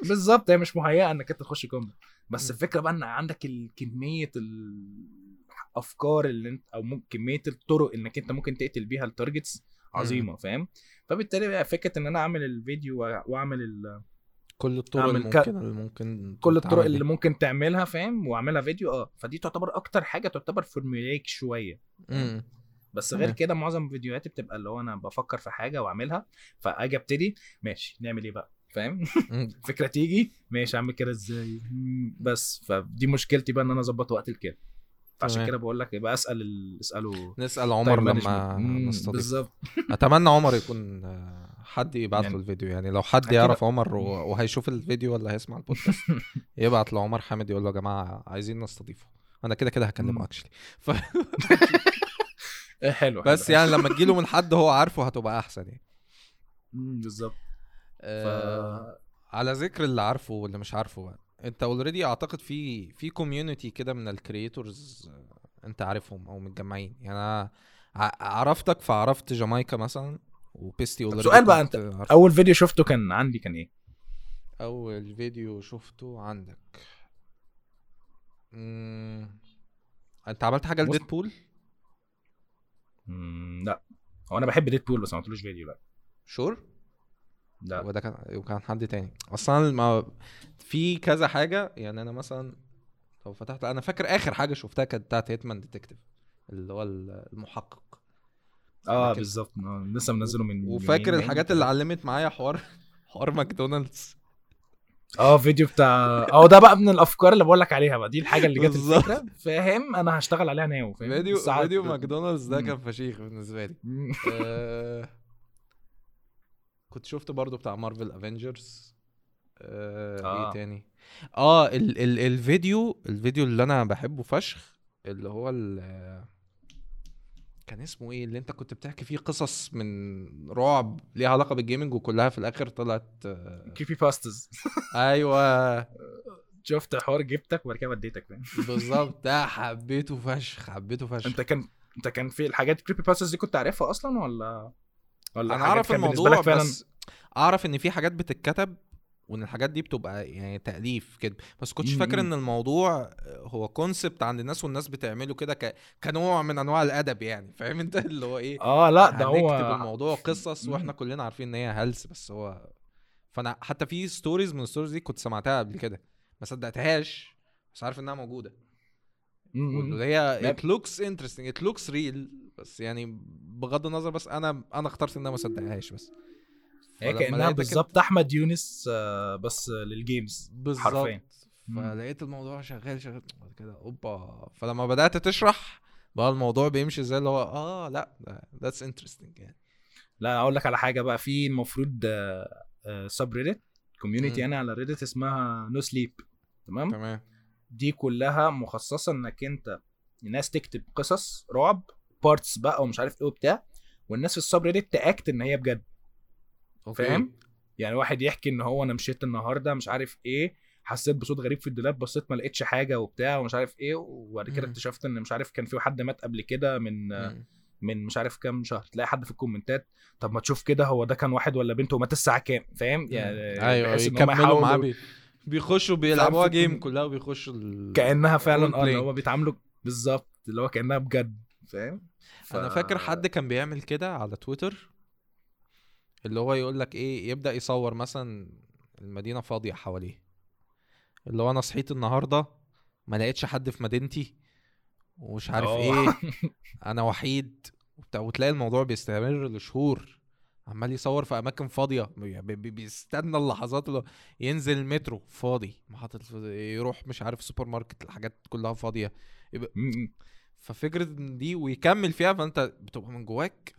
بالظبط هي مش مهيئة إنك أنت تخش combat بس
مم.
الفكرة بقى إن عندك كمية الافكار اللي أنت أو كمية الطرق إنك أنت ممكن تقتل بيها ال targets عظيمة فاهم فبالتالي بقى فكرة إن أنا أعمل الفيديو وأعمل ال-
كل الطرق
أعمل
الممكن
ك-
اللي ممكن
كل الطرق اللي. ممكن تعملها فاهم وأعملها فيديو آه فدي تعتبر أكتر حاجة تعتبر formulatic شوية
مم.
بس غير. كده معظم فيديوهاتي بتبقى اللي هو أنا بفكر في حاجة وأعملها فأجي أبتدي ماشي نعمل إيه بقى؟ فاهم. *laughs* فكرة تيجي ماشي أعمل كده إزاي؟ بس فدي مشكلتي بقى إن أنا أظبط وقت الكام فعشان
تمام.
كده بقول لك يبقى أسأل ال- اساله
نسأل عمر لما نستضيف.
بالظبط. *laughs*
أتمنى عمر يكون آه، حد يبعت له
يعني-
الفيديو. يعني لو حد. يعرف عمر و- وهيشوف الفيديو ولا هيسمع البودكاست *laughs* يبعت لعمر حامد يقول له يا جماعة عايزين نستضيفه. أنا كده كده هكلمه. اكشلي
إيه، حلو
بس. يعني لما تجيله من *laughs* حد هو عارفه هتبقى أحسن يعني.
بالظبط. ف...
آه، على ذكر اللي عارفه واللي مش عارفه بقى. أنت already أعتقد في في community كده من ال creators أنت عارفهم أو متجمعين. يعني أنا ع- عرفتك فعرفت جامايكا مثلا وبيستي already
سؤال بقى
عارفه.
أول فيديو شفته كان عندي كان إيه؟
أول فيديو شفته عندك. مم... أنت عملت حاجة
بص-
ل Deadpool؟
مم، لا. هو أنا بحب Deadpool بس ما عملتلوش فيديو لا.
sure؟
لا.
وده كان وكان حد تاني. أصلا ما في كذا حاجة يعني أنا مثلا لو فتحت أنا فاكر آخر حاجة شفتها كانت بتاعت هيتمان detective اللي هو المحقق. آه
بالظبط. آه، لسه منزله من
وفاكر الحاجات اللي علمت معايا حوار حوار ماكدونالدز.
آه فيديو بتاع آه ده بقى من الأفكار اللي بقول لك عليها بقى دي الحاجة اللي جت. الفكرة فاهم أنا هشتغل عليها now فاهم
فيديو فيديو ماكدونالدز ده. كان فشيخ بالنسبة لي. آه، كنت شفت برضو بتاع Marvel Avengers آه
آه.
إيه تاني آه ال ال الفيديو الفيديو اللي أنا بحبه فشخ اللي هو ال كان اسمه إيه؟ اللي أنت كنت بتحكي فيه قصص من رعب ليها علاقة بال gaming وكلها في الآخر طلعت آه
creepypastas *laughs*
أيوه.
شفت حوار جبتك وبعد كده وديتك فاهم؟
بالظبط. ده حبيته فشخ حبيته فشخ.
أنت كان أنت كان في الحاجات creepypastas دي كنت عارفها أصلا ولا ولا أنا أعرف
الموضوع
لك فعلا؟
بس أعرف إن في حاجات بتتكتب وإن الحاجات دي بتبقى يعني تأليف كده بس كنتش فاكر. إن الموضوع هو concept عند الناس والناس بتعمله كده ك... كنوع من أنواع الأدب يعني فاهم أنت *laughs* اللي هو إيه
آه لأ ده
هنكتب
هو
الموضوع *laughs* قصص. وإحنا كلنا عارفين إن هي هلس بس هو فأنا حتى في stories من ال stories دي كنت سمعتها قبل كده ما صدقتهاش بس عارف إنها
موجودة.
واللي هي it looks interesting it looks real بس يعني بغض النظر بس أنا أنا اخترت ان أنا ما اصدقهاش بس
هي
كأنها
بالظبط أحمد يونس آه، بس
لل
games بالظبط.
فلقيت الموضوع شغال شغال. بعد كده أوبا. فلما بدأت تشرح بقى الموضوع بيمشي إزاي اللي هو آه لأ that's interesting يعني.
لا أقول لك على حاجة بقى. في المفروض subreddit
community.
يعني على Reddit اسمها NoSleep تمام؟
تمام.
دي كلها مخصصة إنك أنت الناس تكتب قصص رعب بارتس بقى ومش عارف إيه وبتاع والناس في ال subreddit تاكت إن هي بجد.
أوكي.
فاهم يعني واحد يحكي إن هو أنا مشيت النهارده مش عارف إيه حسيت بصوت غريب في الدولاب بصيت ما لقيتش حاجة وبتاع ومش عارف إيه وبعد كده. اكتشفت إن مش عارف كان في حد مات قبل كده من
مم.
من مش عارف كام شهر تلاقي حد في ال comment ات طب ما تشوف كده هو ده كان واحد ولا بنت ومات الساعة كام فاهم يعني أيوه هم
يكملوا معاه بي... بيخشوا بيلعبوها
game
كلها وبيخشوا ال...
كأنها فعلا
آه.
هو بيتعاملوا بالظبط اللي هو كأنها بجد فاهم ف...
أنا فاكر حد كان بيعمل كده على تويتر اللي هو يقول لك إيه يبدأ يصور مثلا المدينة فاضية حواليه. اللي هو أنا صحيت النهارده ما لقيتش حد في مدينتي ومش عارف. إيه *laughs* أنا وحيد. وتلاقي الموضوع بيستمر لشهور. عمال يصور في أماكن فاضية. بي- بي- بيستنى اللحظات اللي ينزل المترو فاضي. محطة يروح مش عارف سوبر ماركت الحاجات كلها فاضية. ففكرة دي ويكمل فيها فأنت بتبقى من جواك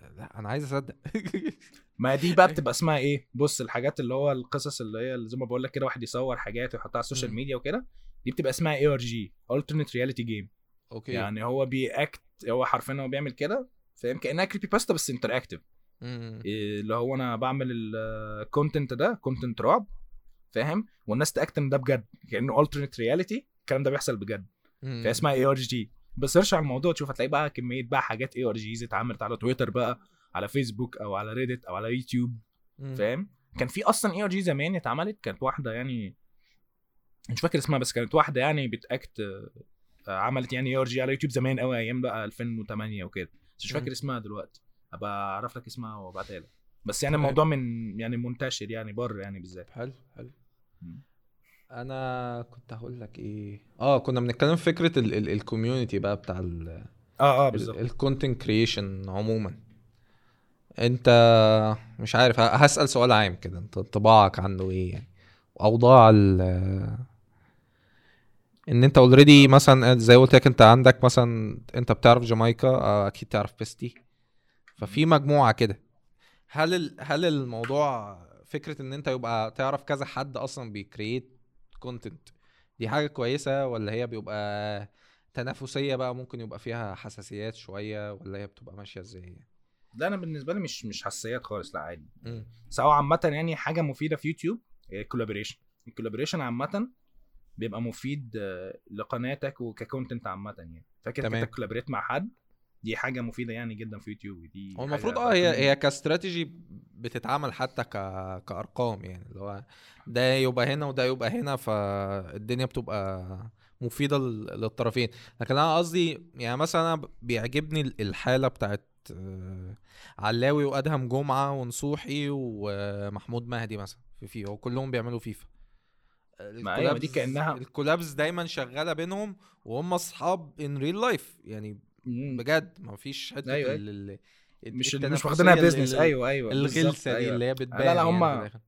لا أنا عايز أصدق. *laughs*
ما دي بقى بتبقى اسمها إيه؟ بص الحاجات اللي هو القصص اللي هي زي ما بقول لك كده واحد يصور حاجات ويحطها على ال
social.
media وكده دي بتبقى اسمها ARG alternate reality game.
أوكي.
يعني هو بي act هو حرفيا هو بيعمل كده فاهم؟ كأنها creepypasta بس
interactive.
اللي هو أنا بعمل ال content ده content رعب فاهم؟ والناس ت act إن ده بجد كأنه alternate reality الكلام ده بيحصل بجد.
مم.
فهي اسمها ARG ب search على الموضوع تشوف هتلاقي بقى كمية بقى حاجات ARGs اتعملت على تويتر بقى على فيسبوك أو على ريدت أو على يوتيوب. فاهم كان في أصلا ARG زمان اتعملت كانت واحدة يعني مش فاكر اسمها بس كانت واحدة يعني بت act آه، عملت يعني ARG على يوتيوب زمان قوي أيام بقى 2008 وكده بس مش. فاكر اسمها دلوقتي ابقى أعرف لك اسمها وأبعتها لك بس يعني. الموضوع من يعني منتشر يعني بره يعني بالذات
حلو حلو. أنا كنت هقول لك إيه. آه كنا بنتكلم في فكرة ال community بقى بتاع
آه آه بالظبط.
ال content creation عموما. أنت مش عارف ه- هسأل سؤال عام كده أنت انطباعك عنه إيه يعني؟ أوضاع ال إن أنت already مثلا زي قلت لك أنت عندك مثلا أنت بتعرف جامايكا آه، أكيد تعرف بيستي. ففي مجموعة كده. هل ال... هل الموضوع فكرة إن أنت يبقى تعرف كذا حد أصلا بي create content دي حاجة كويسة ولا هي بيبقى تنافسية بقى ممكن يبقى فيها حساسيات شوية ولا هي بتبقى ماشية إزاي
ده أنا بالنسبة لي مش مش حساسيات خالص لا عادي. هو عامة يعني حاجة مفيدة في يوتيوب ال collaboration ال collaboration عامة بيبقى مفيد آه، لقناتك وك content عامة يعني. فاكر. انت مع حد؟ دي حاجة مفيدة يعني جدا في يوتيوب دي
هو المفروض آه هي. هي كاستراتيجي بتتعمل حتى ك... كأرقام يعني اللي هو ده يبقى هنا وده يبقى هنا فالدنيا بتبقى مفيدة لل- للطرفين لكن أنا قصدي يعني مثلا أنا بيعجبني ال- الحالة بتاعت آه، علاوي وأدهم جمعة ونصوحي ومحمود مهدي مثلا في فيفا وكلهم بيعملوا فيفا
ما أيوة، دي كأنها-
ال collabs دايما شغالة بينهم وهم أصحاب in real life يعني. بجد ما فيش حتة
أيوة،
ال- ال-
مش مش واخدينها business أيوه أيوه
الغلسة دي
أيوة.
اللي هي بتبان
لا، لا،
يعني في الآخر.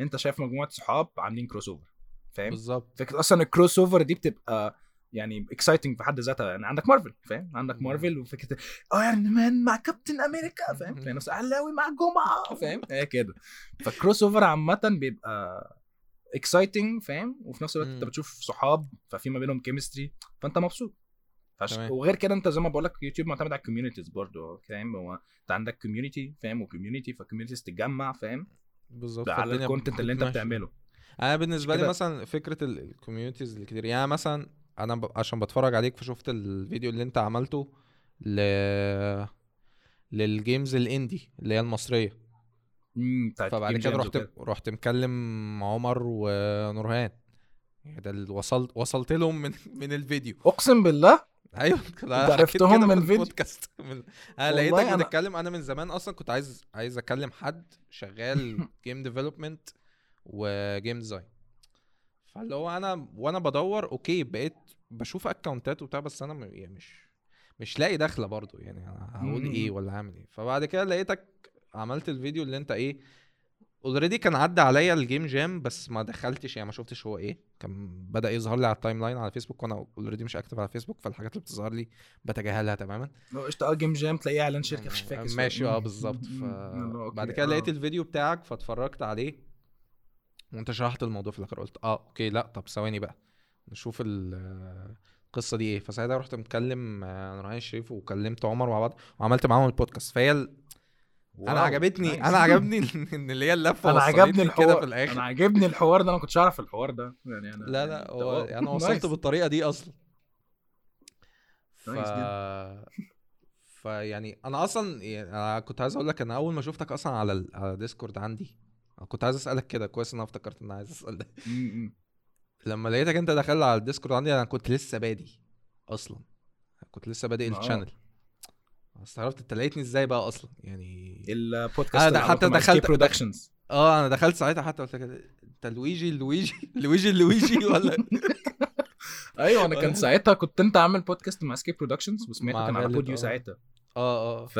أنت شايف مجموعة صحاب عاملين crossover فاهم؟
بالظبط.
فكرة أصلا ال crossover دي بتبقى يعني exciting في حد ذاتها. يعني عندك مارفل فاهم؟ عندك. مارفل وفكرة ايرون مان مع كابتن أمريكا فاهم؟ نفس علاوي مع جمعة فاهم؟ هي كده. *laughs* فال crossover عامة بيبقى exciting فاهم؟ وفي نفس الوقت
أنت.
بتشوف صحاب ففي ما بينهم chemistry فأنت مبسوط. فعش...
تمام.
وغير كده انت زي ما بقول لك يوتيوب معتمد على ال communities برضه فاهم؟ هو انت عندك community فاهم؟ و community فال communities تتجمع فاهم؟
بالظبط
على
ال
content اللي انت. بتعمله.
أنا بالنسبة لي مثلا فكرة ال communities الكتير يعني مثلا أنا ب... عشان بتفرج عليك فشفت الفيديو اللي انت عملته ل لل games ال indie اللي هي المصرية.
امم
فبعد كده رحت. رحت مكلم عمر ونورهان. يعني ده اللي وصلت وصلت لهم من *laughs* من الفيديو.
أقسم بالله؟ *laughs*
أيوه
عرفتهم من فيديو؟
البودكاست *laughs* من...
أنا
لقيتك
أنا-
بتتكلم أنا من زمان أصلا كنت عايز عايز أكلم حد شغال game development و game design فاللي هو أنا وأنا بدور okay بقيت بشوف account ات وبتاع بس أنا يعني مش مش لاقي دخله برضو يعني أنا هقول. إيه ولا هعمل إيه فبعد كده لقيتك عملت الفيديو اللي أنت إيه already كان عدى عليا ال game jam بس ما دخلتش يعني ما شفتش هو إيه كان بدأ يظهر لي على ال timeline على فيسبوك وأنا already مش active على فيسبوك فالحاجات اللي بتظهر لي بتجاهلها تماما
لو قشطة آه game jam تلاقيه إعلان شركة مش فاكر.
ماشي
آه.
بالظبط
مم. مم. *laughs* okay،
بعد كده
آه.
لقيت الفيديو بتاعك فاتفرجت عليه وأنت شرحت الموضوع في الآخر قلت آه okay لأ طب ثواني بقى نشوف ال- القصة دي إيه فساعتها رحت مكلم آه، نورهان الشريف وكلمت عمر مع بعض وعملت معاهم البودكاست فهي.
أنا
عجبتني. *laughs* أنا عجبني إن اللي هي
اللفة
أنا
عجبني
كده
الحوار
في الآخر
أنا عجبني الحوار ده أنا كنتش أعرف الحوار ده يعني أنا
لا لا هو
wow،
أنا وصلت. *laughs* بالطريقة دي أصلا ف فيعني أنا أصلا يعني أنا كنت عايز أقول لك أنا أول ما شفتك أصلا على ال... على ديسكورد عندي كنت عايز أسألك كده كويس إن أنا افتكرت إن أنا عايز أسأل ده. لما لقيتك أنت دخلت على الديسكورد عندي أنا كنت لسه بادي أصلا كنت لسه بادئ.
ال
channel استغربت انت لقيتني إزاي بقى أصلا؟ يعني
البودكاست
ده حتى دخلت-
Productions
آه أنا دخلت ساعتها حتى قلت كده انت لويجي لويجي لويجي لويجي ولا؟ *laughs*
أيوه أنا كان ساعتها كنت أنت عامل بودكاست مع سكيب Productions وسمعته
مع
كان على بوديو
آه.
ساعتها.
آه آه.
ف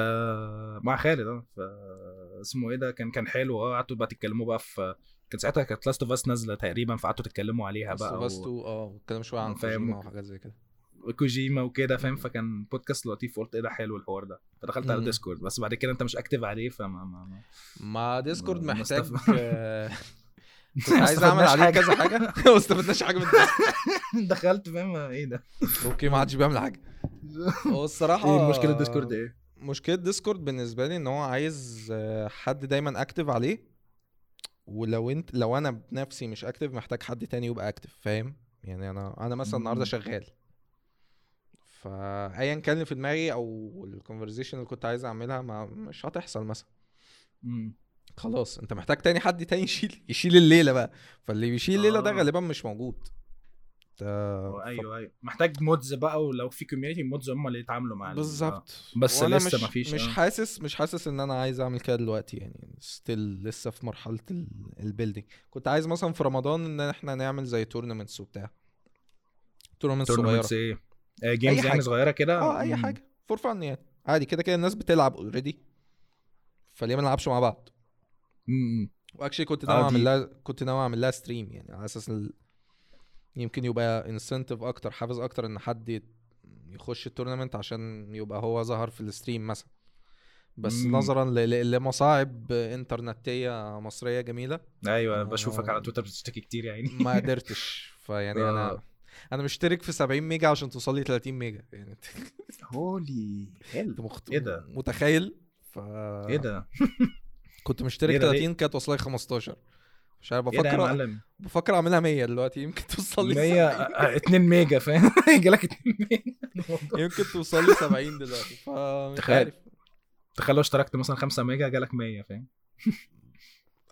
مع خالد آه. ف اسمه إيه ده؟ كان كان حلو آه. قعدتوا بقى تتكلموا بقى في كان ساعتها كانت Last of Us نازلة تقريبا فقعدتوا تتكلموا عليها بقى
بس
و...
two آه اتكلم شوية عن
فاهم.
وحاجات زي كده.
وكوجيما وكده فاهم؟ فكان بودكاست لطيف وقلت إيه ده حلو الحوار ده. فدخلت على. ديسكورد بس بعد كده أنت مش active عليه فما ما ما
مع ديسكورد
ما
محتاج آه، *laughs*
ما
عايز
أعمل
عليه
حاجة.
كذا حاجة؟ *laughs* وما استفدناش حاجة من *laughs*
دخلت فاهم؟ إيه ده؟
okay ما حدش بيعمل حاجة. هو الصراحة
إيه مشكلة ديسكورد إيه؟
مشكلة ديسكورد بالنسبة لي إن هو عايز آه، حد دايما active عليه. ولو أنت لو أنا بنفسي مش active محتاج حد تاني يبقى active فاهم؟ يعني أنا أنا مثلا النهارده. شغال. فايا كان اللي في دماغي أو ال conversation اللي كنت عايز أعملها ما مش هتحصل مثلا.
مم.
خلاص أنت محتاج تاني حد تاني يشيل يشيل الليلة بقى. فاللي بيشيل الليلة ده
آه.
غالبا مش موجود. ف-
أيوه أيوه. محتاج mods بقى ولو في community mods هم اللي يتعاملوا مع ال-
بالظبط.
بس
وأنا
لسه
مش
مفيش،
مش
آه.
حاسس مش حاسس إن أنا عايز أعمل كده دلوقتي يعني. still لسه في مرحلة ال building كنت عايز مثلا في رمضان إن إحنا نعمل زي tournaments وبتاع. tournaments صغيرة.
tournaments إيه؟ games
أي
يعني
حاجة.
صغيرة كده
آه
أي.
حاجة for fun يعني عادي كده كده الناس بتلعب already فليه ما نلعبش مع بعض
مم.
و actually كنت
آه،
ناوي
أعمل
لها كنت ناوي أعمل لها stream يعني على أساس ال... يمكن يبقى incentive أكتر حافز أكتر إن حد يخش ال tournament عشان يبقى هو ظهر في ال stream مثلا بس
مم.
نظرا ل... ل... لمصاعب انترنتيه مصرية جميلة
أيوه
آه.
بشوفك على تويتر بتشتكي كتير يا عيني
ما *laughs* قدرتش فيعني أنا
آه.
أنا مشترك في 70 ميجا عشان توصل لي 30 ميجا. يعني
holy
إنت
hell
مخت...
إيه ده؟
متخيل؟ ف
إيه ده؟
كنت مشترك
إيه ده؟
30 كانت واصله لي 15 مش عارف
إيه
بفكر
معلم؟
بفكر اعملها 100 دلوقتي يمكن توصل لي
100
70.
2 ميجا فاهم؟ *laughs* يجي لك 2 ميجا.
يمكن توصل لي 70 دلوقتي فمش
تخيل.
عارف.
تخيل لو اشتركت مثلا 5 ميجا جالك 100 فاهم؟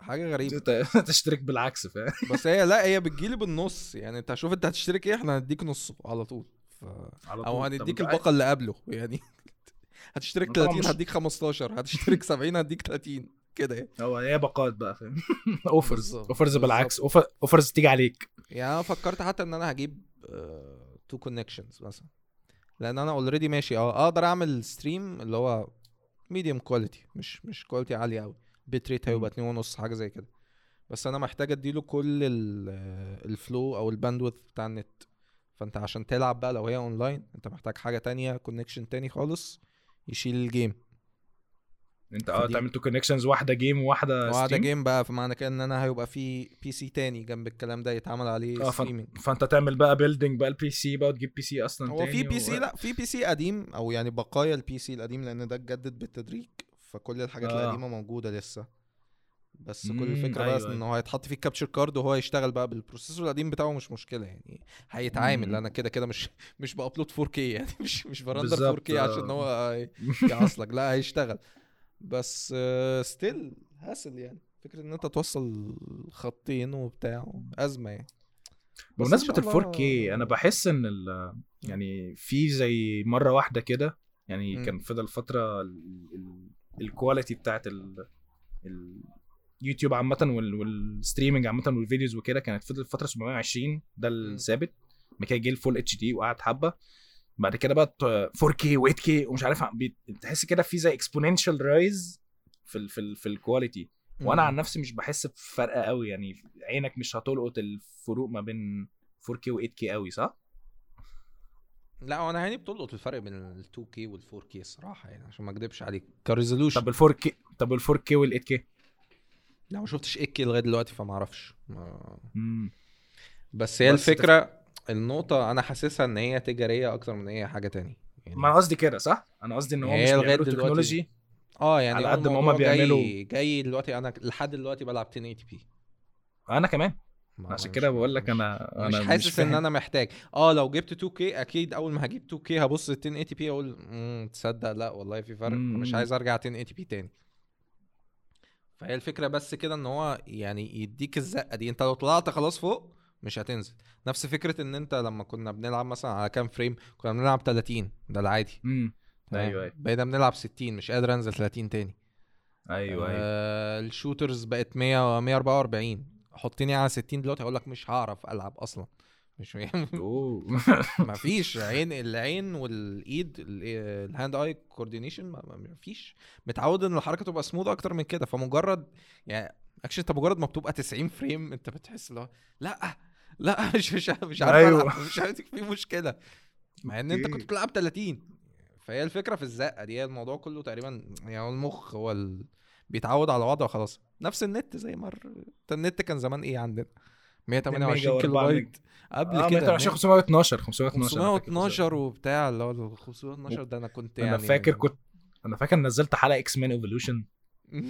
حاجة
غريبة. *laughs* تشترك بالعكس فاهم؟
بس هي لا هي بتجيلي بالنص. يعني انت شوف انت هتشترك إيه إحنا هنديك نصه على طول. ف...
على
أو
طول.
هنديك
طب
الباقة اللي قبله. يعني *laughs* هتشترك
طبعا
30
مش-
هديك 15 هتشترك 70 هديك 30 كده يعني.
هو هي باقات بقى فاهم؟ *laughs*
offers.
offers بالعكس. offer- offers تيجي عليك.
يعني أنا فكرت حتى إن أنا هجيب two connections مثلا. لأن أنا already ماشي. آه أقدر أعمل stream اللي هو medium quality مش مش quality عالية قوي bit rate هيبقى 2 ونص حاجة زي كده. بس أنا محتاج أديله كل ال flow أو ال bandwidth بتاع النت. فأنت عشان تلعب بقى لو هي أونلاين أنت محتاج حاجة تانية connection تاني خالص يشيل ال
game أنت
آه
تعمل two connections واحدة game وواحده
وقاعده
stream
game بقى فمعنى كده إن أنا هيبقى في PC تاني جنب الكلام ده يتعمل عليه آه
streaming فأنت, تعمل بقى building بقى ال PC بقى وتجيب PC أصلا
هو
تاني
في P
و-
C لا في PC قديم أو يعني بقايا ال PC القديم لأن ده اتجدد بالتدريج. فكل الحاجات
آه.
القديمة موجودة لسه بس كل الفكرة
أيوة،
بس
أيوة.
ان هو هيتحط فيه ال capture card وهو يشتغل بقى بال processor القديم بتاعه مش مشكلة يعني هيتعامل. أنا كده كده مش مش ب upload 4K يعني *laughs* مش مش ب render
بالظبط،
4K عشان
آه.
هو *laughs* يعصلك لا هيشتغل بس still hassle يعني فكرة إن أنت توصل خطين وبتاع أزمة يعني بمناسبة
ال 4K
الله-
أنا بحس إن ال يعني في زي مرة واحدة كده يعني
مم.
كان فضل فترة ال quality بتاعت ال اليوتيوب عامة وال- وال streaming عامة وال videos وكده كانت فضل فترة 720 ده الثابت. بعد جه ال full HD وقعد حبة. بعد كده بقى 4K و8K ومش عارف بي- تحس كده في زي exponential rise في ال في ال في ال quality وأنا عن نفسي مش بحس بفرق قوي يعني عينك مش هتلقط الفروق ما بين 4K و 8K قوي صح؟
لا هو أنا يعني بتلقط الفرق بين ال 2K وال 4K الصراحة يعني عشان ما اكدبش عليك. ك resolution
طب ال 4K طب ال 4K وال 8K
لا ما شفتش 8K لغاية دلوقتي فما أعرفش. ما... بس هي
بس
الفكرة النقطة أنا حاسسها إن هي تجارية أكتر من هي حاجة تانية. يعني
ما أنا قصدي كده صح؟ أنا قصدي إن هو مش بيعملوا تكنولوجي
آه يعني
على قد ما
الموضوع
هما
جاي-
بيعملوا-
جاي دلوقتي. أنا لحد دلوقتي بلعب 1080 p
أنا كمان.
ما-
عشان
مش-
كده بقول لك
مش-
أنا
مش
أنا
حاسس إن
فاهم.
أنا محتاج. آه لو جبت 2K أكيد أول ما هجيب 2K هبص 1080 p أقول تصدق لا والله في فرق.
مم،
مش. عايز أرجع 1080 p تاني. فهي الفكرة بس كده إن هو يعني يديك الزقة دي. أنت لو طلعت خلاص فوق مش هتنزل. نفس فكرة إن أنت لما كنا بنلعب مثلا على كام frame كنا بنلعب 30 ده العادي.
امم؟ أيوه أيوه.
بقينا بنلعب 60 مش قادر أنزل 30 تاني.
أيوه أيوه.
آه ال shooters بقت 100 144 حطني على 60 دلوقتي هقول لك مش هعرف ألعب أصلا. مش ما فيش عين العين والإيد ال- ال hand eye coordination ما فيش متعود إن الحركة تبقى سموث أكتر من كده. فمجرد يعني اكشن أنت مجرد ما بتبقى 90 frame أنت بتحس اللي هو لأ لأ *laughs* مش مش مش عارف
أيوة.
مش عارف في مشكلة. مع إن
أنت.
كنت بتلعب 30 فهي الفكرة في الزقة دي. الموضوع كله تقريبا يعني المخ هو ال... بيتعود على وضعه خلاص نفس النت زي الر- النت كان زمان إيه عندنا؟ 128 كيلو
و4
بايت قبل
آه
كده
120 512 512 أنا فاكر
512 وبتاع اللي هو ال 512 ده أنا كنت يعني
أنا فاكر كنت أنا فاكر نزلت حلقة X-Men Evolution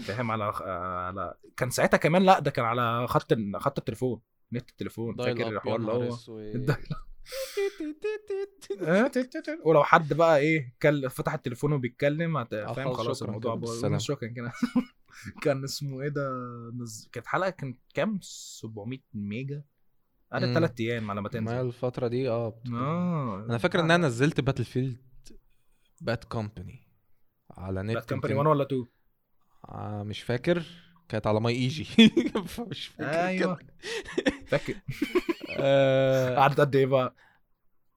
فاهم؟ على على كان ساعتها كمان لا ده كان على خط خط التليفون نت التليفون. فاكر الحوار اللي هو ولو حد بقى إيه كل فتح التليفون وبيتكلم
آه،
فاهم؟
خلاص،
الموضوع باظ. شكرا كده. *laughs* كان اسمه إيه ده؟ نز... كانت حلقة كان كام؟ 700 ميجا؟ قعدت. ثلاث أيام على ما
ما
تنزل
الفترة دي آه بت-
آه.
أنا فاكر إن أنا نزلت Battlefield Bad Company على نت
Bad Company
يمكن-
1 ولا 2
آه مش فاكر. كانت على MyEgy. *laughs* فمش فاكر أيوه.
فاكر. *laughs*
آه
قعدت قد إيه بقى؟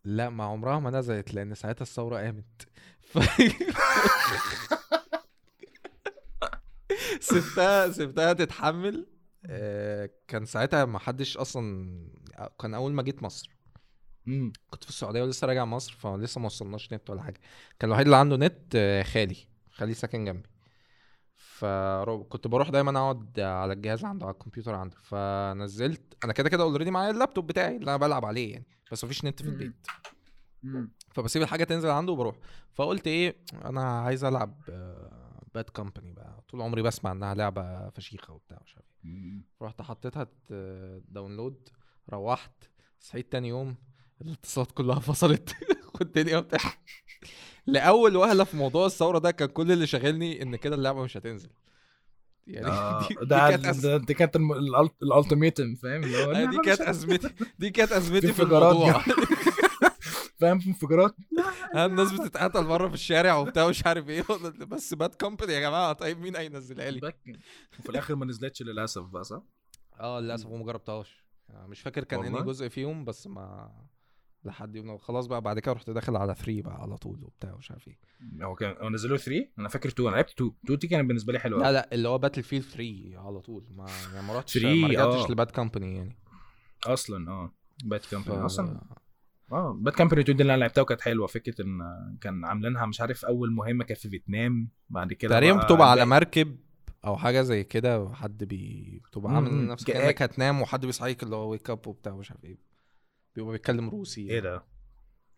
لا ما عمرها ما نزلت لأن ساعتها الثورة قامت. ف... *laughs* سبتها سبتها تتحمل. آه، كان ساعتها ما حدش أصلا كان أول ما جيت مصر. كنت في السعودية ولسه راجع مصر فلسه ما وصلناش نت ولا حاجة. كان الوحيد اللي عنده نت آه، خالي. خالي ساكن جنبي. فكنت بروح دايما أقعد على الجهاز عنده على الكمبيوتر عنده فنزلت أنا كده كده already معايا اللابتوب بتاعي اللي أنا بلعب عليه يعني بس مفيش نت في. البيت. فبسيب الحاجة تنزل عنده وبروح. فقلت إيه أنا عايز ألعب باد كومباني بقى. طول عمري بسمع إنها لعبة فشيخة وبتاع مش عارف إيه. رحت حطيتها download روحت صحيت تاني يوم الاتصالات كلها فصلت. *laughs* والدنيا بتاع لأول وهلة في موضوع الثورة ده كان كل اللي شاغلني إن كده اللعبة مش هتنزل. يعني
آه، *laughs*
دي, دي
ده
كانت أز...
ده- دي كانت ال ultimatum فاهم؟ اللي هو
آه، دي كانت ازمتي دي كانت أزمتي في الموضوع. *laughs*
فاهم؟ في انفجارات. *laughs*
الناس بتتقتل بره في الشارع وبتاع مش عارف إيه. بس باد كومباني يا جماعة. طيب مين هينزلها لي؟
وفي الآخر ما نزلتش للأسف بقى صح؟
آه للأسف وما جربتهاش. يعني مش فاكر كان إنهي
والله؟
جزء فيهم بس ما لحد يوم خلاص بقى بعد كده رحت داخل على 3 بقى على طول وبتاع مش عارف إيه.
هو كان هو نزلوا 3 أنا فاكر 2 أنا لعبت 2 2 دي كانت بالنسبة لي حلوة
لا. لا اللي هو باتل فيلد 3 على طول. ما يعني ما رحتش
3
ما رجعتش
آه.
لباد كومباني يعني.
أصلا آه. باد
ف...
كومباني أصلا آه. باد كومباني 2 دي اللي أنا لعبتها وكانت حلوة. فكرة إن كان عاملينها مش عارف أول مهمة كانت في فيتنام. بعد كده
تقريبا
بقى
بتبقى على مركب أو حاجة زي كده حد بي بتبقى عامل. نفسك كأنك هتنام وحد بيصحيك اللي هو wake up وبتاع مش عارف إيه. بيبقى بيتكلم روسي
إيه ده؟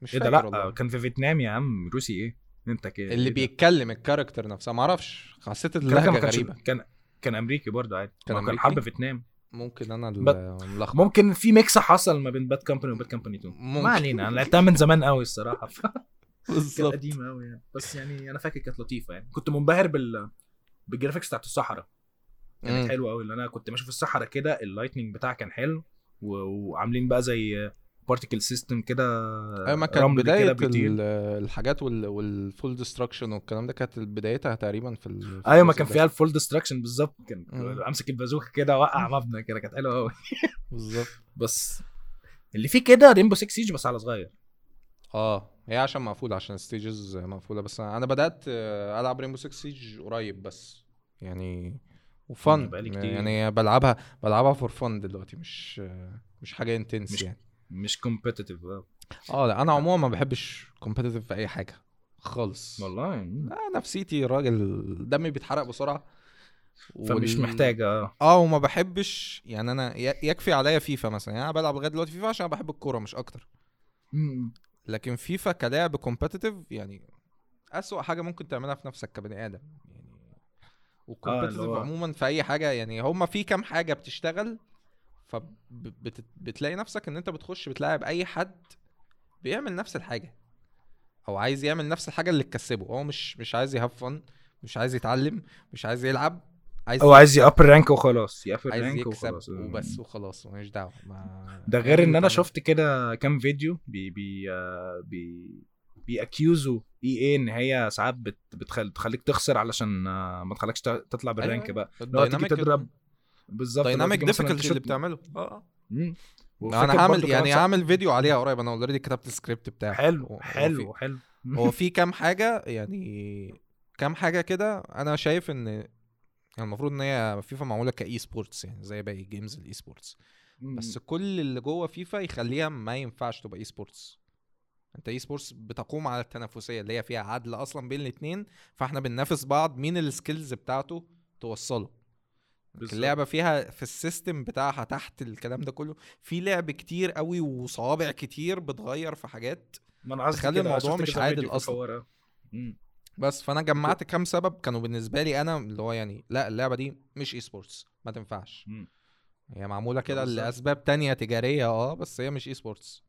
مش
إيه ده؟ لا
والله.
كان في فيتنام يا عم روسي إيه؟ انت كده
اللي
إيه؟
بيتكلم ال character نفسها ما أعرفش. حسيت
كان
اللهجة
ما كانش-
غريبة.
كان كان أمريكي برضه عادي.
كان
ما كان؟ حرب فيتنام.
ممكن أنا
بت-
اللي ملخبط.
ممكن في mix حصل ما بين باد كومباني وباد كومباني 2
ممكن.
ما علينا أنا لعبتها من زمان قوي الصراحة. ف- *laughs* كانت
بالظبط.
قديمة قوي يعني. بس يعني أنا فاكر كانت لطيفة يعني. كنت منبهر بال بال graphics بتاعت الصحراء. كانت. حلوة قوي اللي أنا كنت ماشي في الصحراء كده ال lighting بتاعها كان حلو. وعاملين بقى زي particle system كده
أيوه ما كان بداية الحاجات وال- وال full destruction والكلام ده كانت بدايتها تقريبا في
أيوه ما كان. فيها ال full destruction بالظبط. كان. أمسك البازوكة كده اوقع مبنى كده كانت حلوة قوي *laughs*
بالظبط.
بس اللي فيه كده رينبو 6 سيج بس على صغير.
آه هي عشان مقفولة عشان stages مقفولة. بس أنا بدأت ألعب رينبو 6 سيج قريب بس. يعني
و fun.
يعني بلعبها بلعبها for fun دلوقتي مش مش حاجة intense
مش-
يعني.
مش competitive
آه لا أنا عموما ما بحبش competitive في أي حاجة خالص.
والله.
لا نفسيتي راجل دمي بيتحرق بسرعة.
فمش
وال-
محتاجة آه.
آه وما بحبش يعني أنا يكفي عليا فيفا مثلا. يعني أنا بلعب لغاية دلوقتي فيفا عشان بحب الكورة مش أكتر.
مم.
لكن فيفا كلاعب competitive يعني أسوأ حاجة ممكن تعملها في نفسك كبني آدم يعني. وال competitive
هو-
عموما في أي حاجة يعني هما في كام حاجة بتشتغل فبتلاقي نفسك إن أنت بتخش بتلاعب أي حد بيعمل نفس الحاجة. أو عايز يعمل نفس الحاجة اللي تكسبه. هو مش مش عايز يـ have fun مش عايز يتعلم مش عايز يلعب عايز
هو عايز يـ up الـ rank وخلاص. يـ
up
الـ
rank
وخلاص.
وبس وخلاص ماليش دعوة. ما
ده غير إن
أنا
شفت كده كام فيديو بي بي آه، بي بيأكيوزوا EA إن هي ساعات بت بتخل... بتخليك تخسر علشان آه، ما تخليكش تطلع بال rank
أيوة.
بقى. لو تيجي تضرب بالظبط dynamic
difficulty اللي بتعمله. آه آه.
مم.
أنا هعمل يعني هعمل فيديو عليها قريب أنا already كتبت السكريبت بتاعه.
حلو حلو
في-
حلو *laughs*
هو في كام حاجة يعني كام حاجة كده أنا شايف إن يعني المفروض إن هي فيفا معمولة ك eSports يعني زي باقي games ال eSports بس كل اللي جوه فيفا يخليها ما ينفعش تبقى eSports أنت eSports بتقوم على التنافسية اللي هي فيها عدل أصلا بين الاثنين فإحنا بننافس بعض مين ال skills بتاعته توصله.
بالظبط.
اللعبه فيها في ال system بتاعها تحت الكلام ده كله في لعب كتير قوي وصوابع كتير بتغير في حاجات.
ما أنا قصدي
تخلي الموضوع مش عادل.
مم.
بس فأنا جمعت كام سبب كانوا بالنسبة لي أنا اللي هو يعني لأ اللعبة دي مش eSports ما تنفعش.
مم.
هي معمولة كده. لأسباب تانية تجارية آه بس هي مش eSports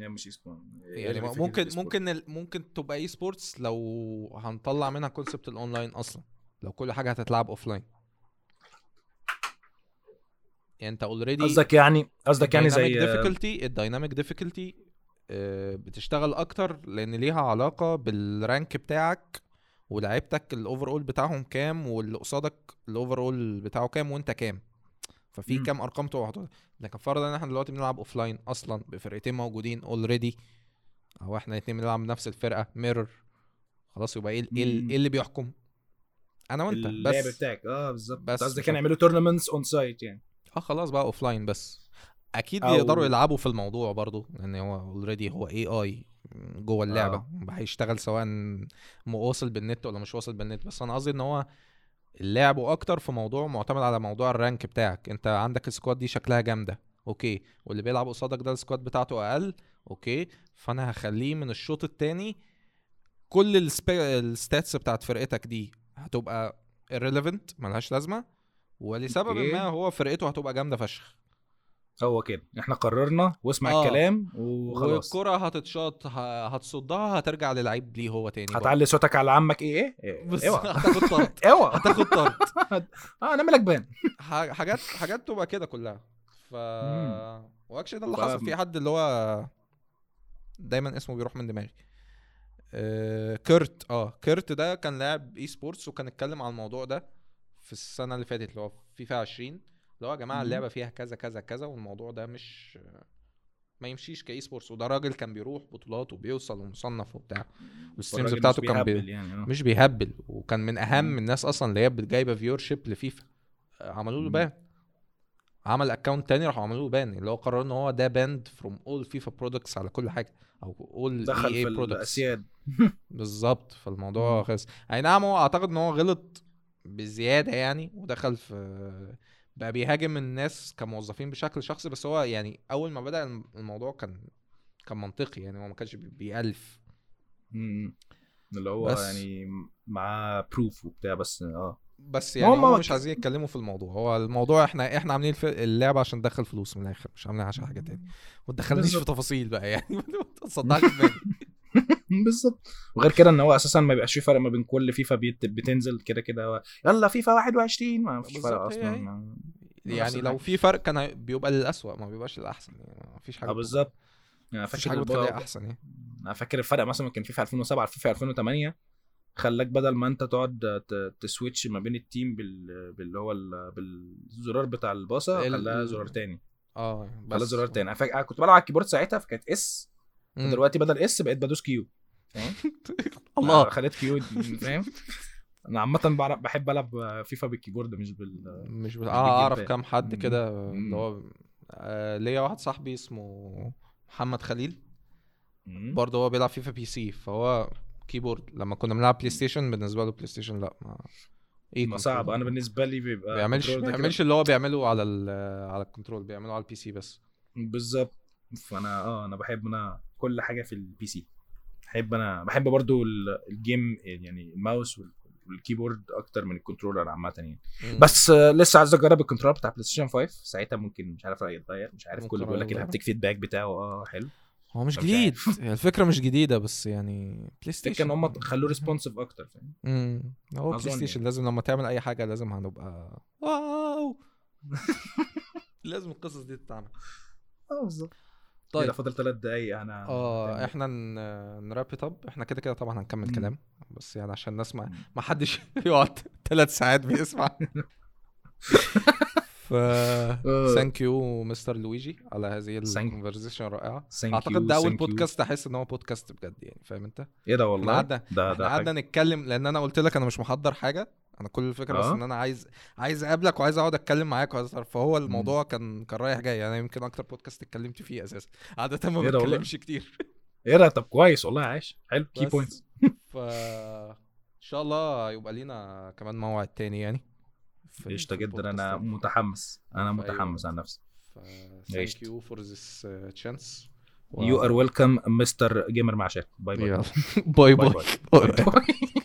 هي مش اسمه
يعني ممكن ممكن ممكن تبقى eSports لو هنطلع منها concept ال online أصلا. لو كل حاجة هتتلعب offline يعني انت already
قصدك يعني قصدك يعني زي
difficulty ال dynamic difficulty بتشتغل أكتر لأن ليها علاقة بال rank بتاعك ولعيبتك ال overall بتاعهم كام واللي قصادك ال overall بتاعه كام وأنت كام. ففي. كام أرقام تبقى. لكن فرضا إن إحنا دلوقتي بنلعب offline أصلا بفرقتين موجودين already أو إحنا الاتنين بنلعب بنفس الفرقة mirror خلاص يبقى إيه ال-
إيه.
إيه اللي بيحكم؟ أنا وأنت
اللعب
بس.
بتاعك. آه بالظبط.
بس.
قصدك كانوا يعملوا tournaments on site يعني.
آه خلاص بقى offline بس. أكيد
أو-
يقدروا يلعبوا في الموضوع برضو لأن هو already هو AI جوه اللعبة.
آه.
هيشتغل سواء واصل بالنت ولا مش واصل بالنت. بس أنا قصدي إن هو اللعب أكتر في موضوع معتمد على موضوع ال rank بتاعك. أنت عندك ال squad دي شكلها جامدة. okay. واللي بيلعب قصادك ده ال squad بتاعته أقل. okay. فأنا هخليه من الشوط التاني كل. ال stats بتاعت فرقتك دي هتبقى irrelevant ملهاش لازمة. ولسبب
okay.
ما هو فرقته هتبقى جامدة فشخ.
هو كده. إحنا قررنا واسمع
آه.
الكلام وخلاص.
والكرة هتتشاط هتصدها هترجع للعيب ليه هو تاني.
هتعلي صوتك على عمك. إيه؟ إيه
بس
أوعى.
هتاخد طرد *laughs*
أوعى.
هتاخد طرد *laughs*
آه أنا مالك
ban. حاجات حاجات تبقى كده كلها. ف.
و
actually ده اللي
ف-
حصل في حد اللي هو دايما اسمه بيروح من دماغي. آه، كيرت. آه كيرت ده كان لاعب esports وكان اتكلم عن الموضوع ده. في السنة اللي فاتت اللي هو فيفا 20 اللي هو يا
جماعة.
اللعبة فيها كذا كذا كذا والموضوع ده مش ما يمشيش ك esports وده راجل كان بيروح بطولات وبيوصل ومصنف وبتاع وال
streams
بتاعته كان بي...
يعني آه.
مش بيهبل وكان من أهم
مم.
الناس أصلا اللي هي جايبة viewership لفيفا آه، عملوا له. ban عمل account تاني راحوا عملوا له ban اللي هو قرر إن هو ده banned from all FIFA products على كل حاجة أو all
دخل
EA
products *laughs* *laughs*
بالظبط فالموضوع. خلص أي نعم هو أعتقد إن هو غلط بزيادة يعني ودخل في بقى بيهاجم الناس كموظفين بشكل شخصي بس هو يعني أول ما بدأ الموضوع كان كان منطقي يعني هو ما كانش بي- بيألف.
اللي هو
بس.
يعني معاه proof وبتاع بس آه
بس يعني
هم
مش عايزين يتكلموا في الموضوع هو الموضوع إحنا إحنا عاملين اللعبه عشان ندخل فلوس من الآخر مش عاملين عشان حاجة تاني ما تدخلنيش في. تفاصيل بقى يعني *laughs* ما دماغي *laughs* *laughs*
بالظبط. وغير كده إن هو أساسا ما بيبقاش في فرق ما بين كل فيفا بيت- بتنزل كده كده يلا فيفا 21 ما فيش فرق
أصلا. هي.
نفس
يعني لو. في فرق كان بيبقى للأسوأ ما بيبقاش للأحسن يعني ما فيش حاجة
آه بالظبط. يعني
مفيش
فاكر
حاجة
البقى-
بتخليها أحسن يعني.
أنا فاكر الفرق مثلا كان في في 2007 في في 2008 خلاك بدل ما أنت تقعد ت- ت switch ما بين ال team بال... باللي هو ال... بالزرار بتاع الباصة
ال-
خلاها زرار تاني.
آه
خلاها زرار تاني. أنا فاكر أنا كنت بلعب على ال keyboard ساعتها فكانت
S.
دلوقتي بدل S بقيت بدوس Q *laughs*
الله.
خليت Q فاهم؟ أنا بعرف- بحب ألعب فيفا بال keyboard مش بال
مش.
مش
آه
أعرف
كام حد. كده. اللي هو آه ليا واحد صاحبي اسمه محمد خليل. برضه هو بيلعب فيفا PC فهو keyboard. لما كنا بنلعب بلاي ستيشن بالنسبة له بلاي ستيشن لا ما إيه
ما؟ صعب. أنا بالنسبة لي بيبقى
بيعملش بيعملش اللي هو بيعمله على ال على ال control بيعمله على ال PC بس.
بالظبط. فانا آه أنا بحب أنا كل حاجة في ال PC بحب أنا بحب برضو ال- ال game يعني الماوس وال- وال keyboard أكتر من ال controller عامة يعني.
مم.
بس لسه عايز أجرب ال controller بتاع بلاي ستيشن 5 ساعتها ممكن مش عارف رايي يتغير مش عارف كله بيقول لك
ال
haptic feedback بتاعه آه حلو.
هو مش جديد. هي الفكرة مش جديدة بس يعني بلاي ستيشن
إن هم خلوه responsive أكتر فاهم؟
امم هو بلاي
أظن
ستيشن
يعني.
لازم لما تعمل أي حاجة لازم هنبقى wow. *laughs* لازم القصص دي تتعمل.
آه بالظبط.
طيب
طيب فاضل ثلاث دقايق أنا
آه إحنا ن wrap up إحنا كده كده طبعا هنكمل
مم.
كلام بس يعني عشان الناس ما
مم.
ما حدش *laughs* يقعد ثلاث ساعات بيسمع *laughs* thank you mister لويجي على هذه ال conversation
Thank أعتقد
ده
أول.
بودكاست أحس إن هو بودكاست بجد يعني فاهم أنت؟
إيه ده والله؟
قعدنا قعدنا. نتكلم لأن أنا قلت لك أنا مش محضر حاجة. أنا كل الفكرة بس
آه.
إن أنا عايز عايز أقابلك وعايز أقعد أتكلم معاك وعايز أعرف. فهو الموضوع كان كان رايح جاي. أنا يمكن أكتر بودكاست اتكلمت فيه أساسا. عاده ما
إيه؟
بتكلمش كتير.
إيه ده؟ طب كويس والله عايش. حلو. كي
بس.
بوينتس *laughs*
ف إن شاء الله يبقى لينا كمان موعد تاني يعني. قشطة
جدا.
أنا.
متحمس. أنا
في أي
متحمس. عن نفسي.
ف thank
قشطة.
you for this uh, chance.
يو ار ويلكم مستر جيمر مع شات باي باي
يلا. باي
باي
باي
باي باي باي